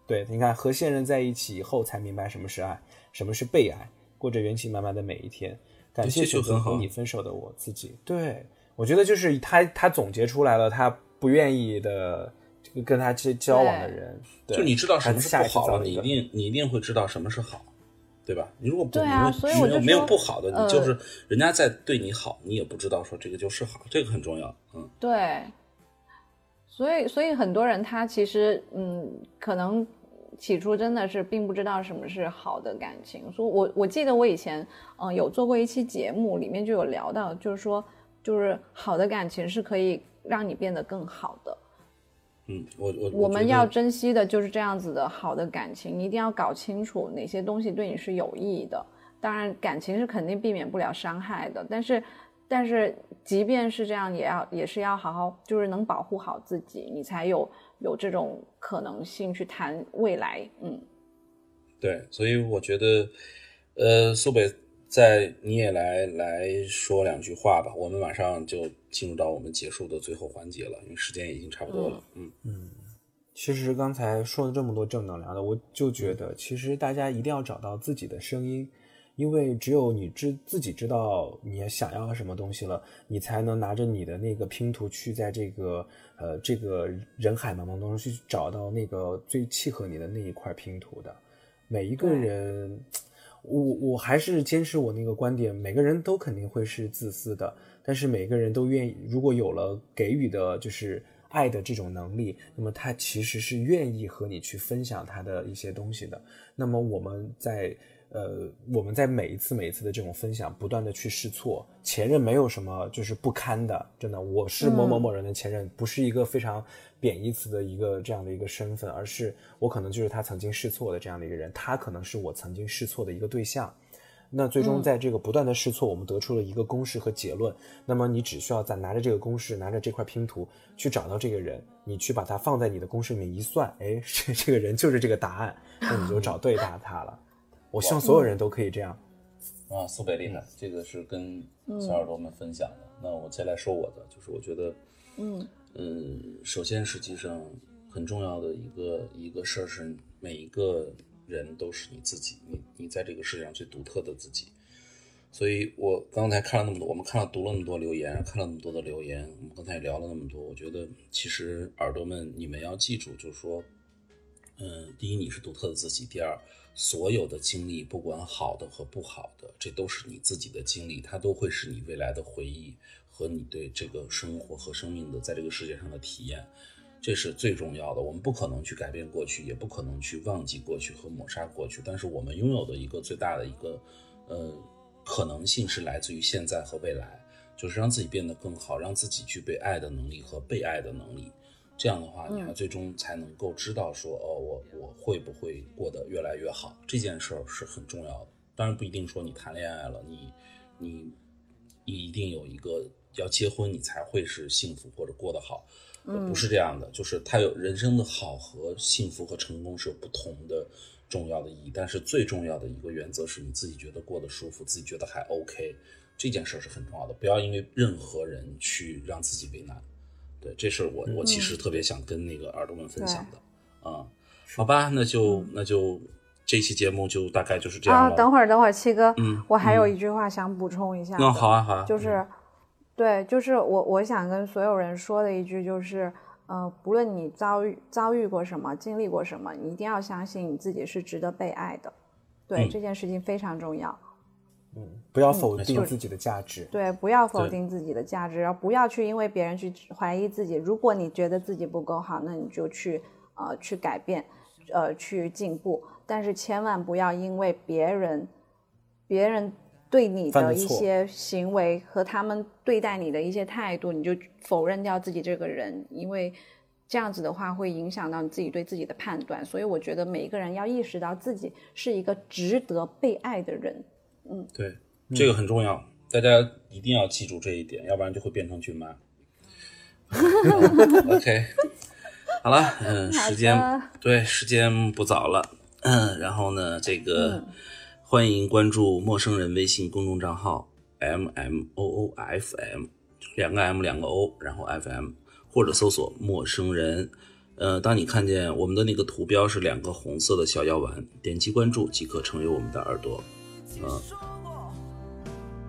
对，你看，和现任在一起以后，才明白什么是爱，什么是被爱，过着元气满满的每一天。感谢选择和你分手的我自己。对。我觉得就是他，他总结出来了，他不愿意的跟他交交往的人，就你知道什么是不好了，你一定你一定会知道什么是好，对吧？你如果不没有没有不好的，你就是人家在对你好，你也不知道说这个就是好，这个很重要，嗯，对。所以所以很多人他其实嗯，可能起初真的是并不知道什么是好的感情。所以我我记得我以前嗯有做过一期节目，里面就有聊到，就是说。就是好的感情是可以让你变得更好的，嗯，我我我们要珍惜的就是这样子的好的感情，你一定要搞清楚哪些东西对你是有意义的。当然，感情是肯定避免不了伤害的，但是，但是即便是这样，也要也是要好好，就是能保护好自己，你才有有这种可能性去谈未来。嗯，对，所以我觉得，呃，苏北。再你也来来说两句话吧，我们马上就进入到我们结束的最后环节了，因为时间已经差不多了。嗯嗯，其实刚才说了这么多正能量的，我就觉得其实大家一定要找到自己的声音，因为只有你知自己知道你想要什么东西了，你才能拿着你的那个拼图去在这个呃这个人海茫茫当中去找到那个最契合你的那一块拼图的。每一个人，我我还是坚持我那个观点，每个人都肯定会是自私的，但是每个人都愿意，如果有了给予的，就是爱的这种能力，那么他其实是愿意和你去分享他的一些东西的。那么我们在。呃，我们在每一次每一次的这种分享，不断的去试错。前任没有什么就是不堪的，真的，我是某某某人的前任，不是一个非常贬义词的一个这样的一个身份，而是我可能就是他曾经试错的这样的一个人，他可能是我曾经试错的一个对象。那最终在这个不断的试错，我们得出了一个公式和结论。那么你只需要在拿着这个公式，拿着这块拼图去找到这个人，你去把它放在你的公式里面一算，哎，这 这个人就是这个答案，那你就找对答他了。我希望所有人都可以这样。啊，苏北厉害，这个是跟小耳朵们分享的。那我接下来说我的，就是我觉得，嗯嗯，首先实际上很重要的一个一个事儿是，每一个人都是你自己，你你在这个世界上最独特的自己。所以我刚才看了那么多，我们看了读了那么多留言，看了那么多的留言，我们刚才也聊了那么多。我觉得其实耳朵们，你们要记住，就是说，嗯，第一你是独特的自己，第二。所有的经历，不管好的和不好的，这都是你自己的经历，它都会是你未来的回忆和你对这个生活和生命的在这个世界上的体验，这是最重要的。我们不可能去改变过去，也不可能去忘记过去和抹杀过去，但是我们拥有的一个最大的一个呃可能性是来自于现在和未来，就是让自己变得更好，让自己具备爱的能力和被爱的能力。这样的话，你还最终才能够知道说，哦，我我会不会过得越来越好？这件事儿是很重要的。当然不一定说你谈恋爱了，你你你一定有一个要结婚，你才会是幸福或者过得好。不是这样的，就是他有人生的好和幸福和成功是有不同的重要的意义。但是最重要的一个原则是你自己觉得过得舒服，自己觉得还 OK，这件事是很重要的。不要因为任何人去让自己为难。对，这是我我其实特别想跟那个耳朵们分享的，啊，好吧，那就那就这期节目就大概就是这样啊，等会儿等会儿，七哥，嗯，我还有一句话想补充一下。那好啊好啊，就是，对，就是我我想跟所有人说的一句就是，呃，不论你遭遇遭遇过什么，经历过什么，你一定要相信你自己是值得被爱的，对，这件事情非常重要。嗯，不要否定自己的价值。对，不要否定自己的价值，然后不要去因为别人去怀疑自己。如果你觉得自己不够好，那你就去呃去改变，呃去进步。但是千万不要因为别人别人对你的一些行为和他们对待你的一些态度，你就否认掉自己这个人，因为这样子的话会影响到你自己对自己的判断。所以我觉得每一个人要意识到自己是一个值得被爱的人。嗯，对，这个很重要，大家一定要记住这一点，要不然就会变成菌妈。OK，好了，嗯，时间对，时间不早了，嗯，然后呢，这个欢迎关注陌生人微信公众账号 M M O O F M，两个 M 两个 O，然后 F M，或者搜索陌生人。呃，当你看见我们的那个图标是两个红色的小药丸，点击关注即可成为我们的耳朵。啊。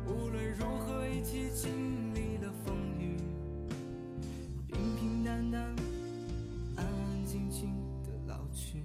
无论如何，一起经历了风雨，平平淡淡，安安静静的老去。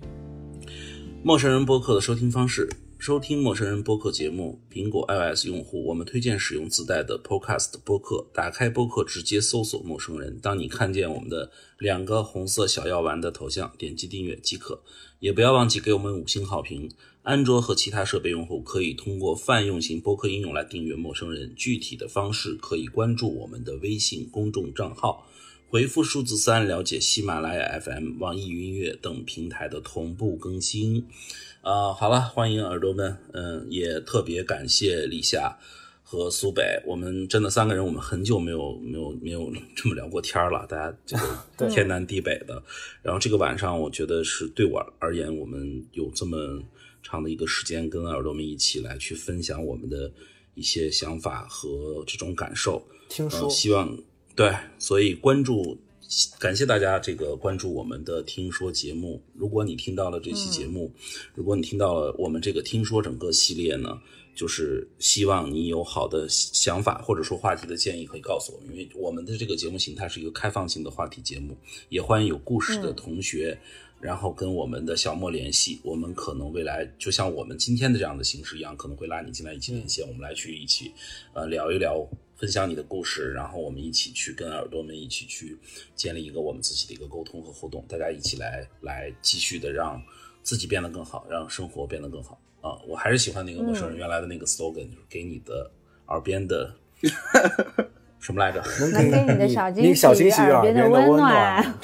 陌生人播客的收听方式：收听陌生人播客节目，苹果 iOS 用户我们推荐使用自带的 Podcast 播客。打开播客，直接搜索“陌生人”。当你看见我们的两个红色小药丸的头像，点击订阅即可。也不要忘记给我们五星好评。安卓和其他设备用户可以通过泛用型播客应用来订阅《陌生人》，具体的方式可以关注我们的微信公众账号，回复数字三了解喜马拉雅 FM、网易云音乐等平台的同步更新。啊，好了，欢迎耳朵们，嗯，也特别感谢李夏和苏北，我们真的三个人，我们很久没有没有没有这么聊过天了，大家这个 天南地北的，然后这个晚上，我觉得是对我而言，我们有这么。长的一个时间，跟耳朵们一起来去分享我们的一些想法和这种感受。听说，希望对，所以关注感谢大家这个关注我们的听说节目。如果你听到了这期节目，如果你听到了我们这个听说整个系列呢，就是希望你有好的想法或者说话题的建议可以告诉我们，因为我们的这个节目形态是一个开放性的话题节目，也欢迎有故事的同学。然后跟我们的小莫联系，我们可能未来就像我们今天的这样的形式一样，可能会拉你进来一起连线，我们来去一起，呃，聊一聊，分享你的故事，然后我们一起去跟耳朵们一起去建立一个我们自己的一个沟通和互动，大家一起来来继续的让自己变得更好，让生活变得更好啊！我还是喜欢那个陌生人原来的那个 slogan，就是给你的耳边的。什么来着？能 给你的小惊喜，耳边的温暖。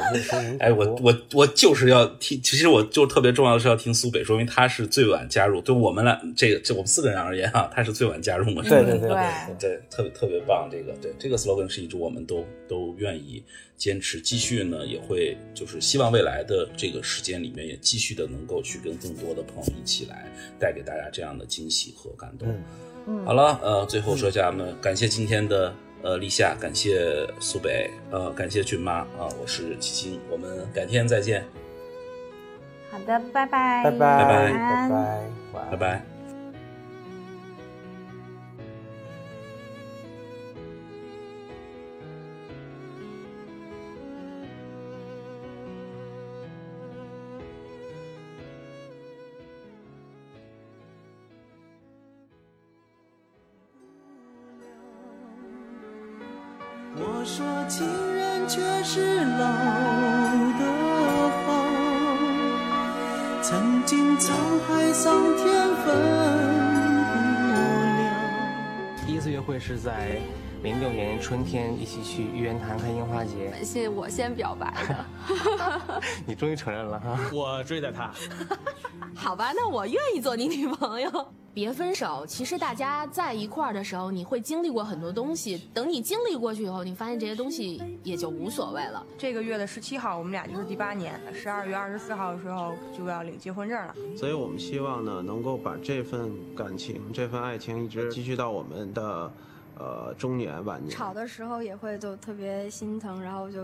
哎，我我我就是要听，其实我就特别重要的是要听苏北，说明他是最晚加入。对我们来，这个就我们四个人而言啊，他是最晚加入嘛。对对对对，特别特别棒。这个对这个 slogan 是一直我们都都愿意坚持继续呢，也会就是希望未来的这个时间里面也继续的能够去跟更多的朋友一起来带给大家这样的惊喜和感动。嗯，好了，呃，最后说一下，们感谢今天的。呃，立夏，感谢苏北，呃，感谢俊妈啊，我是齐星，我们改天再见。好的，拜拜，拜拜，拜拜，拜拜，拜拜。是老的好，曾经沧海桑田分不了。第一次约会是在零六年春天，一起去玉渊潭看樱花节。是我先表白的，你终于承认了哈。我追的他。好吧，那我愿意做你女朋友。别分手，其实大家在一块儿的时候，你会经历过很多东西。等你经历过去以后，你发现这些东西也就无所谓了。这个月的十七号，我们俩就是第八年。十二月二十四号的时候就要领结婚证了。所以我们希望呢，能够把这份感情、这份爱情一直继续到我们的呃中年晚年。吵的时候也会就特别心疼，然后就。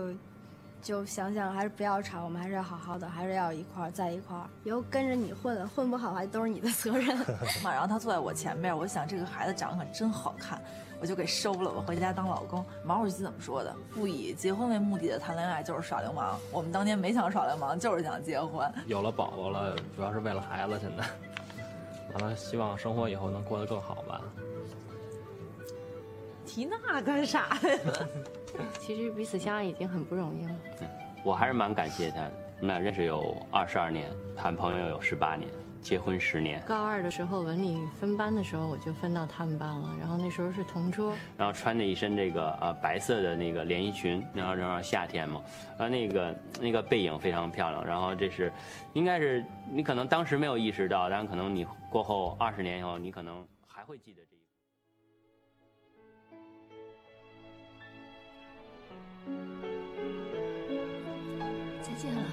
就想想还是不要吵，我们还是要好好的，还是要一块儿在一块儿。以后跟着你混，混不好还都是你的责任。然后他坐在我前面，我想这个孩子长得可真好看，我就给收了，我回家当老公。毛主席怎么说的？不以结婚为目的的谈恋爱就是耍流氓。我们当年没想耍流氓，就是想结婚。有了宝宝了，主要是为了孩子。现在，完了，希望生活以后能过得更好吧。提那干啥呀？其实彼此相爱已经很不容易了。我还是蛮感谢他的。我们俩认识有二十二年，谈朋友有十八年，结婚十年。高二的时候，文理分班的时候，我就分到他们班了。然后那时候是同桌。然后穿着一身这个呃白色的那个连衣裙，然后正好夏天嘛，然后那个那个背影非常漂亮。然后这是，应该是你可能当时没有意识到，但可能你过后二十年以后，你可能还会记得。再见了。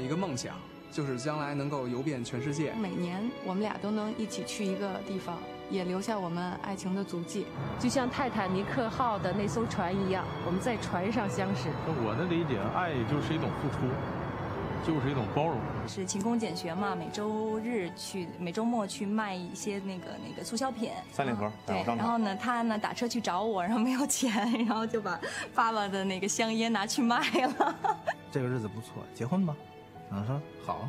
有一个梦想。就是将来能够游遍全世界。每年我们俩都能一起去一个地方，也留下我们爱情的足迹，就像泰坦尼克号的那艘船一样，我们在船上相识。我的理解，爱就是一种付出，就是一种包容。是勤工俭学嘛，每周日去，每周末去卖一些那个那个促销品。三里河。对。然后呢，他呢打车去找我，然后没有钱，然后就把爸爸的那个香烟拿去卖了。这个日子不错，结婚吧。啊，说好，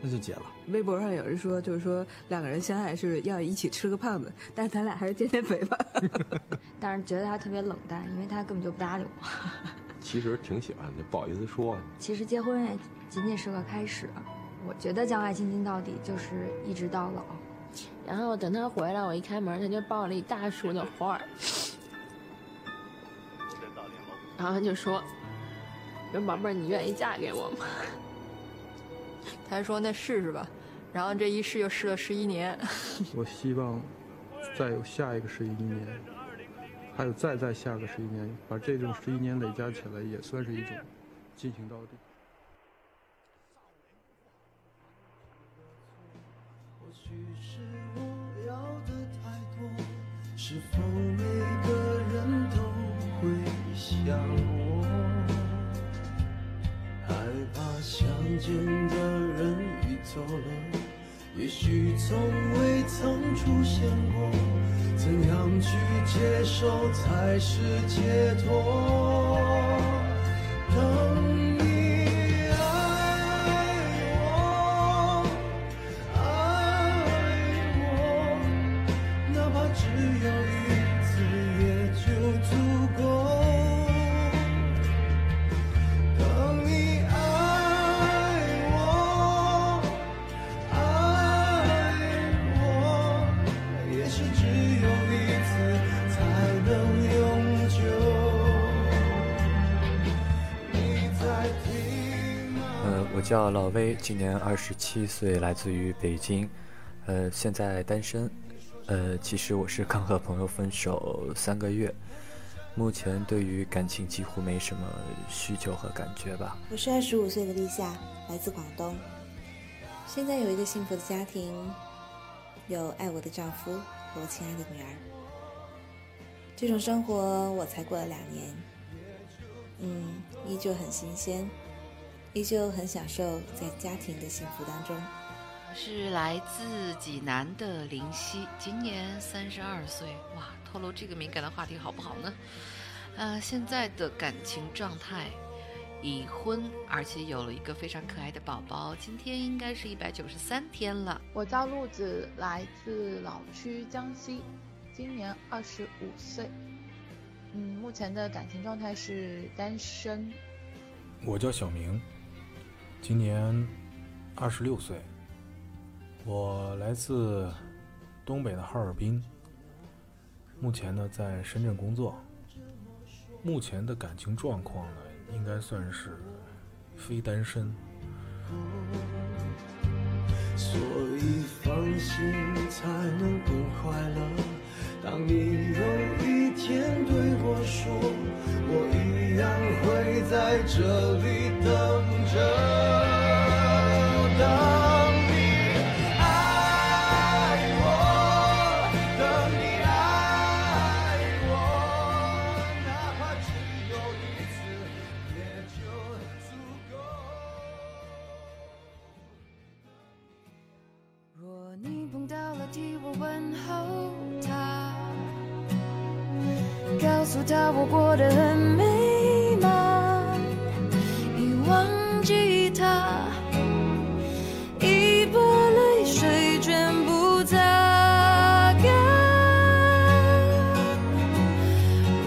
那就结了。微博上有人说，就是说两个人相爱是要一起吃个胖子，但是咱俩还是减减肥吧。但是觉得他特别冷淡，因为他根本就不搭理我。其实挺喜欢的，不好意思说。其实结婚也仅仅是个开始，我觉得将爱进行到底就是一直到老。然后等他回来，我一开门，他就抱了一大束的花儿，然后他就说：“说宝贝儿，你愿意嫁给我吗？”他说那试试吧，然后这一试就试了十一年。我希望再有下一个十一年，还有再再下个十一年，把这种十一年累加起来，也算是一种进行到底。是否每个人都会想想见的人已走了，也许从未曾出现过。怎样去接受才是解脱？等。叫老威，今年二十七岁，来自于北京，呃，现在单身，呃，其实我是刚和朋友分手三个月，目前对于感情几乎没什么需求和感觉吧。我是二十五岁的立夏，来自广东，现在有一个幸福的家庭，有爱我的丈夫和我亲爱的女儿，这种生活我才过了两年，嗯，依旧很新鲜。依旧很享受在家庭的幸福当中。我是来自济南的林夕，今年三十二岁。哇，透露这个敏感的话题好不好呢？呃，现在的感情状态，已婚，而且有了一个非常可爱的宝宝，今天应该是一百九十三天了。我叫陆子，来自老区江西，今年二十五岁。嗯，目前的感情状态是单身。我叫小明。今年二十六岁，我来自东北的哈尔滨，目前呢在深圳工作。目前的感情状况呢，应该算是非单身。所以放心才能更快乐。当你有一天对我说，我一样会在这里等着。告诉他我过得很美满，已忘记他，已把泪水全部擦干。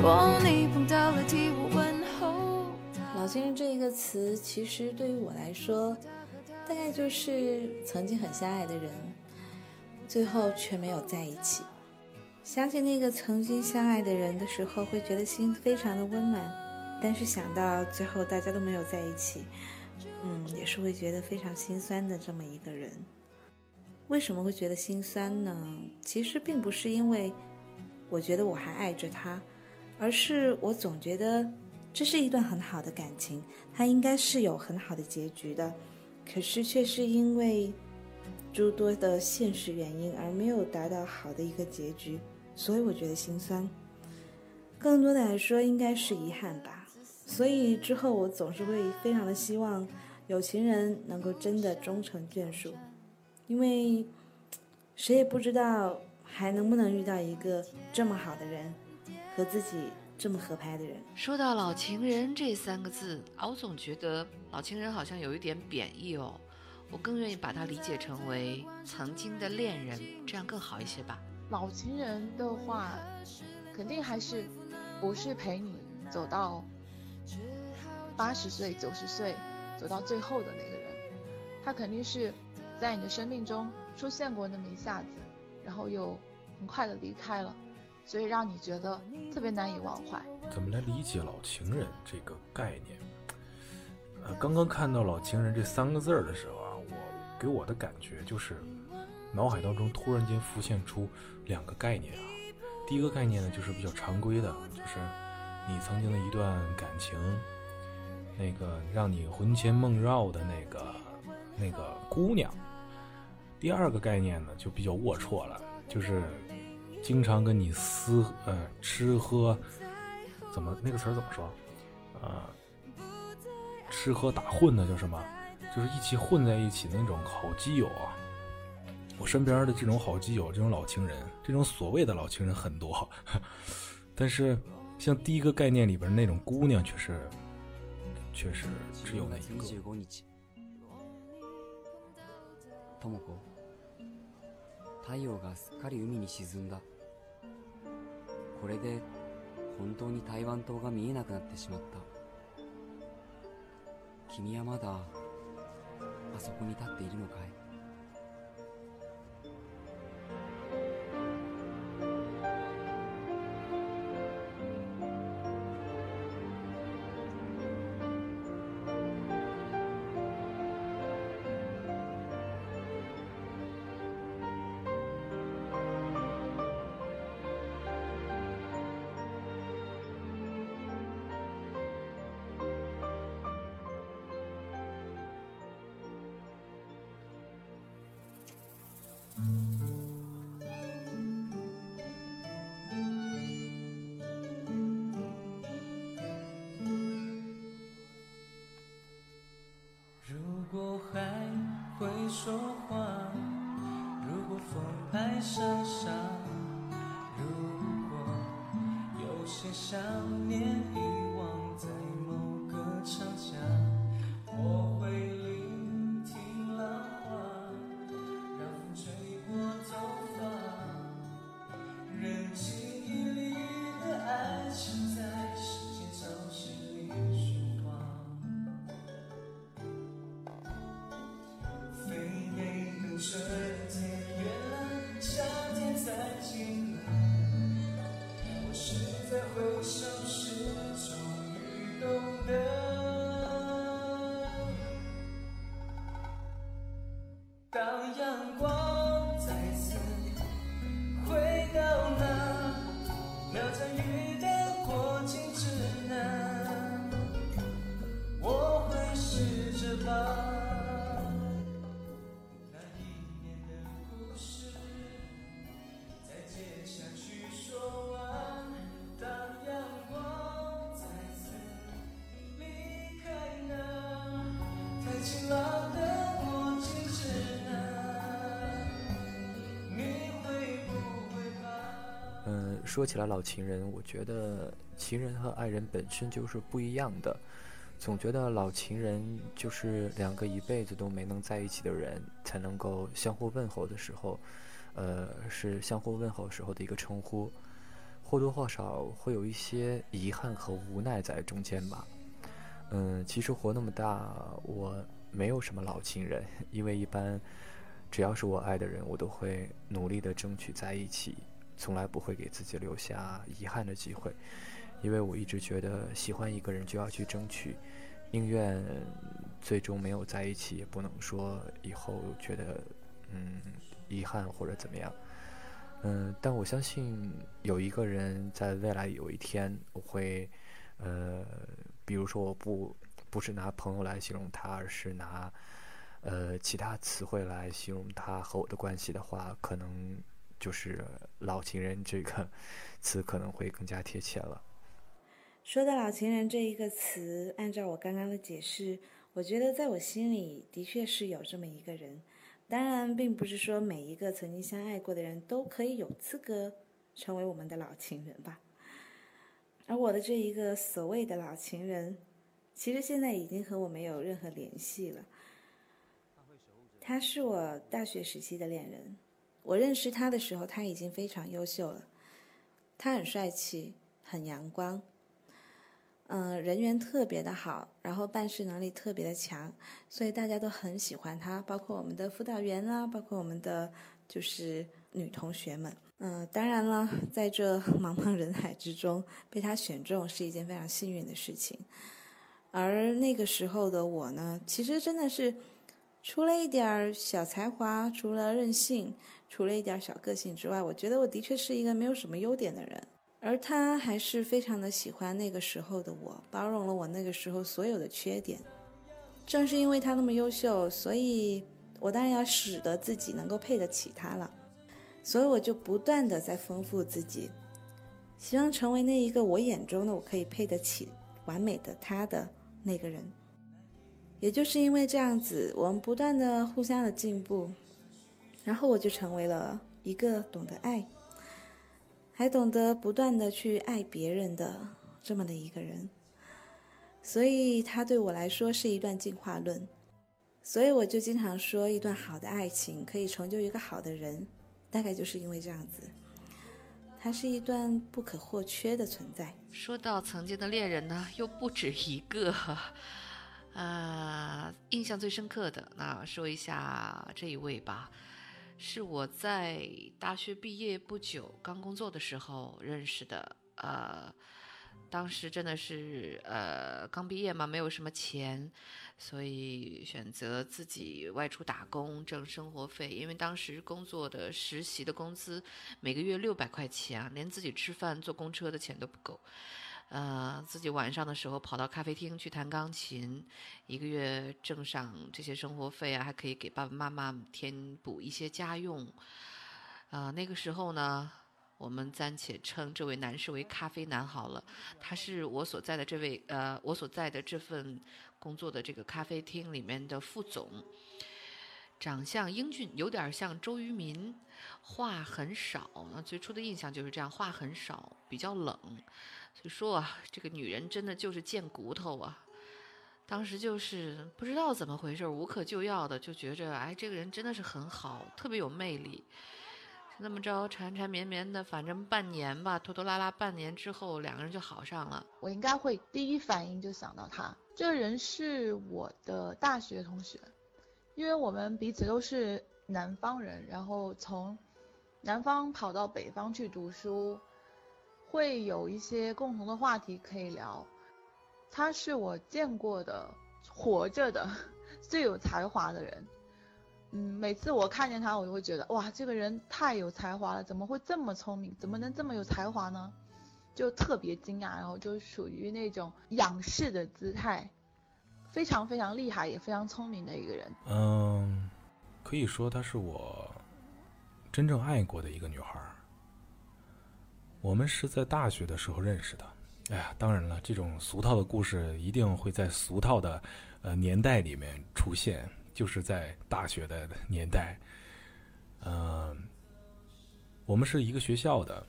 若你碰到了替我问候他。老先生这一个词，其实对于我来说，大概就是曾经很相爱的人，最后却没有在一起。想起那个曾经相爱的人的时候，会觉得心非常的温暖，但是想到最后大家都没有在一起，嗯，也是会觉得非常心酸的这么一个人。为什么会觉得心酸呢？其实并不是因为我觉得我还爱着他，而是我总觉得这是一段很好的感情，它应该是有很好的结局的，可是却是因为诸多的现实原因而没有达到好的一个结局。所以我觉得心酸，更多的来说应该是遗憾吧。所以之后我总是会非常的希望有情人能够真的终成眷属，因为谁也不知道还能不能遇到一个这么好的人，和自己这么合拍的人。说到老情人这三个字啊，我总觉得老情人好像有一点贬义哦，我更愿意把它理解成为曾经的恋人，这样更好一些吧。老情人的话，肯定还是不是陪你走到八十岁、九十岁，走到最后的那个人。他肯定是在你的生命中出现过那么一下子，然后又很快的离开了，所以让你觉得特别难以忘怀。怎么来理解老情人这个概念？呃，刚刚看到“老情人”这三个字儿的时候啊，我给我的感觉就是，脑海当中突然间浮现出两个概念啊。第一个概念呢，就是比较常规的，就是你曾经的一段感情，那个让你魂牵梦绕的那个那个姑娘。第二个概念呢，就比较龌龊了，就是经常跟你私呃吃喝，怎么那个词儿怎么说？呃，吃喝打混的叫什么？就是一起混在一起的那种好基友啊。我身边的这种好基友，这种老情人，这种所谓的老情人很多，但是像第一个概念里边那种姑娘，却是却是只有那一个。智子太陽がすっかり海に沈んだこれで本当に台湾島が見えなくなってしまった君はまだあそこに立っているのかい 说话，如果风爱上沙，如果有些想念说起来老情人，我觉得情人和爱人本身就是不一样的。总觉得老情人就是两个一辈子都没能在一起的人才能够相互问候的时候，呃，是相互问候时候的一个称呼，或多或少会有一些遗憾和无奈在中间吧。嗯，其实活那么大，我没有什么老情人，因为一般只要是我爱的人，我都会努力的争取在一起，从来不会给自己留下遗憾的机会。因为我一直觉得喜欢一个人就要去争取，宁愿最终没有在一起，也不能说以后觉得嗯遗憾或者怎么样。嗯，但我相信有一个人在未来有一天我会，呃，比如说我不不是拿朋友来形容他，而是拿呃其他词汇来形容他和我的关系的话，可能就是老情人这个词可能会更加贴切了。说到“老情人”这一个词，按照我刚刚的解释，我觉得在我心里的确是有这么一个人。当然，并不是说每一个曾经相爱过的人都可以有资格成为我们的老情人吧。而我的这一个所谓的老情人，其实现在已经和我没有任何联系了。他是我大学时期的恋人，我认识他的时候，他已经非常优秀了。他很帅气，很阳光。嗯，人缘特别的好，然后办事能力特别的强，所以大家都很喜欢他，包括我们的辅导员啦，包括我们的就是女同学们。嗯，当然了，在这茫茫人海之中被他选中是一件非常幸运的事情。而那个时候的我呢，其实真的是除了一点儿小才华，除了任性，除了一点小个性之外，我觉得我的确是一个没有什么优点的人。而他还是非常的喜欢那个时候的我，包容了我那个时候所有的缺点。正是因为他那么优秀，所以我当然要使得自己能够配得起他了。所以我就不断的在丰富自己，希望成为那一个我眼中的我可以配得起完美的他的那个人。也就是因为这样子，我们不断的互相的进步，然后我就成为了一个懂得爱，还懂得不断的去爱别人的这么的一个人。所以他对我来说是一段进化论，所以我就经常说，一段好的爱情可以成就一个好的人，大概就是因为这样子，它是一段不可或缺的存在。说到曾经的恋人呢，又不止一个。呃，印象最深刻的，那说一下这一位吧，是我在大学毕业不久，刚工作的时候认识的。呃，当时真的是呃刚毕业嘛，没有什么钱，所以选择自己外出打工挣生活费。因为当时工作的实习的工资每个月六百块钱，连自己吃饭坐公车的钱都不够。呃，自己晚上的时候跑到咖啡厅去弹钢琴，一个月挣上这些生活费啊，还可以给爸爸妈妈填补一些家用。啊，那个时候呢，我们暂且称这位男士为“咖啡男”好了。他是我所在的这位呃，我所在的这份工作的这个咖啡厅里面的副总。长相英俊，有点像周渝民，话很少。那最初的印象就是这样，话很少，比较冷。所以说啊，这个女人真的就是贱骨头啊！当时就是不知道怎么回事，无可救药的就觉着，哎，这个人真的是很好，特别有魅力。那么着缠缠绵绵的，反正半年吧，拖拖拉拉半年之后，两个人就好上了。我应该会第一反应就想到他，这个人是我的大学同学，因为我们彼此都是南方人，然后从南方跑到北方去读书。会有一些共同的话题可以聊，他是我见过的活着的 最有才华的人。嗯，每次我看见他，我就会觉得哇，这个人太有才华了，怎么会这么聪明？怎么能这么有才华呢？就特别惊讶，然后就属于那种仰视的姿态，非常非常厉害，也非常聪明的一个人。嗯，可以说她是我真正爱过的一个女孩。我们是在大学的时候认识的，哎呀，当然了，这种俗套的故事一定会在俗套的呃年代里面出现，就是在大学的年代，嗯，我们是一个学校的，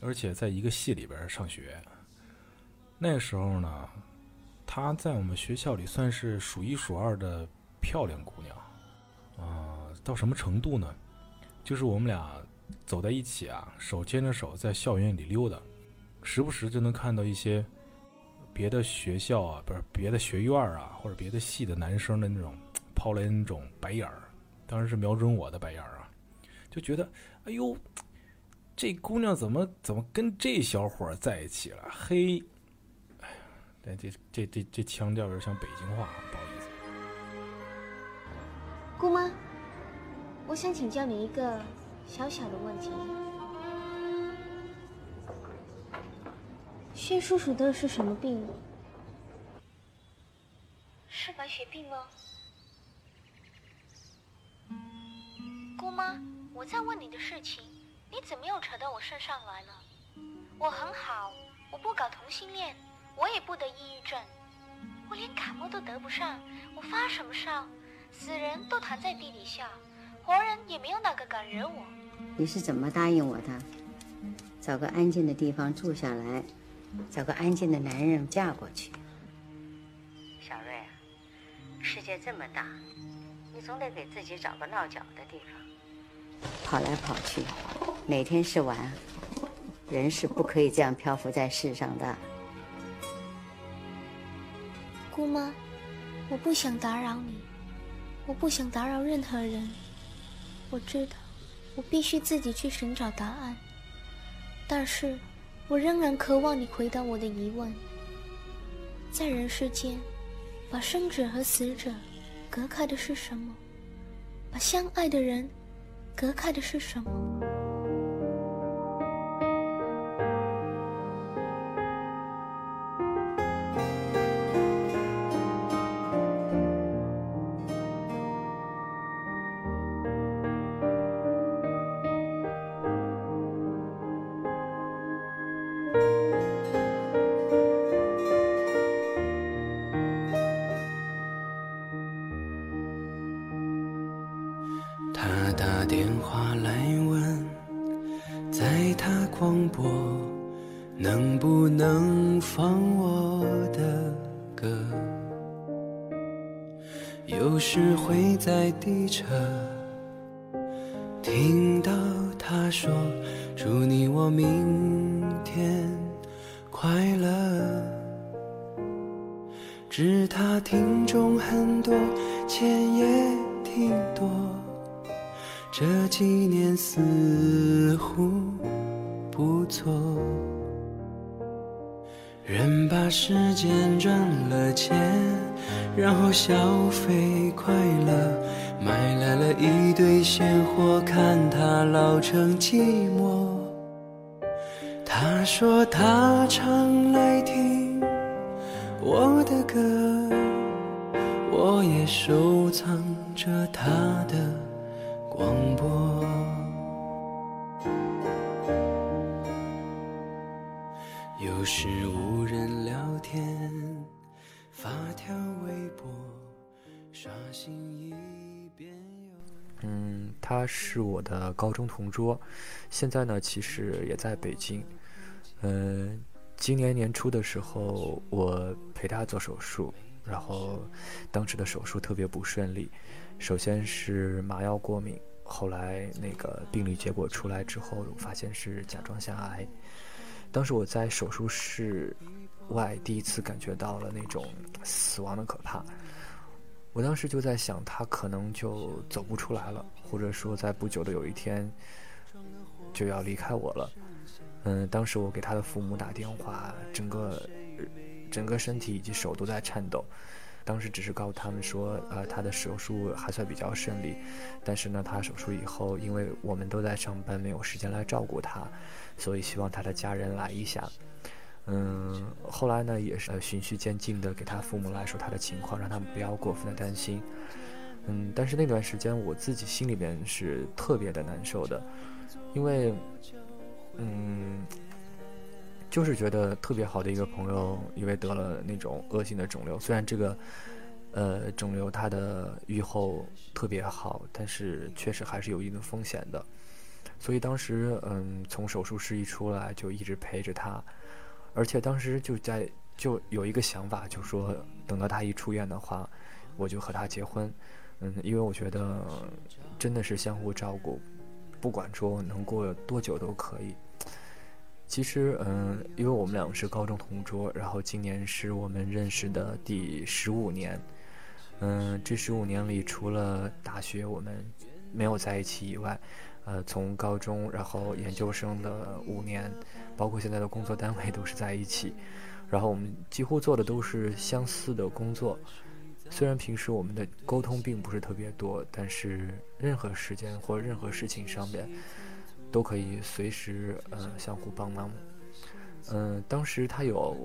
而且在一个系里边上学。那时候呢，她在我们学校里算是数一数二的漂亮姑娘，啊，到什么程度呢？就是我们俩。走在一起啊，手牵着手在校园里溜达，时不时就能看到一些别的学校啊，不是别的学院啊，或者别的系的男生的那种抛来那种白眼儿，当然是瞄准我的白眼儿啊，就觉得哎呦，这姑娘怎么怎么跟这小伙在一起了？嘿，哎呀，这这这这这腔调有点像北京话，不好意思。姑妈，我想请教你一个。小小的问题，薛叔叔得的是什么病？是白血病吗？姑妈，我在问你的事情，你怎么又扯到我身上来了？我很好，我不搞同性恋，我也不得抑郁症，我连感冒都得不上，我发什么烧？死人都躺在地底下，活人也没有哪个敢惹我。你是怎么答应我的？找个安静的地方住下来，找个安静的男人嫁过去。小瑞啊，世界这么大，你总得给自己找个落脚的地方。跑来跑去，哪天是完？人是不可以这样漂浮在世上的。姑妈，我不想打扰你，我不想打扰任何人。我知道。我必须自己去寻找答案，但是，我仍然渴望你回答我的疑问。在人世间，把生者和死者隔开的是什么？把相爱的人隔开的是什么？他是我的高中同桌，现在呢，其实也在北京。嗯，今年年初的时候，我陪他做手术，然后当时的手术特别不顺利。首先是麻药过敏，后来那个病理结果出来之后，发现是甲状腺癌。当时我在手术室外第一次感觉到了那种死亡的可怕。我当时就在想，他可能就走不出来了，或者说在不久的有一天就要离开我了。嗯，当时我给他的父母打电话，整个整个身体以及手都在颤抖。当时只是告诉他们说，呃，他的手术还算比较顺利，但是呢，他手术以后，因为我们都在上班，没有时间来照顾他，所以希望他的家人来一下。嗯，后来呢，也是循序渐进的给他父母来说他的情况，让他们不要过分的担心。嗯，但是那段时间我自己心里面是特别的难受的，因为，嗯。就是觉得特别好的一个朋友，因为得了那种恶性的肿瘤，虽然这个，呃，肿瘤它的预后特别好，但是确实还是有一定风险的。所以当时，嗯，从手术室一出来就一直陪着他，而且当时就在就有一个想法，就说等到他一出院的话，我就和他结婚。嗯，因为我觉得真的是相互照顾，不管说能过多久都可以。其实，嗯，因为我们两个是高中同桌，然后今年是我们认识的第十五年，嗯，这十五年里，除了大学我们没有在一起以外，呃，从高中然后研究生的五年，包括现在的工作单位都是在一起，然后我们几乎做的都是相似的工作，虽然平时我们的沟通并不是特别多，但是任何时间或任何事情上面。都可以随时呃相互帮忙，嗯，当时她有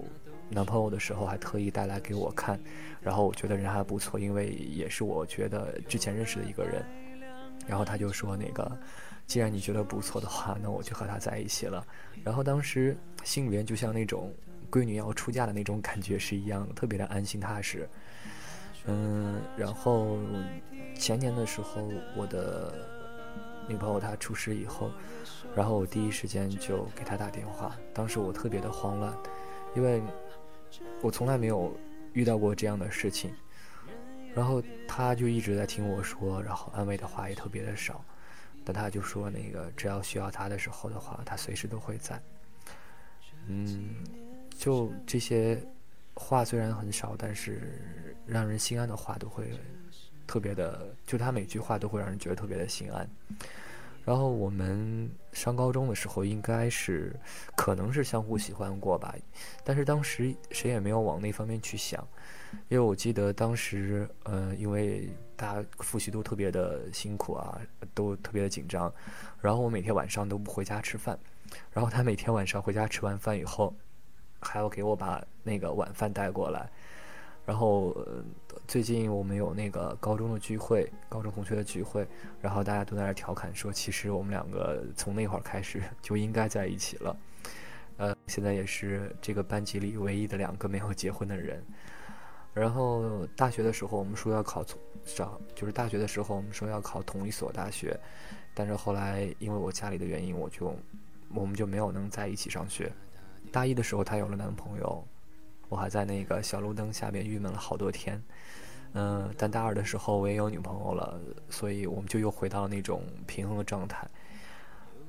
男朋友的时候还特意带来给我看，然后我觉得人还不错，因为也是我觉得之前认识的一个人，然后他就说那个，既然你觉得不错的话，那我就和他在一起了。然后当时心里面就像那种闺女要出嫁的那种感觉是一样的，特别的安心踏实。嗯，然后前年的时候我的。女朋友她出事以后，然后我第一时间就给她打电话。当时我特别的慌乱，因为我从来没有遇到过这样的事情。然后她就一直在听我说，然后安慰的话也特别的少。但她就说那个只要需要她的时候的话，她随时都会在。嗯，就这些话虽然很少，但是让人心安的话都会。特别的，就他每句话都会让人觉得特别的心安。然后我们上高中的时候，应该是可能是相互喜欢过吧，但是当时谁也没有往那方面去想。因为我记得当时，呃，因为大家复习都特别的辛苦啊，都特别的紧张，然后我每天晚上都不回家吃饭，然后他每天晚上回家吃完饭以后，还要给我把那个晚饭带过来，然后最近我们有那个高中的聚会，高中同学的聚会，然后大家都在那调侃说，其实我们两个从那会儿开始 就应该在一起了。呃，现在也是这个班级里唯一的两个没有结婚的人。然后大学的时候，我们说要考从找，就是大学的时候我们说要考同一所大学，但是后来因为我家里的原因，我就我们就没有能在一起上学。大一的时候，她有了男朋友，我还在那个小路灯下面郁闷了好多天。嗯，但大二的时候我也有女朋友了，所以我们就又回到了那种平衡的状态，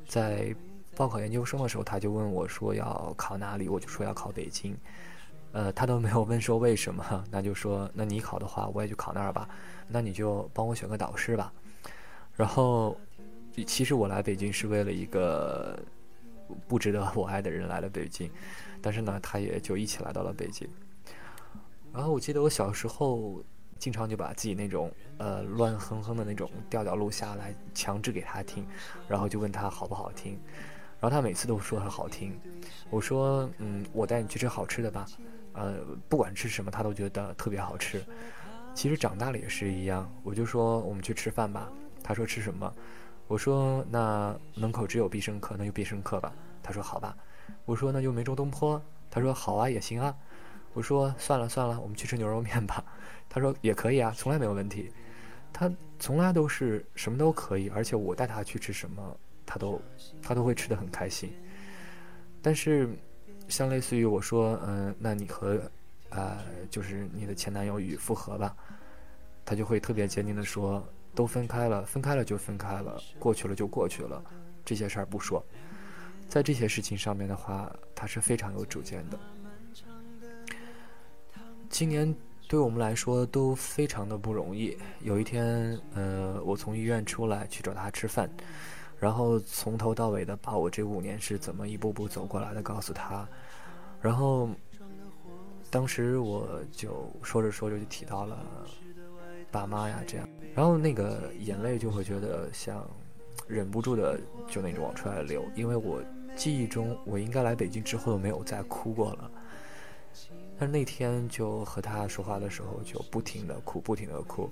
在。报考研究生的时候，他就问我说要考哪里，我就说要考北京。呃，他都没有问说为什么，那就说那你考的话，我也就考那儿吧。那你就帮我选个导师吧。然后，其实我来北京是为了一个不值得我爱的人来了北京，但是呢，他也就一起来到了北京。然后我记得我小时候经常就把自己那种呃乱哼哼的那种调调录下来，强制给他听，然后就问他好不好听。然后他每次都说很好听，我说嗯，我带你去吃好吃的吧，呃，不管吃什么他都觉得特别好吃。其实长大了也是一样，我就说我们去吃饭吧，他说吃什么，我说那门口只有必胜客，那就必胜客吧，他说好吧，我说那就梅州东坡，他说好啊也行啊，我说算了算了，我们去吃牛肉面吧，他说也可以啊，从来没有问题，他从来都是什么都可以，而且我带他去吃什么。他都，他都会吃的很开心。但是，像类似于我说，嗯，那你和，呃，就是你的前男友与复合吧，他就会特别坚定的说，都分开了，分开了就分开了，过去了就过去了，这些事儿不说。在这些事情上面的话，他是非常有主见的。今年对我们来说都非常的不容易。有一天，呃，我从医院出来去找他吃饭。然后从头到尾的把我这五年是怎么一步步走过来的告诉他，然后当时我就说着说着就提到了爸妈呀这样，然后那个眼泪就会觉得像忍不住的就那种往出来流，因为我记忆中我应该来北京之后都没有再哭过了，但是那天就和他说话的时候就不停的哭不停的哭，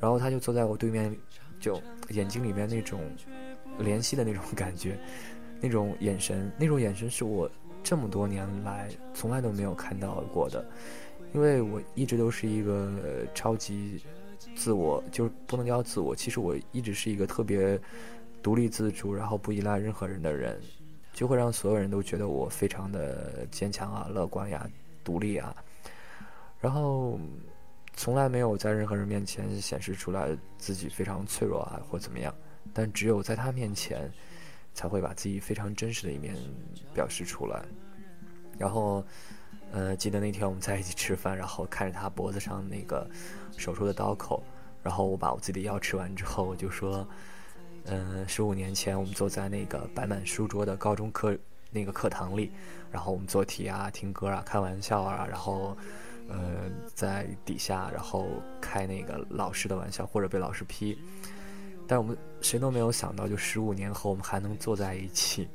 然后他就坐在我对面，就眼睛里面那种。怜惜的那种感觉，那种眼神，那种眼神是我这么多年来从来都没有看到过的。因为我一直都是一个超级自我，就是不能叫自我，其实我一直是一个特别独立自主，然后不依赖任何人的人，就会让所有人都觉得我非常的坚强啊、乐观呀、独立啊，然后从来没有在任何人面前显示出来自己非常脆弱啊或怎么样。但只有在他面前，才会把自己非常真实的一面表示出来。然后，呃，记得那天我们在一起吃饭，然后看着他脖子上那个手术的刀口，然后我把我自己的药吃完之后，我就说，嗯，十五年前我们坐在那个摆满书桌的高中课那个课堂里，然后我们做题啊、听歌啊、开玩笑啊，然后，呃，在底下然后开那个老师的玩笑或者被老师批。但我们谁都没有想到，就十五年后我们还能坐在一起，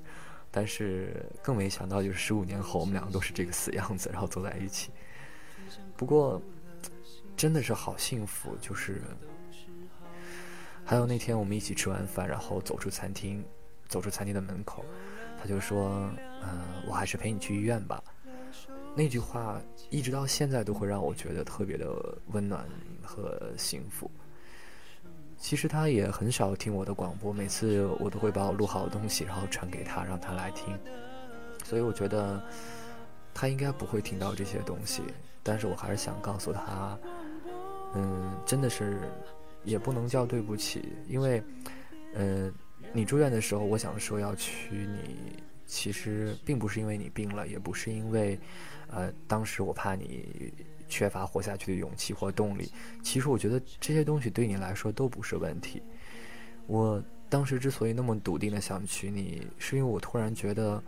但是更没想到，就是十五年后我们两个都是这个死样子，然后坐在一起。不过，真的是好幸福，就是还有那天我们一起吃完饭，然后走出餐厅，走出餐厅的门口，他就说：“嗯，我还是陪你去医院吧。”那句话一直到现在都会让我觉得特别的温暖和幸福。其实他也很少听我的广播，每次我都会把我录好的东西，然后传给他，让他来听。所以我觉得他应该不会听到这些东西，但是我还是想告诉他，嗯，真的是也不能叫对不起，因为，嗯，你住院的时候，我想说要娶你，其实并不是因为你病了，也不是因为，呃，当时我怕你。缺乏活下去的勇气或动力，其实我觉得这些东西对你来说都不是问题。我当时之所以那么笃定的想娶你，是因为我突然觉得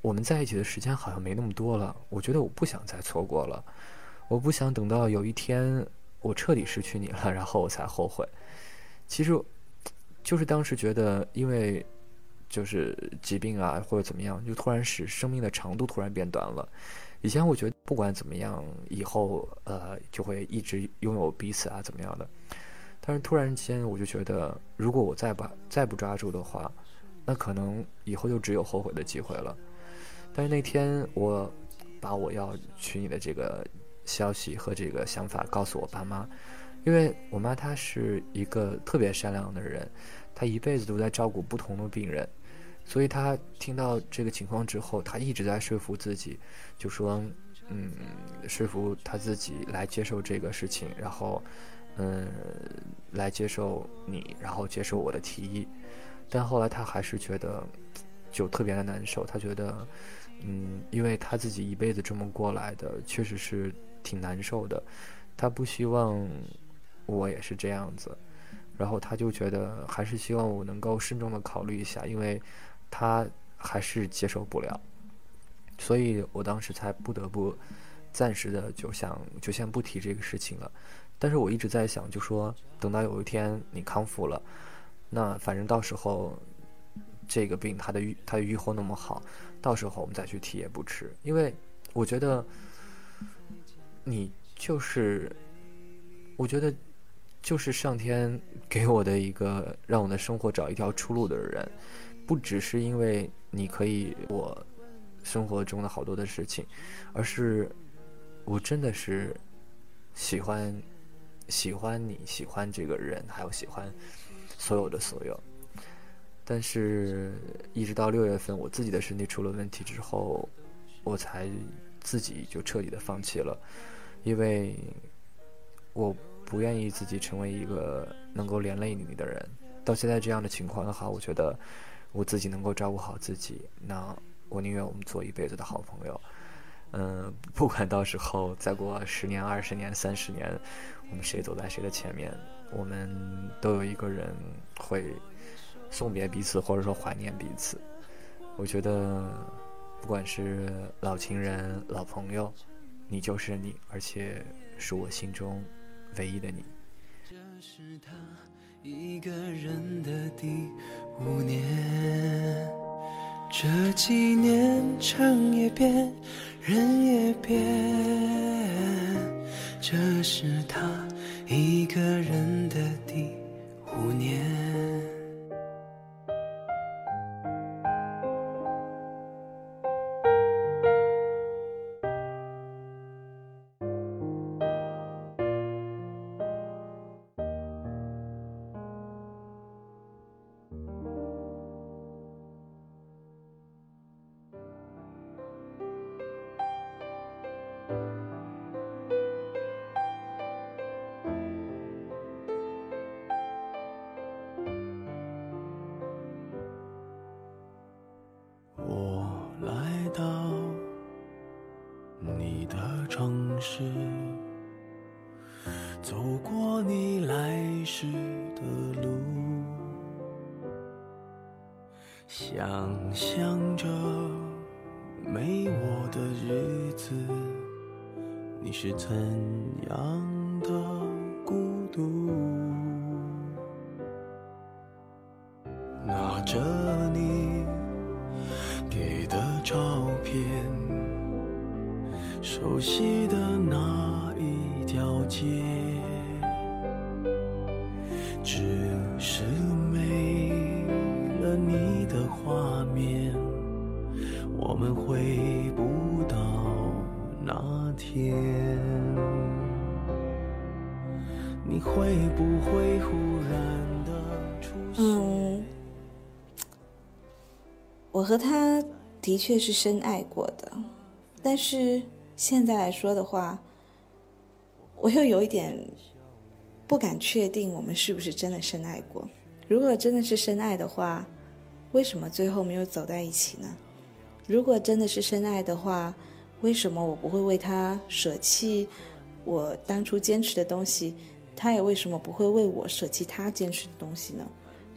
我们在一起的时间好像没那么多了。我觉得我不想再错过了。我不想等到有一天我彻底失去你了，然后我才后悔。其实，就是当时觉得，因为就是疾病啊或者怎么样，就突然使生命的长度突然变短了。以前我觉得不管怎么样，以后呃就会一直拥有彼此啊怎么样的。但是突然间我就觉得，如果我再把再不抓住的话，那可能以后就只有后悔的机会了。但是那天我把我要娶你的这个消息和这个想法告诉我爸妈，因为我妈她是一个特别善良的人，她一辈子都在照顾不同的病人，所以她听到这个情况之后，她一直在说服自己，就说，嗯，说服她自己来接受这个事情，然后。嗯，来接受你，然后接受我的提议，但后来她还是觉得就特别的难受。她觉得，嗯，因为他自己一辈子这么过来的，确实是挺难受的。他不希望我也是这样子，然后他就觉得还是希望我能够慎重的考虑一下，因为他还是接受不了，所以我当时才不得不暂时的就想就先不提这个事情了。但是我一直在想，就说等到有一天你康复了，那反正到时候这个病它的愈它的愈后那么好，到时候我们再去提也不迟。因为我觉得你就是，我觉得就是上天给我的一个让我的生活找一条出路的人，不只是因为你可以我生活中的好多的事情，而是我真的是喜欢。喜欢你喜欢这个人，还有喜欢所有的所有，但是，一直到六月份，我自己的身体出了问题之后，我才自己就彻底的放弃了，因为我不愿意自己成为一个能够连累你的人。到现在这样的情况的话，我觉得我自己能够照顾好自己，那我宁愿我们做一辈子的好朋友。嗯，不管到时候再过十年、二十年、三十年，我们谁走在谁的前面，我们都有一个人会送别彼此，或者说怀念彼此。我觉得，不管是老情人、老朋友，你就是你，而且是我心中唯一的你。这是他一个人的第五年。这几年，城也变，人也变，这是他一个人的第五年。和他的确是深爱过的，但是现在来说的话，我又有一点不敢确定我们是不是真的深爱过。如果真的是深爱的话，为什么最后没有走在一起呢？如果真的是深爱的话，为什么我不会为他舍弃我当初坚持的东西？他也为什么不会为我舍弃他坚持的东西呢？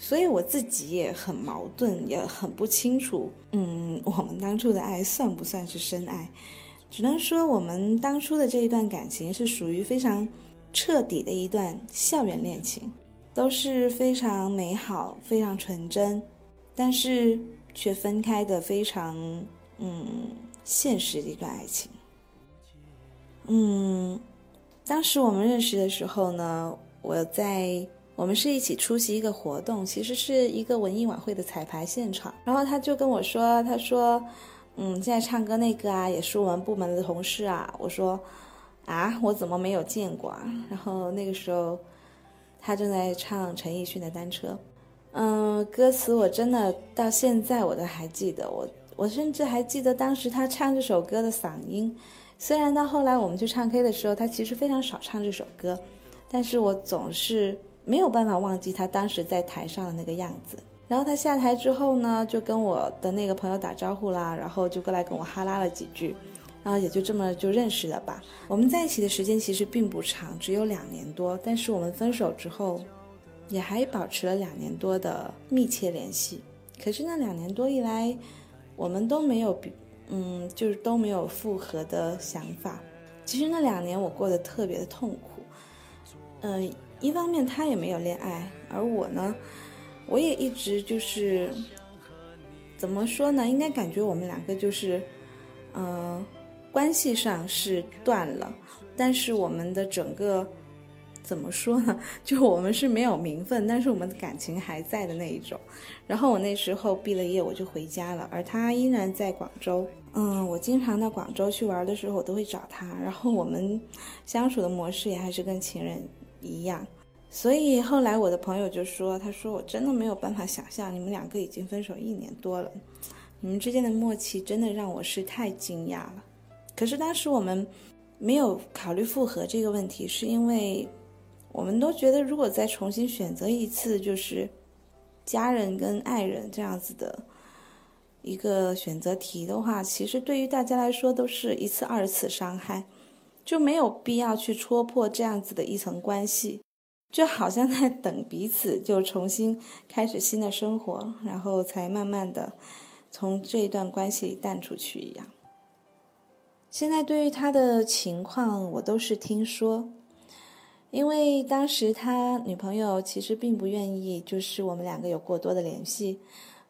所以我自己也很矛盾，也很不清楚。嗯，我们当初的爱算不算是深爱？只能说我们当初的这一段感情是属于非常彻底的一段校园恋情，都是非常美好、非常纯真，但是却分开的非常嗯现实的一段爱情。嗯，当时我们认识的时候呢，我在我们是一起出席一个活动，其实是一个文艺晚会的彩排现场，然后他就跟我说，他说。嗯，现在唱歌那个啊，也是我们部门的同事啊。我说，啊，我怎么没有见过啊？然后那个时候，他正在唱陈奕迅的《单车》。嗯，歌词我真的到现在我都还记得，我我甚至还记得当时他唱这首歌的嗓音。虽然到后来我们去唱 K 的时候，他其实非常少唱这首歌，但是我总是没有办法忘记他当时在台上的那个样子。然后他下台之后呢，就跟我的那个朋友打招呼啦，然后就过来跟我哈拉了几句，然后也就这么就认识了吧。我们在一起的时间其实并不长，只有两年多，但是我们分手之后，也还保持了两年多的密切联系。可是那两年多以来，我们都没有比，嗯，就是都没有复合的想法。其实那两年我过得特别的痛苦，嗯，一方面他也没有恋爱，而我呢。我也一直就是，怎么说呢？应该感觉我们两个就是，嗯，关系上是断了，但是我们的整个怎么说呢？就我们是没有名分，但是我们的感情还在的那一种。然后我那时候毕了业，我就回家了，而他依然在广州。嗯，我经常到广州去玩的时候，我都会找他。然后我们相处的模式也还是跟情人一样。所以后来我的朋友就说：“他说我真的没有办法想象你们两个已经分手一年多了，你们之间的默契真的让我是太惊讶了。可是当时我们没有考虑复合这个问题，是因为我们都觉得如果再重新选择一次，就是家人跟爱人这样子的一个选择题的话，其实对于大家来说都是一次二次伤害，就没有必要去戳破这样子的一层关系。”就好像在等彼此就重新开始新的生活，然后才慢慢的从这一段关系里淡出去一样。现在对于他的情况，我都是听说，因为当时他女朋友其实并不愿意，就是我们两个有过多的联系。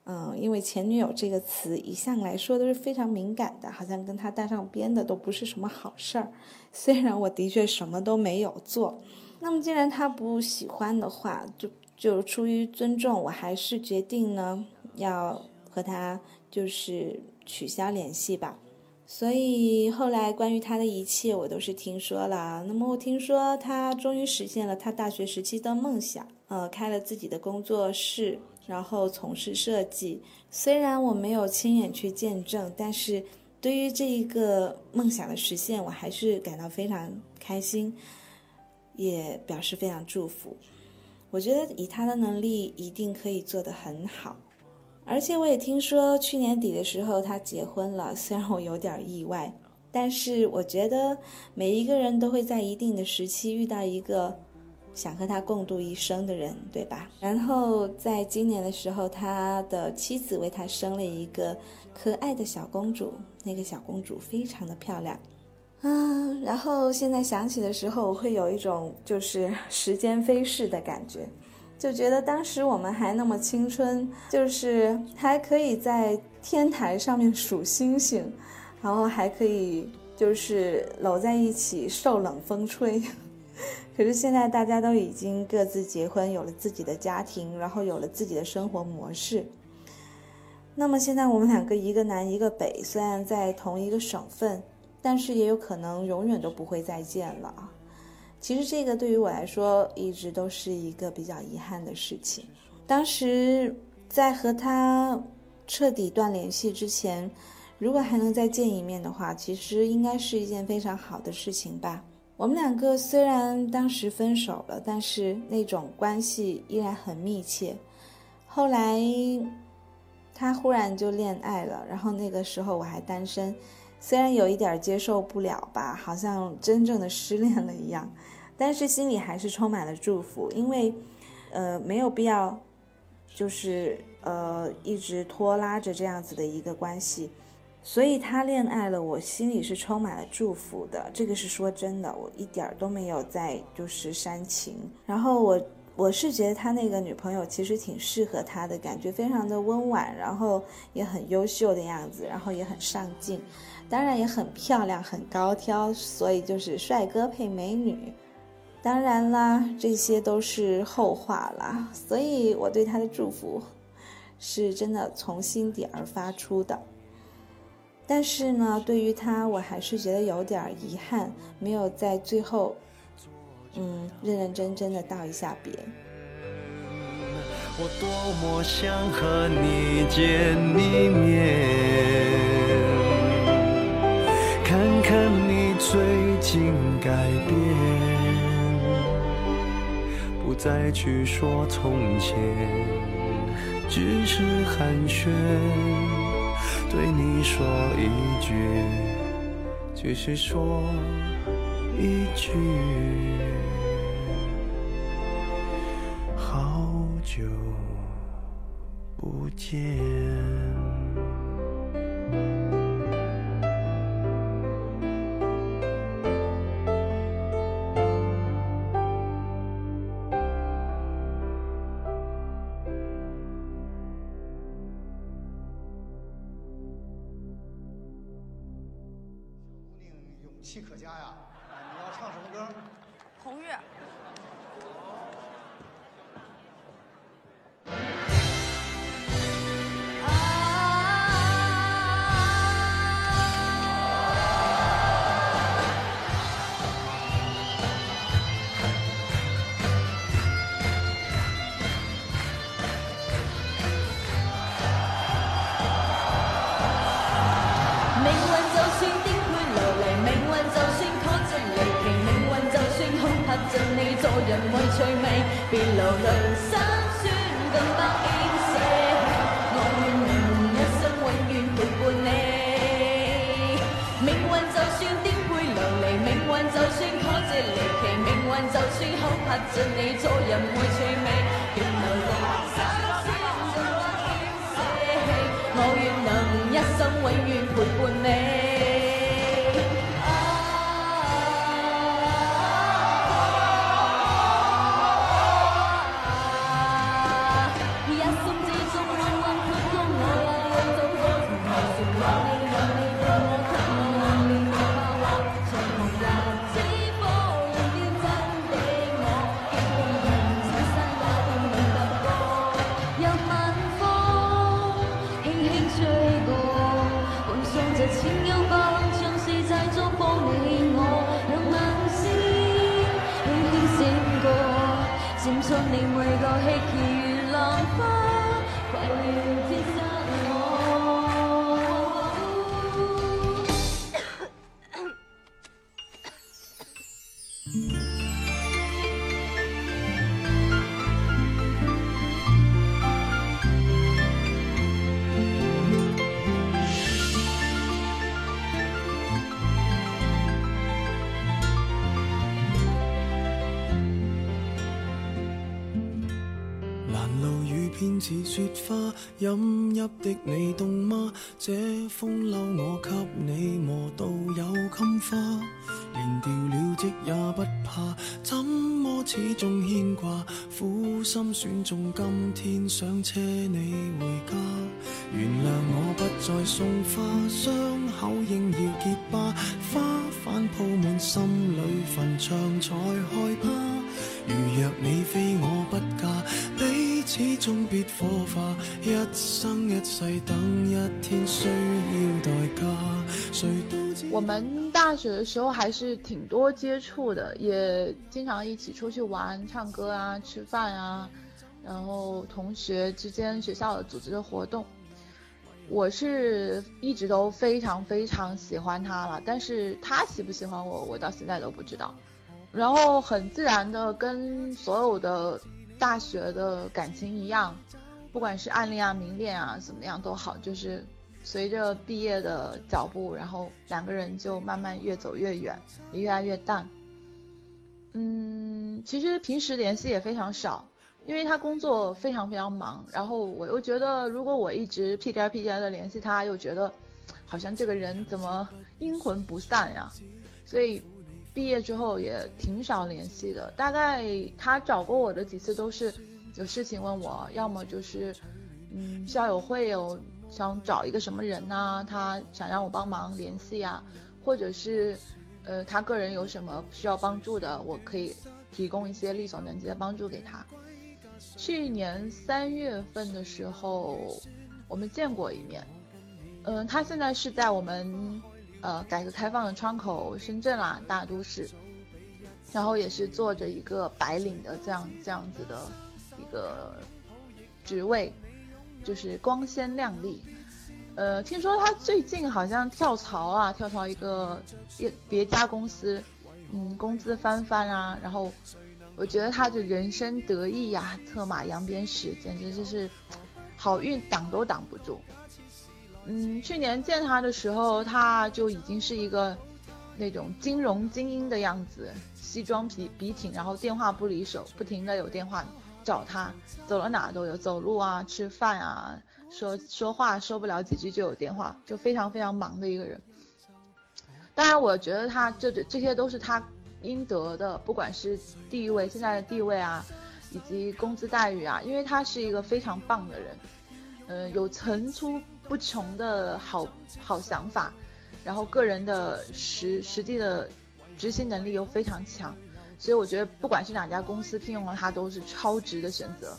嗯，因为前女友这个词一向来说都是非常敏感的，好像跟他搭上边的都不是什么好事儿。虽然我的确什么都没有做。那么，既然他不喜欢的话，就就出于尊重，我还是决定呢，要和他就是取消联系吧。所以后来关于他的一切，我都是听说了。那么我听说他终于实现了他大学时期的梦想，呃，开了自己的工作室，然后从事设计。虽然我没有亲眼去见证，但是对于这一个梦想的实现，我还是感到非常开心。也表示非常祝福，我觉得以他的能力一定可以做得很好，而且我也听说去年底的时候他结婚了，虽然我有点意外，但是我觉得每一个人都会在一定的时期遇到一个想和他共度一生的人，对吧？然后在今年的时候，他的妻子为他生了一个可爱的小公主，那个小公主非常的漂亮。嗯，然后现在想起的时候，我会有一种就是时间飞逝的感觉，就觉得当时我们还那么青春，就是还可以在天台上面数星星，然后还可以就是搂在一起受冷风吹。可是现在大家都已经各自结婚，有了自己的家庭，然后有了自己的生活模式。那么现在我们两个一个南一个北，虽然在同一个省份。但是也有可能永远都不会再见了啊！其实这个对于我来说一直都是一个比较遗憾的事情。当时在和他彻底断联系之前，如果还能再见一面的话，其实应该是一件非常好的事情吧。我们两个虽然当时分手了，但是那种关系依然很密切。后来他忽然就恋爱了，然后那个时候我还单身。虽然有一点接受不了吧，好像真正的失恋了一样，但是心里还是充满了祝福，因为，呃，没有必要，就是呃一直拖拉着这样子的一个关系，所以他恋爱了，我心里是充满了祝福的。这个是说真的，我一点儿都没有在就是煽情。然后我我是觉得他那个女朋友其实挺适合他的，感觉非常的温婉，然后也很优秀的样子，然后也很上进，当然也很漂亮，很高挑。所以就是帅哥配美女，当然啦，这些都是后话啦。所以我对他的祝福，是真的从心底而发出的。但是呢，对于他，我还是觉得有点遗憾，没有在最后，嗯，认认真真的道一下别。我多么想和你见一面，看看你最近改变，不再去说从前，只是寒暄。对你说一句，只是说一句，好久不见。气可嘉呀！你要唱什么歌？红日。花，饮泣的你冻吗？这风褸我给你磨到有襟花，连掉了职也不怕，怎么始终牵挂？苦心选中我们大学的时候还是挺多接触的，也经常一起出去玩、唱歌啊、吃饭啊，然后同学之间学校的组织的活动，我是一直都非常非常喜欢他了。但是他喜不喜欢我，我到现在都不知道。然后很自然的跟所有的大学的感情一样，不管是暗恋啊、明恋啊，怎么样都好，就是随着毕业的脚步，然后两个人就慢慢越走越远，也越来越淡。嗯，其实平时联系也非常少，因为他工作非常非常忙，然后我又觉得如果我一直屁颠屁颠的联系他，又觉得好像这个人怎么阴魂不散呀？所以毕业之后也挺少联系的。大概他找过我的几次都是有事情问我，要么就是嗯校友会有想找一个什么人呐，他想让我帮忙联系呀，或者是呃他个人有什么需要帮助的，我可以提供一些力所能及的帮助给他。去年三月份的时候，我们见过一面。嗯，他现在是在我们呃改革开放的窗口深圳啦，大都市，然后也是做着一个白领的这样这样子的一个职位，就是光鲜亮丽。呃，听说他最近好像跳槽啊，跳槽一个别别家公司，嗯，工资翻番啊，然后。我觉得他的人生得意呀，策马扬鞭时，简直就是好运挡都挡不住。嗯，去年见他的时候，他就已经是一个那种金融精英的样子，西装笔笔挺，然后电话不离手，不停的有电话找他，走了哪都有，走路啊，吃饭啊，说说话说不了几句就有电话，就非常非常忙的一个人。当然，我觉得他这这些都是他。应得的，不管是地位，现在的地位啊，以及工资待遇啊，因为他是一个非常棒的人，嗯，有层出不穷的好好想法，然后个人的实实际的执行能力又非常强，所以我觉得不管是哪家公司聘用了他，都是超值的选择。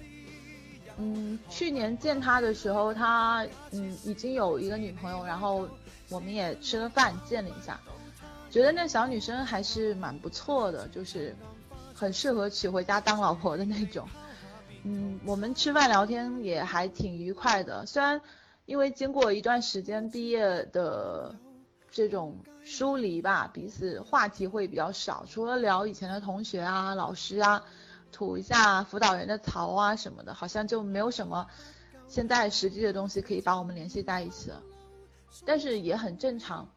嗯，去年见他的时候，他嗯已经有一个女朋友，然后我们也吃了饭，见了一下。觉得那小女生还是蛮不错的，就是很适合娶回家当老婆的那种。嗯，我们吃饭聊天也还挺愉快的。虽然因为经过一段时间毕业的这种疏离吧，彼此话题会比较少，除了聊以前的同学啊、老师啊，吐一下辅导员的槽啊什么的，好像就没有什么现在实际的东西可以把我们联系在一起了。但是也很正常。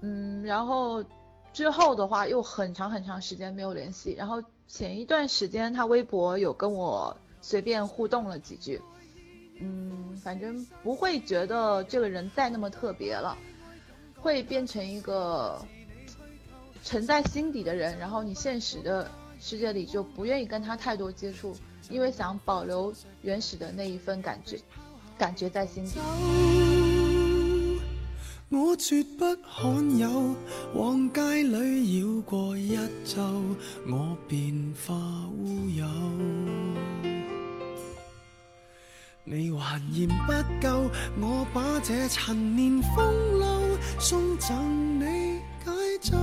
嗯，然后之后的话又很长很长时间没有联系，然后前一段时间他微博有跟我随便互动了几句，嗯，反正不会觉得这个人再那么特别了，会变成一个沉在心底的人，然后你现实的世界里就不愿意跟他太多接触，因为想保留原始的那一份感觉，感觉在心底。我绝不罕有，往街里绕过一周，我便化乌有。你还嫌不够，我把这陈年风流送赠你解咒。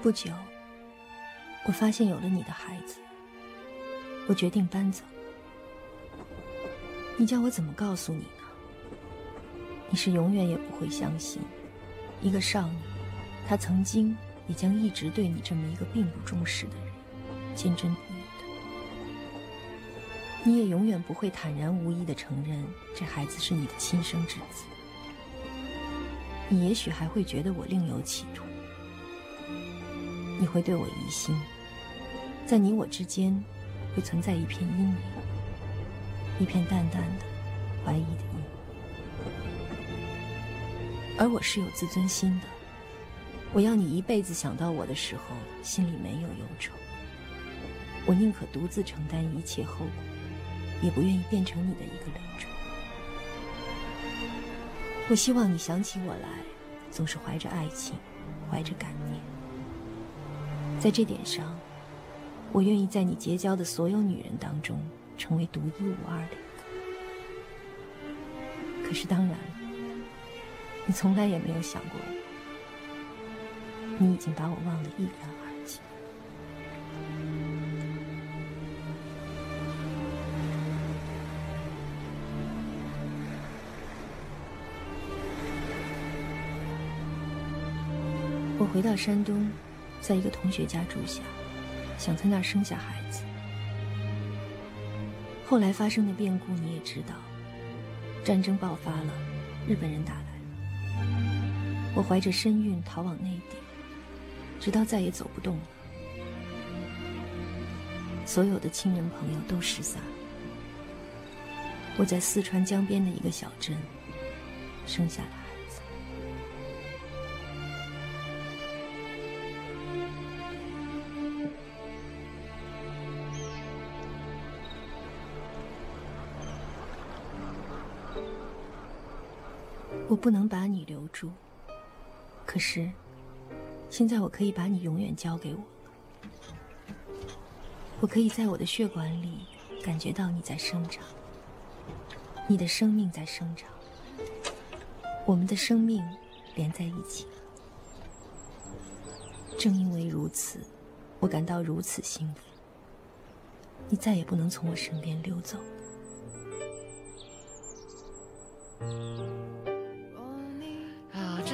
不久，我发现有了你的孩子，我决定搬走。你叫我怎么告诉你呢？你是永远也不会相信，一个少女，她曾经也将一直对你这么一个并不重视的人，坚贞不渝的。你也永远不会坦然无疑的承认这孩子是你的亲生之子。你也许还会觉得我另有企图。你会对我疑心，在你我之间会存在一片阴影，一片淡淡的怀疑的阴影而我是有自尊心的，我要你一辈子想到我的时候心里没有忧愁。我宁可独自承担一切后果，也不愿意变成你的一个累赘。我希望你想起我来，总是怀着爱情，怀着感念。在这点上，我愿意在你结交的所有女人当中成为独一无二的一个。可是当然，你从来也没有想过，你已经把我忘得一干二净。我回到山东。在一个同学家住下，想在那儿生下孩子。后来发生的变故你也知道，战争爆发了，日本人打来了，我怀着身孕逃往内地，直到再也走不动了。所有的亲人朋友都失散，我在四川江边的一个小镇生下了不能把你留住，可是，现在我可以把你永远交给我了。我可以在我的血管里感觉到你在生长，你的生命在生长，我们的生命连在一起。正因为如此，我感到如此幸福。你再也不能从我身边溜走。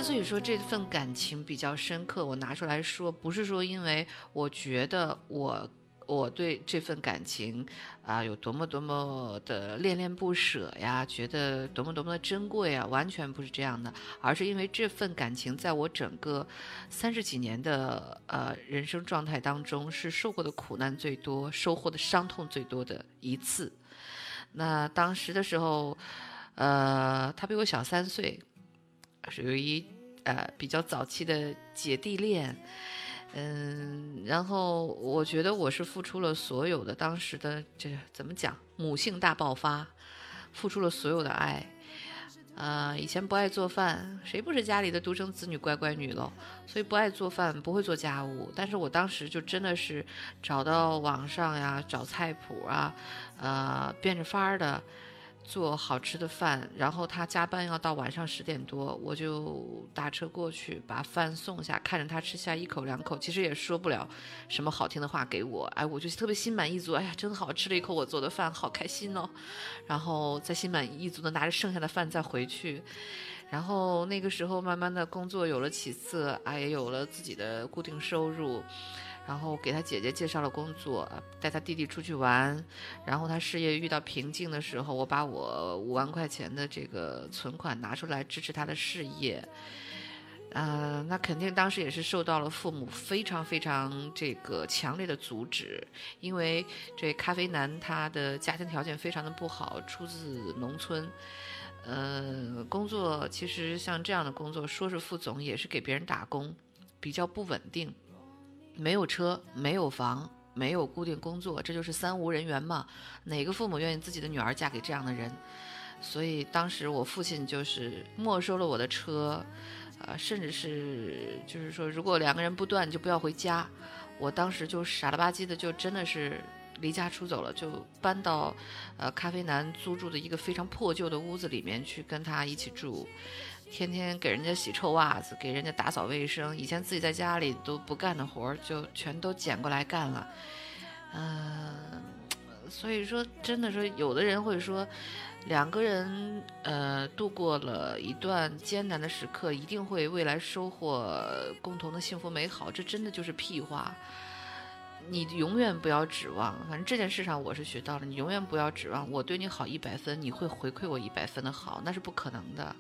所以说这份感情比较深刻，我拿出来说，不是说因为我觉得我我对这份感情啊有多么多么的恋恋不舍呀，觉得多么多么的珍贵啊，完全不是这样的，而是因为这份感情在我整个三十几年的呃人生状态当中，是受过的苦难最多、收获的伤痛最多的一次。那当时的时候，呃，他比我小三岁。属于呃比较早期的姐弟恋，嗯，然后我觉得我是付出了所有的，当时的这怎么讲，母性大爆发，付出了所有的爱，呃，以前不爱做饭，谁不是家里的独生子女乖乖女喽？所以不爱做饭，不会做家务，但是我当时就真的是找到网上呀，找菜谱啊，呃，变着法儿的。做好吃的饭，然后他加班要到晚上十点多，我就打车过去把饭送下，看着他吃下一口两口，其实也说不了什么好听的话给我，哎，我就特别心满意足，哎呀，真好吃了一口我做的饭，好开心哦，然后再心满意足的拿着剩下的饭再回去，然后那个时候慢慢的工作有了起色，哎，也有了自己的固定收入。然后给他姐姐介绍了工作，带他弟弟出去玩，然后他事业遇到瓶颈的时候，我把我五万块钱的这个存款拿出来支持他的事业。呃，那肯定当时也是受到了父母非常非常这个强烈的阻止，因为这咖啡男他的家庭条件非常的不好，出自农村，呃，工作其实像这样的工作，说是副总也是给别人打工，比较不稳定。没有车，没有房，没有固定工作，这就是三无人员嘛？哪个父母愿意自己的女儿嫁给这样的人？所以当时我父亲就是没收了我的车，呃，甚至是就是说，如果两个人不断，就不要回家。我当时就傻了吧唧的，就真的是离家出走了，就搬到呃咖啡男租住的一个非常破旧的屋子里面去跟他一起住。天天给人家洗臭袜子，给人家打扫卫生。以前自己在家里都不干的活儿，就全都捡过来干了。嗯，所以说，真的说，有的人会说，两个人呃度过了一段艰难的时刻，一定会未来收获共同的幸福美好。这真的就是屁话。你永远不要指望，反正这件事上我是学到了，你永远不要指望我对你好一百分，你会回馈我一百分的好，那是不可能的。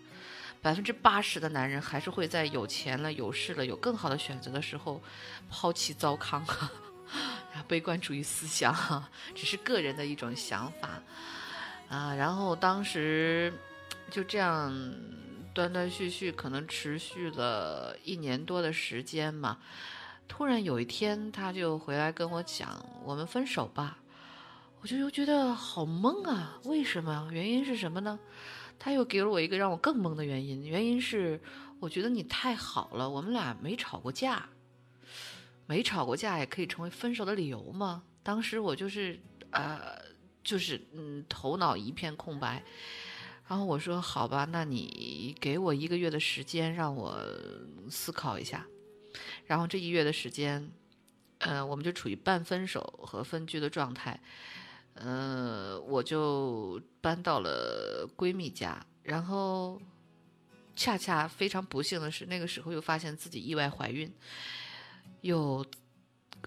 百分之八十的男人还是会在有钱了、有势了、有更好的选择的时候，抛弃糟糠，悲观主义思想，只是个人的一种想法啊。然后当时就这样断断续续，可能持续了一年多的时间嘛。突然有一天，他就回来跟我讲：“我们分手吧。”我就又觉得好懵啊！为什么？原因是什么呢？他又给了我一个让我更懵的原因，原因是我觉得你太好了，我们俩没吵过架，没吵过架也可以成为分手的理由吗？当时我就是呃，就是嗯，头脑一片空白。然后我说好吧，那你给我一个月的时间让我思考一下。然后这一月的时间，呃，我们就处于半分手和分居的状态。呃，我就搬到了闺蜜家，然后恰恰非常不幸的是，那个时候又发现自己意外怀孕，又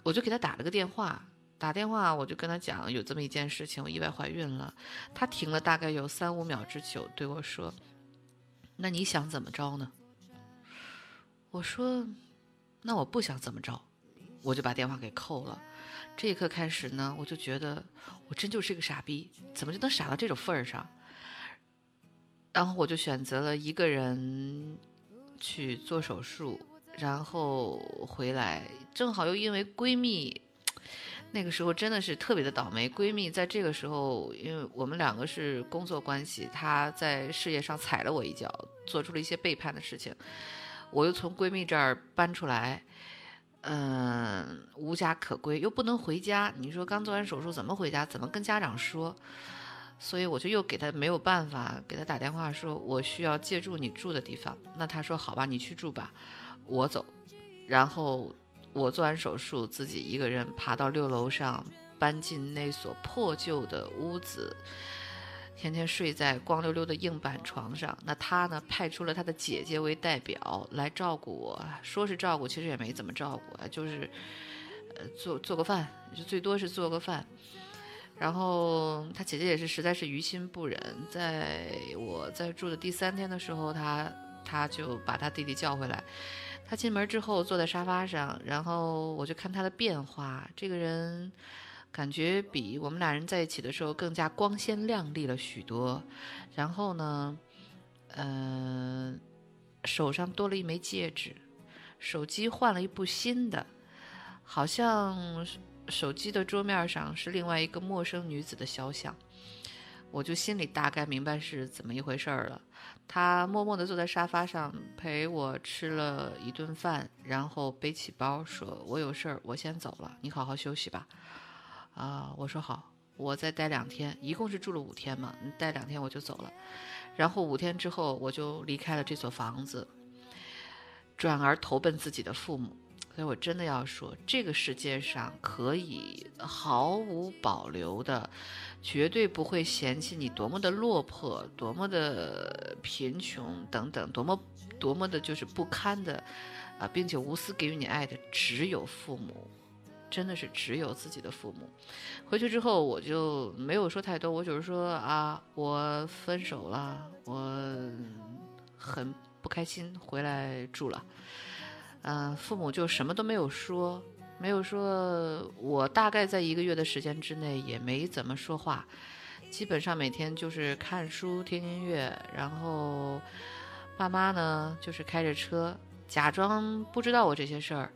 我就给她打了个电话，打电话我就跟他讲有这么一件事情，我意外怀孕了。他停了大概有三五秒之久，对我说：“那你想怎么着呢？”我说：“那我不想怎么着。”我就把电话给扣了。这一刻开始呢，我就觉得我真就是个傻逼，怎么就能傻到这种份儿上？然后我就选择了一个人去做手术，然后回来，正好又因为闺蜜。那个时候真的是特别的倒霉，闺蜜在这个时候，因为我们两个是工作关系，她在事业上踩了我一脚，做出了一些背叛的事情，我又从闺蜜这儿搬出来，嗯，无家可归，又不能回家，你说刚做完手术怎么回家？怎么跟家长说？所以我就又给他没有办法，给他打电话说，我需要借住你住的地方。那他说好吧，你去住吧，我走，然后。我做完手术，自己一个人爬到六楼上，搬进那所破旧的屋子，天天睡在光溜溜的硬板床上。那他呢，派出了他的姐姐为代表来照顾我，说是照顾，其实也没怎么照顾，就是呃做做个饭，就最多是做个饭。然后他姐姐也是实在是于心不忍，在我在住的第三天的时候，他他就把他弟弟叫回来。他进门之后坐在沙发上，然后我就看他的变化。这个人感觉比我们俩人在一起的时候更加光鲜亮丽了许多。然后呢，嗯，手上多了一枚戒指，手机换了一部新的，好像手机的桌面上是另外一个陌生女子的肖像。我就心里大概明白是怎么一回事儿了。他默默地坐在沙发上陪我吃了一顿饭，然后背起包说：“我有事儿，我先走了，你好好休息吧。”啊，我说好，我再待两天，一共是住了五天嘛，你待两天我就走了。然后五天之后，我就离开了这所房子，转而投奔自己的父母。所以我真的要说，这个世界上可以毫无保留的，绝对不会嫌弃你多么的落魄、多么的贫穷等等，多么多么的就是不堪的，啊，并且无私给予你爱的，只有父母，真的是只有自己的父母。回去之后，我就没有说太多，我就是说啊，我分手了，我很不开心，回来住了。嗯，父母就什么都没有说，没有说。我大概在一个月的时间之内也没怎么说话，基本上每天就是看书、听音乐。然后爸妈呢，就是开着车，假装不知道我这些事儿，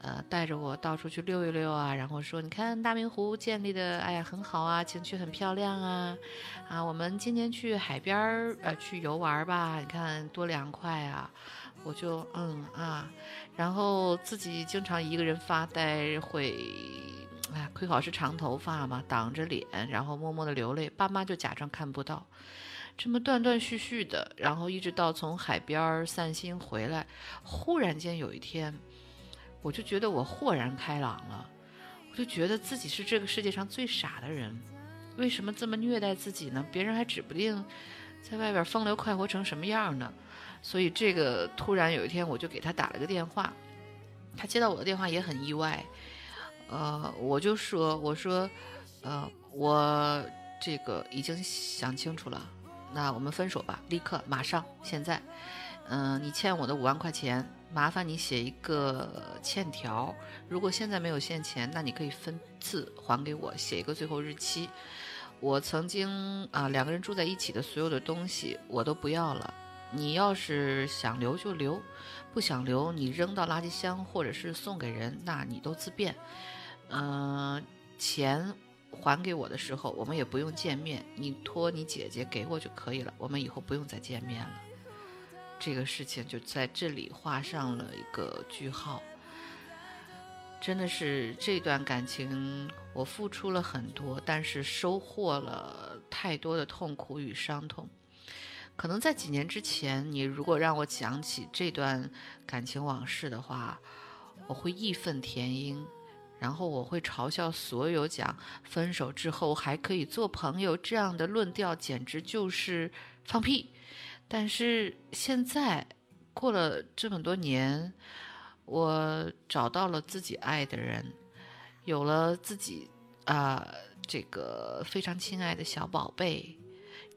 呃，带着我到处去溜一溜啊。然后说：“你看大明湖建立的，哎呀，很好啊，景区很漂亮啊，啊，我们今年去海边儿呃去游玩吧，你看多凉快啊。”我就嗯啊，然后自己经常一个人发呆，会哎亏好是长头发嘛，挡着脸，然后默默的流泪，爸妈就假装看不到，这么断断续续的，然后一直到从海边散心回来，忽然间有一天，我就觉得我豁然开朗了，我就觉得自己是这个世界上最傻的人，为什么这么虐待自己呢？别人还指不定在外边风流快活成什么样呢？所以这个突然有一天，我就给他打了个电话，他接到我的电话也很意外，呃，我就说，我说，呃，我这个已经想清楚了，那我们分手吧，立刻马上现在，嗯，你欠我的五万块钱，麻烦你写一个欠条，如果现在没有现钱，那你可以分次还给我，写一个最后日期，我曾经啊两个人住在一起的所有的东西我都不要了。你要是想留就留，不想留你扔到垃圾箱或者是送给人，那你都自便。嗯，钱还给我的时候，我们也不用见面，你托你姐姐给我就可以了。我们以后不用再见面了，这个事情就在这里画上了一个句号。真的是这段感情，我付出了很多，但是收获了太多的痛苦与伤痛。可能在几年之前，你如果让我讲起这段感情往事的话，我会义愤填膺，然后我会嘲笑所有讲分手之后还可以做朋友这样的论调，简直就是放屁。但是现在过了这么多年，我找到了自己爱的人，有了自己啊，这个非常亲爱的小宝贝，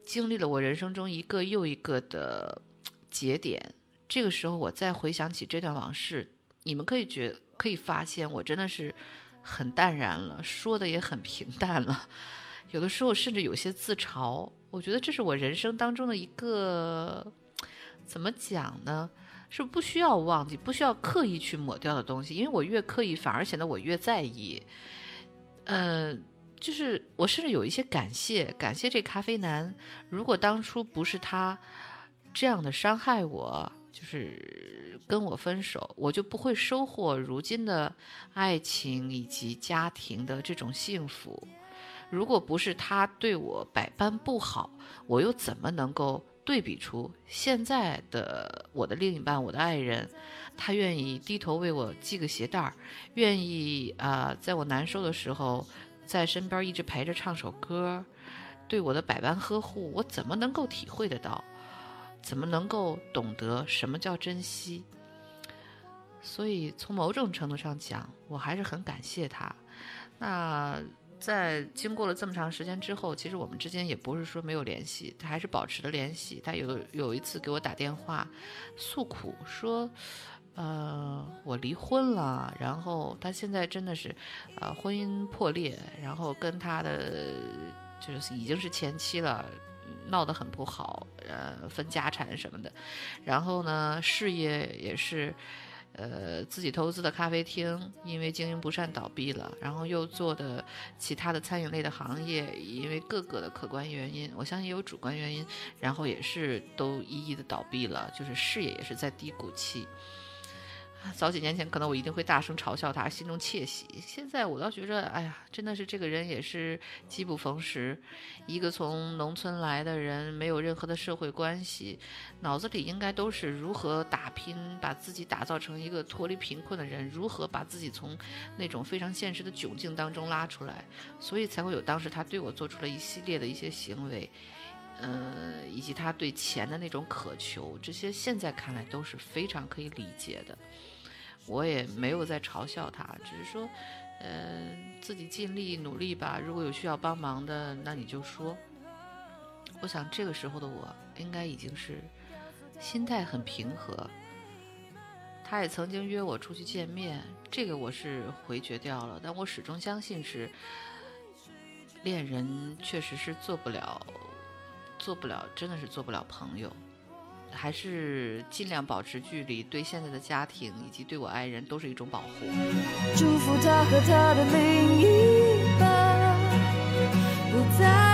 经历了我人生中一个又一个的节点。这个时候，我再回想起这段往事，你们可以觉可以发现，我真的是很淡然了，说的也很平淡了。有的时候甚至有些自嘲。我觉得这是我人生当中的一个，怎么讲呢？是不需要忘记，不需要刻意去抹掉的东西。因为我越刻意，反而显得我越在意。呃，就是我甚至有一些感谢，感谢这咖啡男。如果当初不是他这样的伤害我，就是跟我分手，我就不会收获如今的爱情以及家庭的这种幸福。如果不是他对我百般不好，我又怎么能够对比出现在的我的另一半，我的爱人？他愿意低头为我系个鞋带儿，愿意啊，在我难受的时候，在身边一直陪着唱首歌，对我的百般呵护，我怎么能够体会得到？怎么能够懂得什么叫珍惜？所以从某种程度上讲，我还是很感谢他。那。在经过了这么长时间之后，其实我们之间也不是说没有联系，他还是保持了联系。他有有一次给我打电话，诉苦说，呃，我离婚了，然后他现在真的是，呃，婚姻破裂，然后跟他的就是已经是前妻了，闹得很不好，呃，分家产什么的，然后呢，事业也是。呃，自己投资的咖啡厅因为经营不善倒闭了，然后又做的其他的餐饮类的行业，因为各个的客观原因，我相信有主观原因，然后也是都一一的倒闭了，就是事业也是在低谷期。早几年前，可能我一定会大声嘲笑他，心中窃喜。现在我倒觉着，哎呀，真的是这个人也是机不逢时。一个从农村来的人，没有任何的社会关系，脑子里应该都是如何打拼，把自己打造成一个脱离贫困的人，如何把自己从那种非常现实的窘境当中拉出来，所以才会有当时他对我做出了一系列的一些行为，呃，以及他对钱的那种渴求，这些现在看来都是非常可以理解的。我也没有在嘲笑他，只是说，呃，自己尽力努力吧。如果有需要帮忙的，那你就说。我想这个时候的我，应该已经是心态很平和。他也曾经约我出去见面，这个我是回绝掉了。但我始终相信是，恋人确实是做不了，做不了，真的是做不了朋友。还是尽量保持距离，对现在的家庭以及对我爱人都是一种保护。祝福他和他的另一半，不在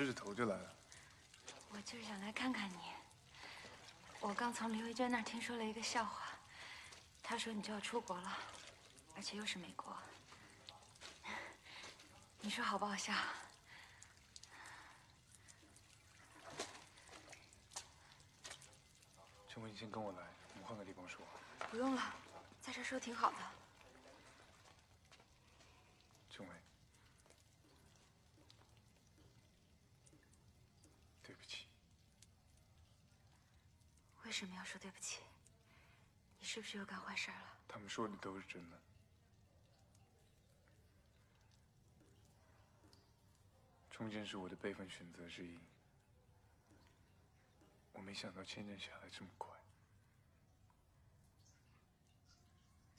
湿着头就来了，我就是想来看看你。我刚从刘维娟那儿听说了一个笑话，她说你就要出国了，而且又是美国。你说好不好笑？陈文，你先跟我来，我们换个地方说。不用了，在这说挺好的。为什么要说对不起？你是不是又干坏事了？他们说的都是真的。中间是我的辈分选择之一，我没想到签证下来这么快。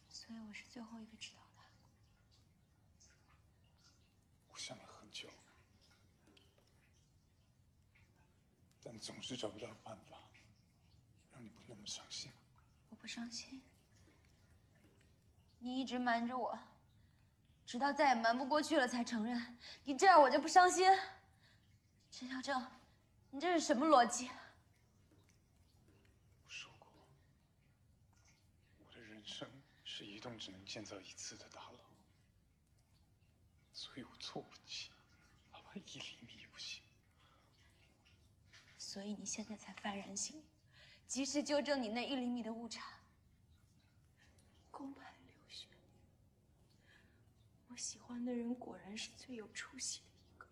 所以我是最后一个知道的。我想了很久，但总是找不到办法。那么伤心？我不伤心。你一直瞒着我，直到再也瞒不过去了才承认。你这样我就不伤心。陈小正，你这是什么逻辑？我说过，我的人生是一栋只能建造一次的大楼，所以我错不起，哪怕一厘米也不行。所以你现在才幡然醒悟，及时纠正你那一厘米的误差。公派流血，我喜欢的人果然是最有出息的一个。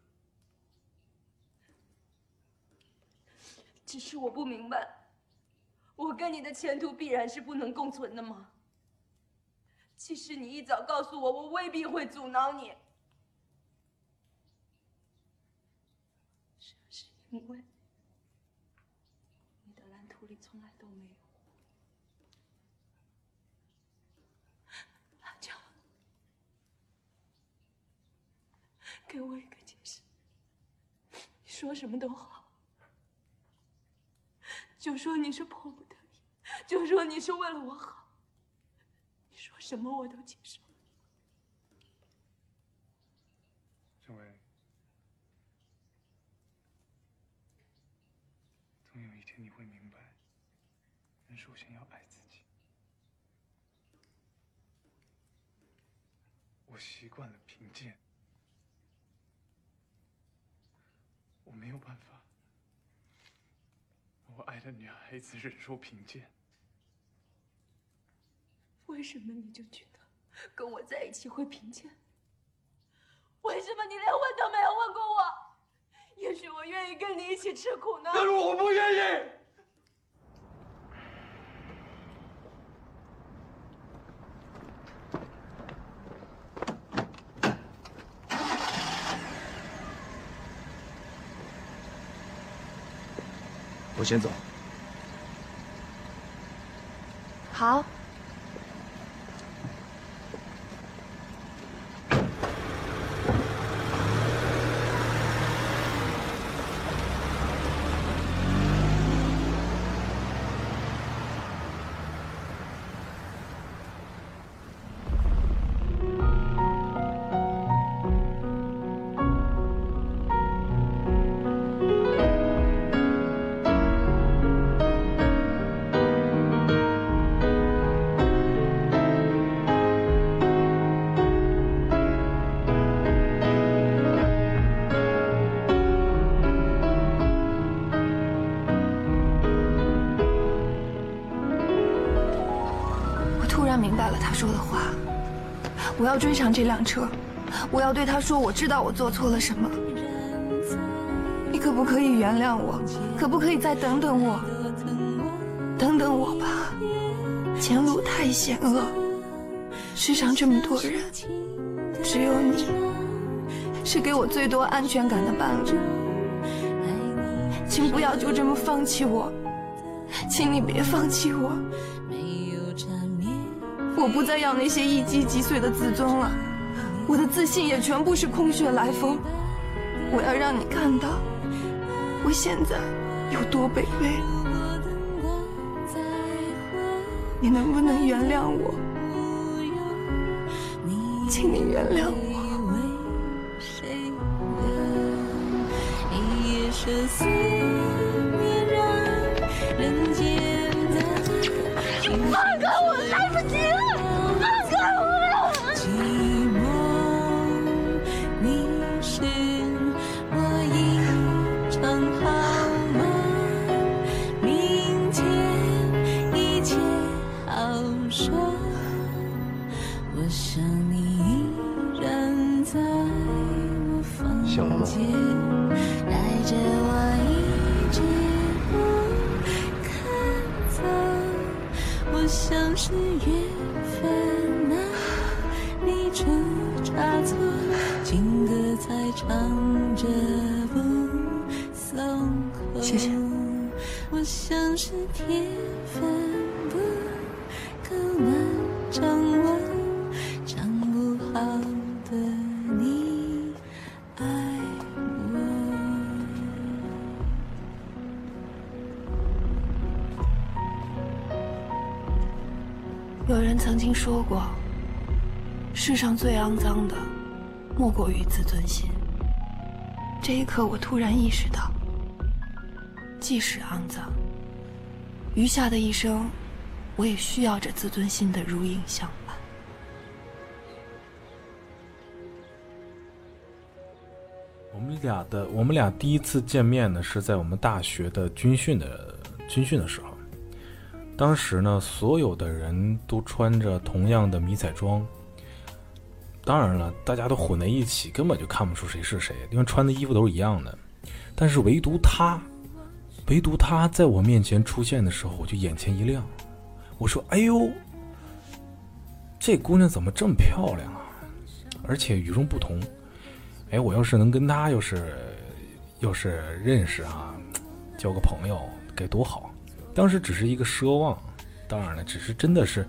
只是我不明白，我跟你的前途必然是不能共存的吗？即使你一早告诉我，我未必会阻挠你。是不是因为？你的蓝图里从来都没有辣椒，给我一个解释。你说什么都好，就说你是迫不得已，就说你是为了我好，你说什么我都接受。因为总有一天你会明白，人首先要爱自己。我习惯了贫贱，我没有办法，我爱的女孩子忍受贫贱。为什么你就觉得跟我在一起会贫贱？为什么你连问都没有问过我？也许我愿意跟你一起吃苦呢。但是我不愿意。我先走。好。追上这辆车，我要对他说，我知道我做错了什么。你可不可以原谅我？可不可以再等等我？等等我吧，前路太险恶，世上这么多人，只有你是给我最多安全感的伴侣。请不要就这么放弃我，请你别放弃我。我不再要那些一击即碎的自尊了，我的自信也全部是空穴来风。我要让你看到，我现在有多卑微。你能不能原谅我？请你原谅我。四月说过，世上最肮脏的，莫过于自尊心。这一刻，我突然意识到，即使肮脏，余下的一生，我也需要这自尊心的如影相伴。我们俩的，我们俩第一次见面呢，是在我们大学的军训的军训的时候。当时呢，所有的人都穿着同样的迷彩装。当然了，大家都混在一起，根本就看不出谁是谁，因为穿的衣服都是一样的。但是唯独他，唯独他在我面前出现的时候，我就眼前一亮。我说：“哎呦，这姑娘怎么这么漂亮啊？而且与众不同。哎，我要是能跟她要是要是认识啊，交个朋友该多好。”当时只是一个奢望，当然了，只是真的是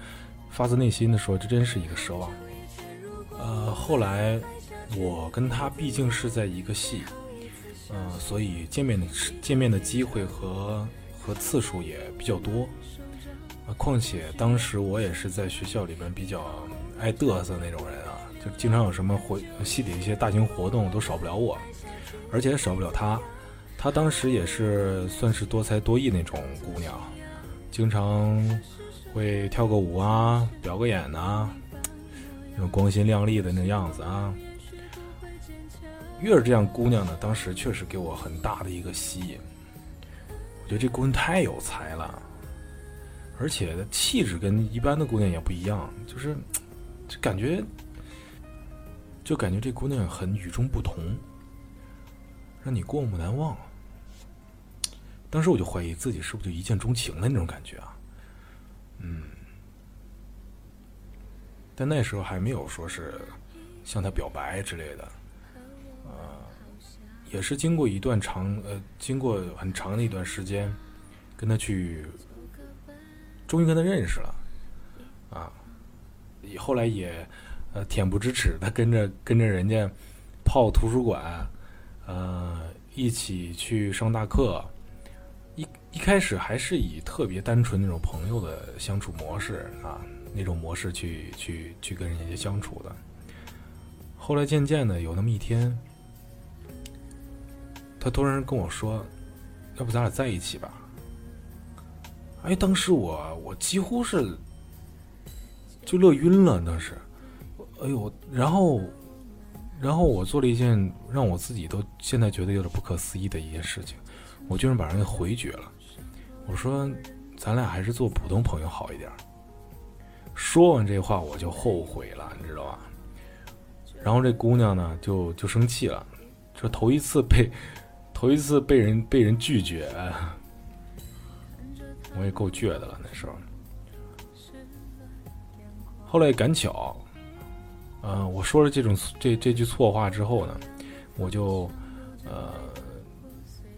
发自内心的说，这真是一个奢望。呃，后来我跟他毕竟是在一个系，嗯，所以见面的见面的机会和和次数也比较多。啊，况且当时我也是在学校里边比较爱嘚瑟那种人啊，就经常有什么活系里一些大型活动都少不了我，而且少不了他。她当时也是算是多才多艺那种姑娘，经常会跳个舞啊，表个演呐，那种光鲜亮丽的那样子啊。越是这样姑娘呢，当时确实给我很大的一个吸引。我觉得这姑娘太有才了，而且气质跟一般的姑娘也不一样，就是就感觉就感觉这姑娘很与众不同，让你过目难忘。当时我就怀疑自己是不是就一见钟情的那种感觉啊，嗯，但那时候还没有说是向他表白之类的，呃，也是经过一段长呃，经过很长的一段时间，跟他去，终于跟他认识了，啊，后来也呃恬不知耻的跟着跟着人家泡图书馆，呃，一起去上大课。一开始还是以特别单纯那种朋友的相处模式啊，那种模式去去去跟人家相处的。后来渐渐的有那么一天，他突然跟我说：“要不咱俩在一起吧？”哎，当时我我几乎是就乐晕了，当时，哎呦，然后然后我做了一件让我自己都现在觉得有点不可思议的一件事情，我居然把人给回绝了。我说，咱俩还是做普通朋友好一点。说完这话，我就后悔了，你知道吧？然后这姑娘呢，就就生气了，说头一次被，头一次被人被人拒绝，我也够倔的了那时候。后来赶巧，嗯，我说了这种这这句错话之后呢，我就呃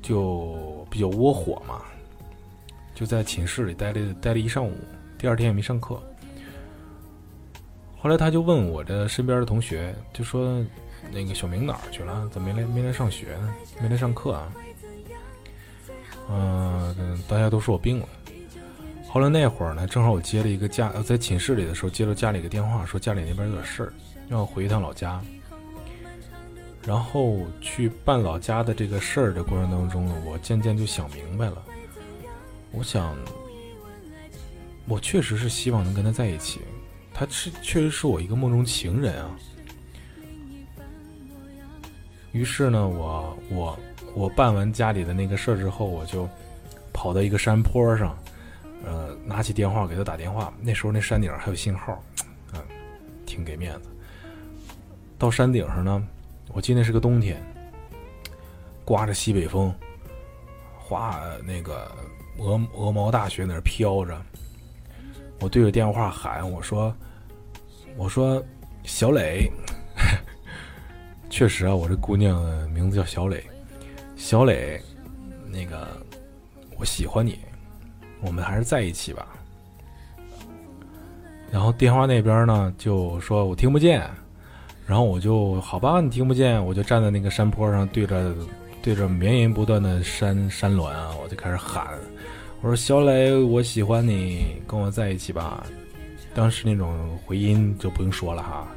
就比较窝火嘛。就在寝室里待了待了一上午，第二天也没上课。后来他就问我这身边的同学，就说：“那个小明哪儿去了？怎么没来没来上学呢？没来上课啊？”嗯，大家都说我病了。后来那会儿呢，正好我接了一个家，在寝室里的时候接了家里一个电话，说家里那边有点事儿，要回一趟老家。然后去办老家的这个事儿的过程当中呢，我渐渐就想明白了。我想，我确实是希望能跟他在一起，他是确实是我一个梦中情人啊。于是呢，我我我办完家里的那个事儿之后，我就跑到一个山坡上，呃，拿起电话给他打电话。那时候那山顶还有信号，嗯，挺给面子。到山顶上呢，我记得是个冬天，刮着西北风，哗，那个。鹅鹅毛大雪在那飘着，我对着电话喊：“我说，我说，小磊，确实啊，我这姑娘名字叫小磊，小磊，那个我喜欢你，我们还是在一起吧。”然后电话那边呢就说我听不见，然后我就好吧，你听不见，我就站在那个山坡上，对着对着绵延不断的山山峦啊，我就开始喊。我说：“小磊，我喜欢你，跟我在一起吧。”当时那种回音就不用说了哈。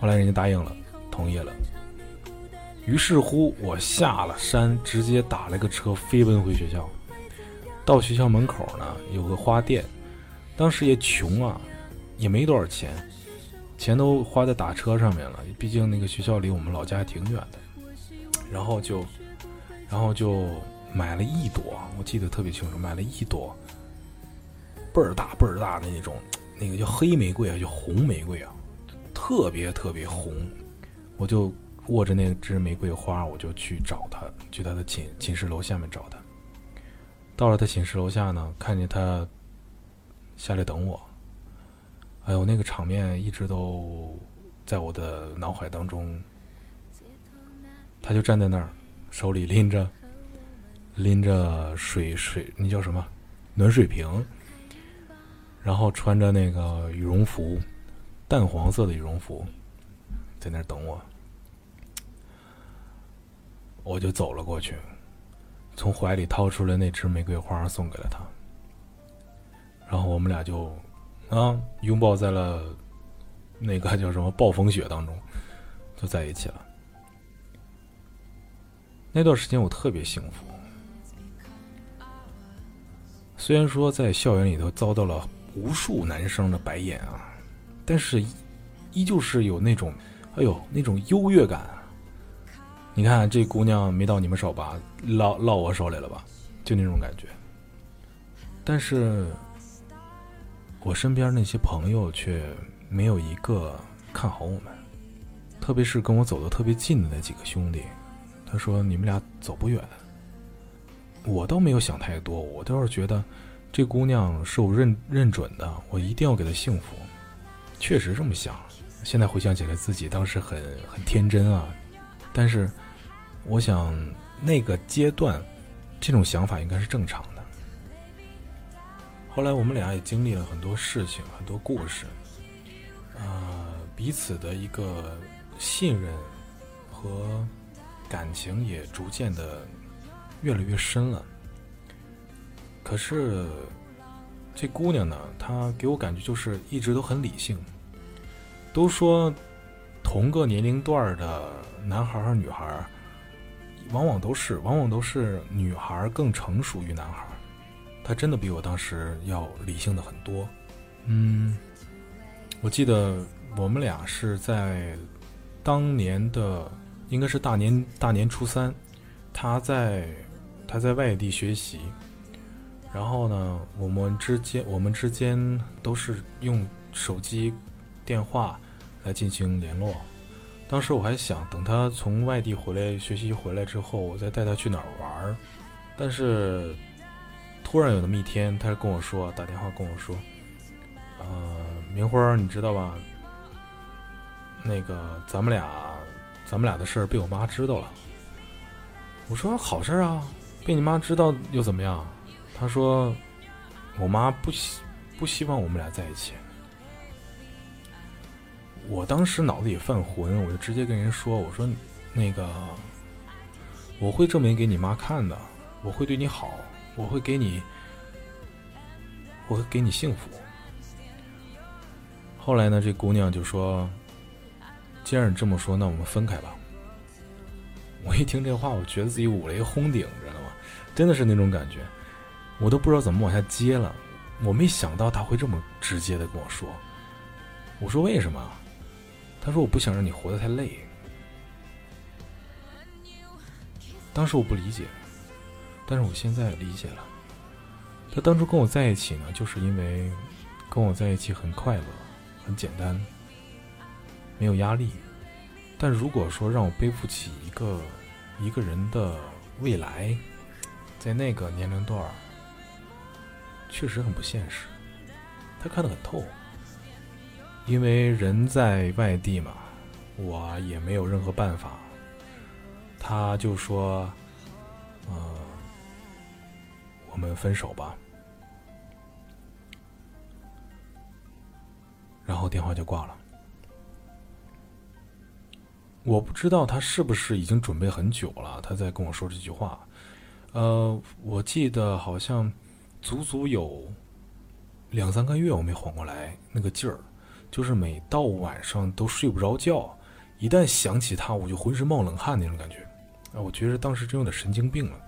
后来人家答应了，同意了。于是乎，我下了山，直接打了个车飞奔回学校。到学校门口呢，有个花店。当时也穷啊，也没多少钱，钱都花在打车上面了。毕竟那个学校离我们老家挺远的。然后就，然后就买了一朵，我记得特别清楚，买了一朵倍儿大倍儿大的那种，那个叫黑玫瑰啊，叫红玫瑰啊，特别特别红。我就握着那只玫瑰花，我就去找他，去他的寝寝室楼下面找他。到了他寝室楼下呢，看见他下来等我。哎呦，那个场面一直都在我的脑海当中。他就站在那儿，手里拎着拎着水水，那叫什么暖水瓶，然后穿着那个羽绒服，淡黄色的羽绒服，在那儿等我。我就走了过去，从怀里掏出了那支玫瑰花，送给了他。然后我们俩就啊拥抱在了那个叫什么暴风雪当中，就在一起了。那段时间我特别幸福，虽然说在校园里头遭到了无数男生的白眼啊，但是依旧是有那种，哎呦那种优越感。你看这姑娘没到你们手吧，落落我手里了吧，就那种感觉。但是，我身边那些朋友却没有一个看好我们，特别是跟我走的特别近的那几个兄弟。他说：“你们俩走不远。”我倒没有想太多，我倒是觉得这姑娘是我认认准的，我一定要给她幸福。确实这么想。现在回想起来，自己当时很很天真啊。但是，我想那个阶段，这种想法应该是正常的。后来我们俩也经历了很多事情，很多故事，啊，彼此的一个信任和。感情也逐渐的越来越深了。可是这姑娘呢，她给我感觉就是一直都很理性。都说同个年龄段的男孩和女孩，往往都是往往都是女孩更成熟于男孩。她真的比我当时要理性的很多。嗯，我记得我们俩是在当年的。应该是大年大年初三，她在他在外地学习，然后呢，我们之间我们之间都是用手机电话来进行联络。当时我还想等他从外地回来学习回来之后，我再带他去哪儿玩儿。但是突然有那么一天，他跟我说打电话跟我说：“呃，明辉，你知道吧？那个咱们俩。”咱们俩的事儿被我妈知道了。我说好事啊，被你妈知道又怎么样？她说，我妈不希不希望我们俩在一起。我当时脑子里犯浑，我就直接跟人说：“我说那个，我会证明给你妈看的，我会对你好，我会给你，我会给你幸福。”后来呢，这姑娘就说。既然你这么说，那我们分开吧。我一听这话，我觉得自己五雷轰顶，知道吗？真的是那种感觉，我都不知道怎么往下接了。我没想到他会这么直接的跟我说。我说为什么？他说我不想让你活得太累。当时我不理解，但是我现在理解了。他当初跟我在一起呢，就是因为跟我在一起很快乐，很简单。没有压力，但如果说让我背负起一个一个人的未来，在那个年龄段，确实很不现实。他看得很透，因为人在外地嘛，我也没有任何办法。他就说：“呃，我们分手吧。”然后电话就挂了。我不知道他是不是已经准备很久了，他在跟我说这句话。呃，我记得好像足足有两三个月我没缓过来那个劲儿，就是每到晚上都睡不着觉，一旦想起他，我就浑身冒冷汗那种感觉。啊，我觉得当时真有点神经病了。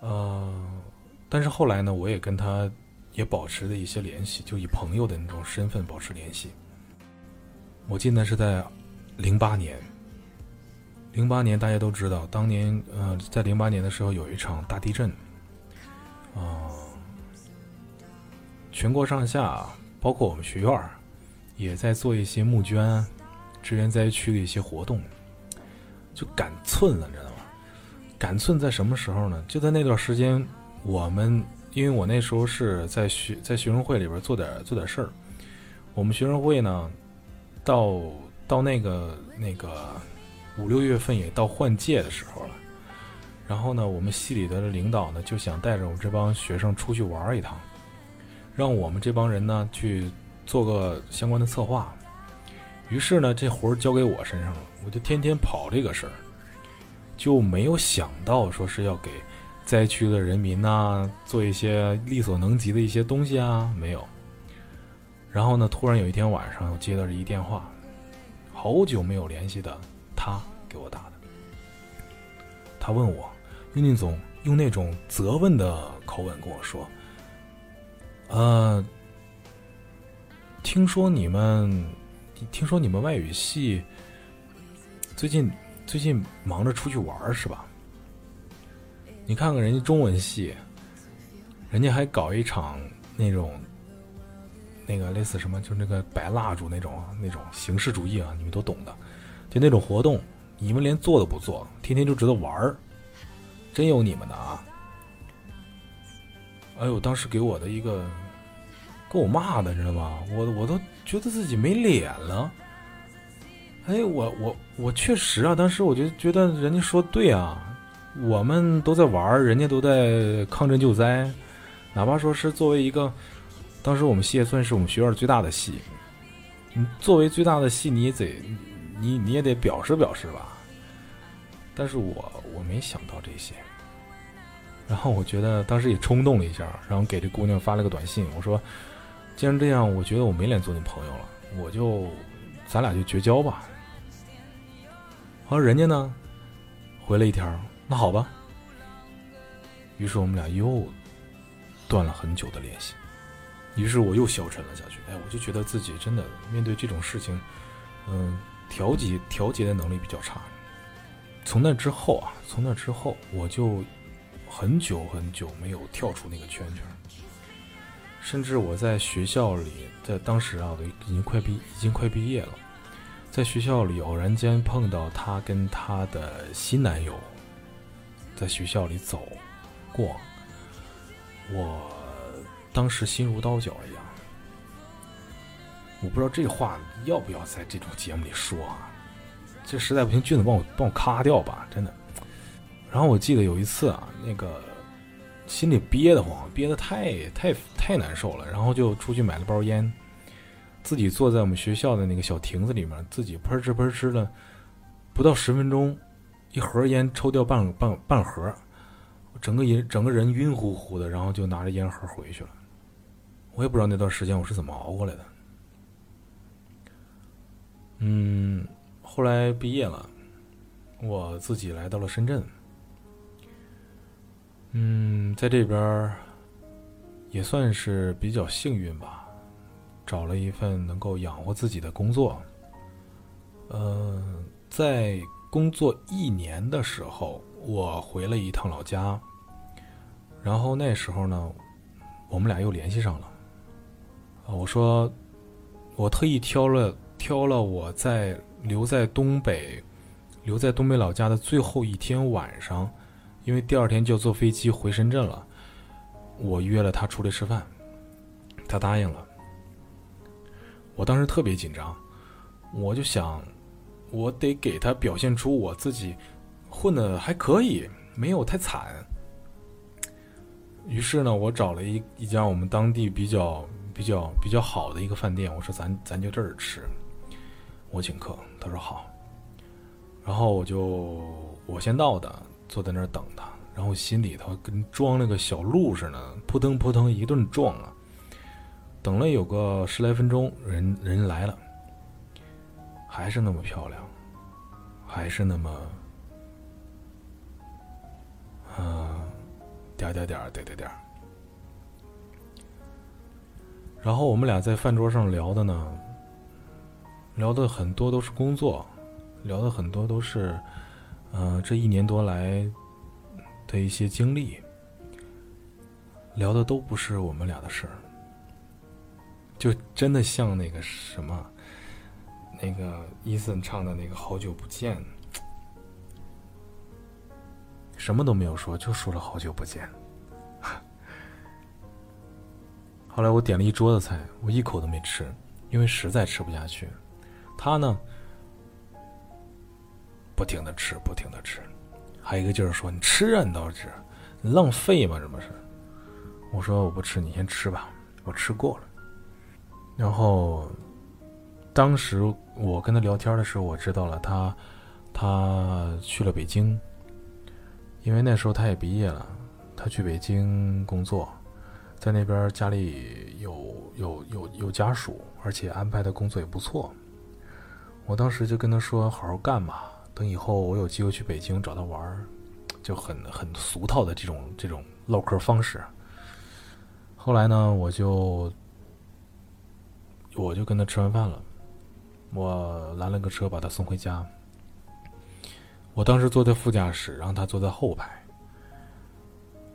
呃，但是后来呢，我也跟他也保持了一些联系，就以朋友的那种身份保持联系。我记得是在零八年，零八年大家都知道，当年呃，在零八年的时候有一场大地震，啊、全国上下包括我们学院也在做一些募捐、支援灾区的一些活动，就赶寸了，你知道吗？赶寸在什么时候呢？就在那段时间，我们因为我那时候是在学在学生会里边做点做点事儿，我们学生会呢，到到那个那个五六月份也到换届的时候了，然后呢，我们系里的领导呢就想带着我们这帮学生出去玩一趟，让我们这帮人呢去做个相关的策划。于是呢，这活儿交给我身上了，我就天天跑这个事儿，就没有想到说是要给灾区的人民呐、做一些力所能及的一些东西啊，没有。然后呢，突然有一天晚上，我接到这一电话，好久没有联系的他给我打的。他问我，运宁总用那种责问的口吻跟我说：“呃，听说你们，听说你们外语系最近最近忙着出去玩是吧？你看看人家中文系，人家还搞一场那种那个类似什么，就是那个白蜡烛那种那种形式主义啊，你们都懂的，就那种活动，你们连做都不做，天天就知道玩儿，真有你们的啊！哎呦，当时给我的一个，给我骂的，你知道吗？我我都觉得自己没脸了。哎，我我我确实啊，当时我就觉得人家说对啊，我们都在玩儿，人家都在抗震救灾，哪怕说是作为一个，当时我们系也算是我们学院最大的系，你作为最大的系，你也得你你也得表示表示吧。但是我我没想到这些，然后我觉得当时也冲动了一下，然后给这姑娘发了个短信，我说，既然这样，我觉得我没脸做你朋友了，我就咱俩就绝交吧。而人家呢，回了一条，那好吧。于是我们俩又断了很久的联系，于是我又消沉了下去。哎，我就觉得自己真的面对这种事情，嗯，调节调节的能力比较差。从那之后啊，从那之后我就很久很久没有跳出那个圈圈，甚至我在学校里，在当时啊，我已经快毕已经快毕业了，在学校里偶然间碰到她跟她的新男友在学校里走过，我当时心如刀绞一样。我不知道这话要不要在这种节目里说啊？这实在不行，俊子帮我帮我咔掉吧，真的。然后我记得有一次啊，那个心里憋得慌，憋得太太太难受了，然后就出去买了包烟，自己坐在我们学校的那个小亭子里面，自己喷哧喷哧的，不到十分钟，一盒烟抽掉半半半盒，整个人整个人晕乎乎的，然后就拿着烟盒回去了。我也不知道那段时间我是怎么熬过来的。嗯。后来毕业了，我自己来到了深圳。嗯，在这边也算是比较幸运吧，找了一份能够养活自己的工作。呃，在工作一年的时候，我回了一趟老家，然后那时候呢，我们俩又联系上了。啊，我说，我特意挑了挑了我在。留在东北，留在东北老家的最后一天晚上，因为第二天就要坐飞机回深圳了，我约了他出来吃饭，他答应了。我当时特别紧张，我就想，我得给他表现出我自己混的还可以，没有太惨。于是呢，我找了一一家我们当地比较比较比较好的一个饭店，我说咱咱就这儿吃。我请客，他说好，然后我就我先到的，坐在那儿等他，然后心里头跟装了个小鹿似的，扑腾扑腾一顿撞啊。等了有个十来分钟，人人来了，还是那么漂亮，还是那么，嗯，点点点点点点。然后我们俩在饭桌上聊的呢，聊的很多都是工作，聊的很多都是，嗯，这一年多来的一些经历，聊的都不是我们俩的事儿。就真的像那个什么，那个伊森唱的那个《好久不见》，什么都没有说，就说了好久不见。后来我点了一桌子菜，我一口都没吃，因为实在吃不下去。他呢，不停的吃，不停的吃，还有一个劲儿说：“你吃啊，你倒是，你浪费吗？这不是？”我说：“我不吃，你先吃吧，我吃过了。”然后，当时我跟他聊天的时候，我知道了他，他去了北京，因为那时候他也毕业了，他去北京工作，在那边家里有有有有家属，而且安排的工作也不错。我当时就跟他说：“好好干吧，等以后我有机会去北京找他玩就很很俗套的这种这种唠嗑方式。后来呢，我就。我就跟他吃完饭了，我拦了个车把他送回家。我当时坐在副驾驶，让他坐在后排。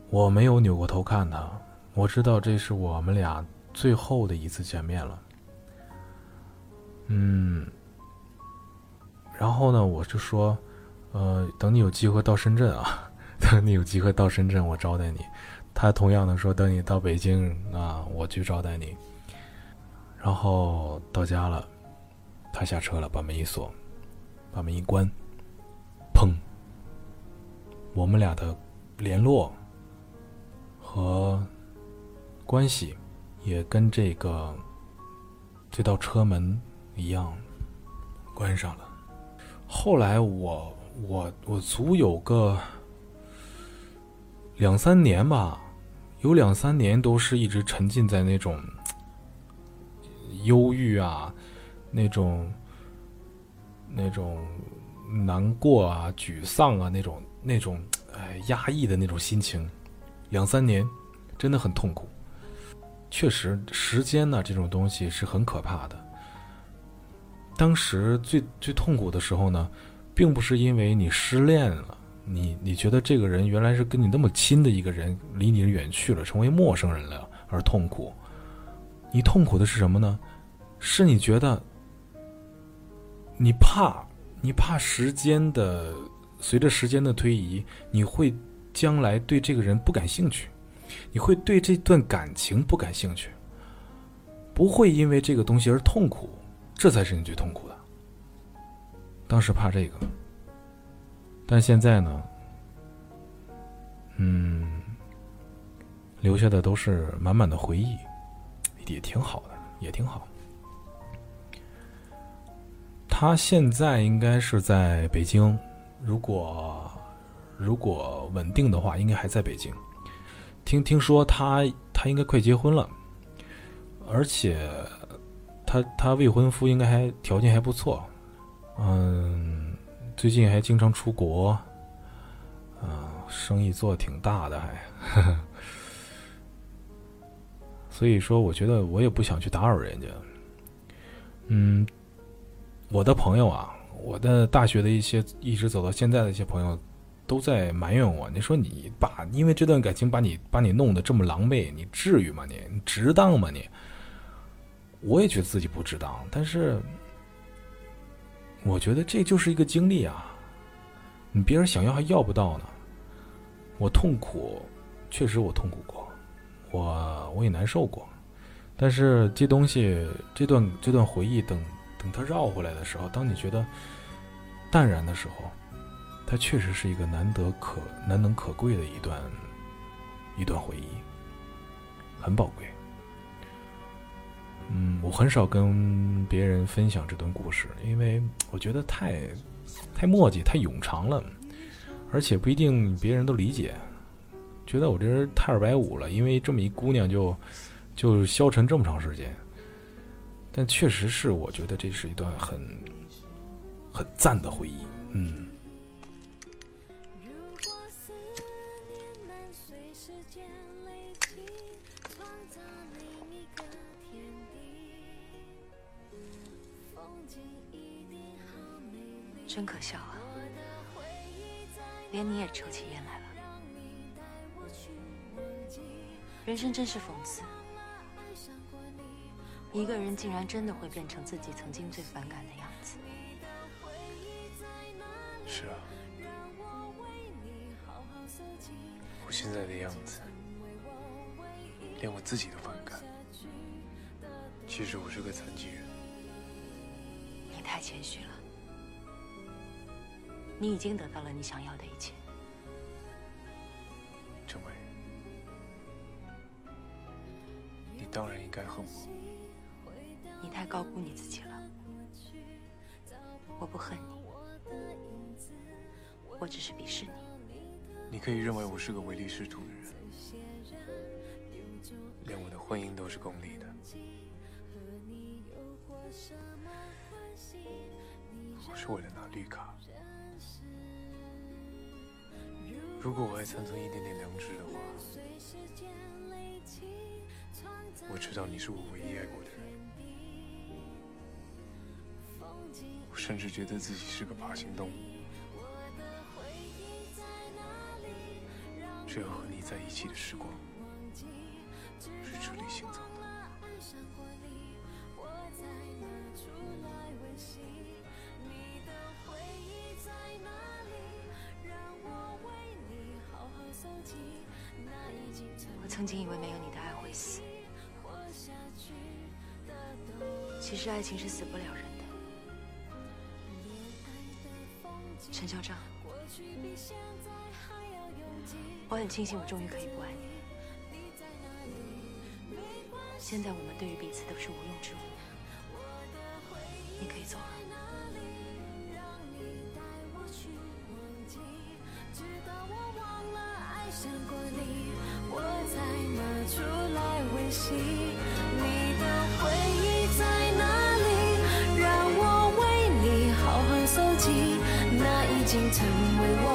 我没有扭过头看他，我知道这是我们俩最后的一次见面了。嗯，然后呢，我就说，呃，等你有机会到深圳啊，等你有机会到深圳，我招待你。他同样的说，等你到北京啊，我去招待你。然后到家了，他下车了，把门一锁，把门一关，砰！我们俩的联络和关系也跟这个这道车门一样关上了。后来我我我足有个两三年吧，有两三年都是一直沉浸在那种。忧郁啊，那种、那种难过啊、沮丧啊，那种、那种哎压抑的那种心情，两三年，真的很痛苦。确实，时间呢这种东西是很可怕的。当时最最痛苦的时候呢，并不是因为你失恋了，你你觉得这个人原来是跟你那么亲的一个人离你远去了，成为陌生人了而痛苦。你痛苦的是什么呢？是你觉得，你怕，你怕时间的随着时间的推移，你会将来对这个人不感兴趣，你会对这段感情不感兴趣，不会因为这个东西而痛苦，这才是你最痛苦的。当时怕这个，但现在呢，嗯，留下的都是满满的回忆，也挺好的，也挺好。他现在应该是在北京，如果如果稳定的话，应该还在北京。听听说他他应该快结婚了，而且他他未婚夫应该还条件还不错，嗯，最近还经常出国，啊，生意做的挺大的还，所以说我觉得我也不想去打扰人家，嗯。我的朋友啊，我的大学的一些一直走到现在的一些朋友，都在埋怨我。你说你把因为这段感情把你把你弄得这么狼狈，你至于吗？你你值当吗？你？我也觉得自己不值当，但是我觉得这就是一个经历啊。你别人想要还要不到呢。我痛苦，确实我痛苦过，我我也难受过，但是这东西，这段这段回忆等。等它绕回来的时候，当你觉得淡然的时候，它确实是一个难得可难能可贵的一段一段回忆，很宝贵。嗯，我很少跟别人分享这段故事，因为 我觉得太太墨迹、太冗长了，而且不一定别人都理解觉得我这人太二百五了，因为这么一姑娘就就消沉这么长时间。但确实是，我觉得这是一段很很赞的回忆，嗯。真可笑啊！连你也抽起烟来了。人生真是讽刺，一个人竟然真的会变成自己曾经最反感的样子。是啊，我现在的样子，连我自己都反感。其实我是个残疾人。你太谦虚了。你已经得到了你想要的一切，郑伟，你当然应该恨我。你太高估你自己了。我不恨你，我只是鄙视你。你可以认为我是个唯利是图的人，连我的婚姻都是功利的。我是为了拿绿卡。如果我还残存一点点良知的话，我知道你是我唯一爱过的人。我甚至觉得自己是个爬行动物，只有和你在一起的时光是直立行走我曾经以为没有你的爱会死，其实爱情是死不了人的。陈校长，我很庆幸我终于可以不爱你。现在我们对于彼此都是无用之物，你可以走了。想过你，我在哪出来温习。你的回忆在哪里？让我为你好好搜集。那已经成为我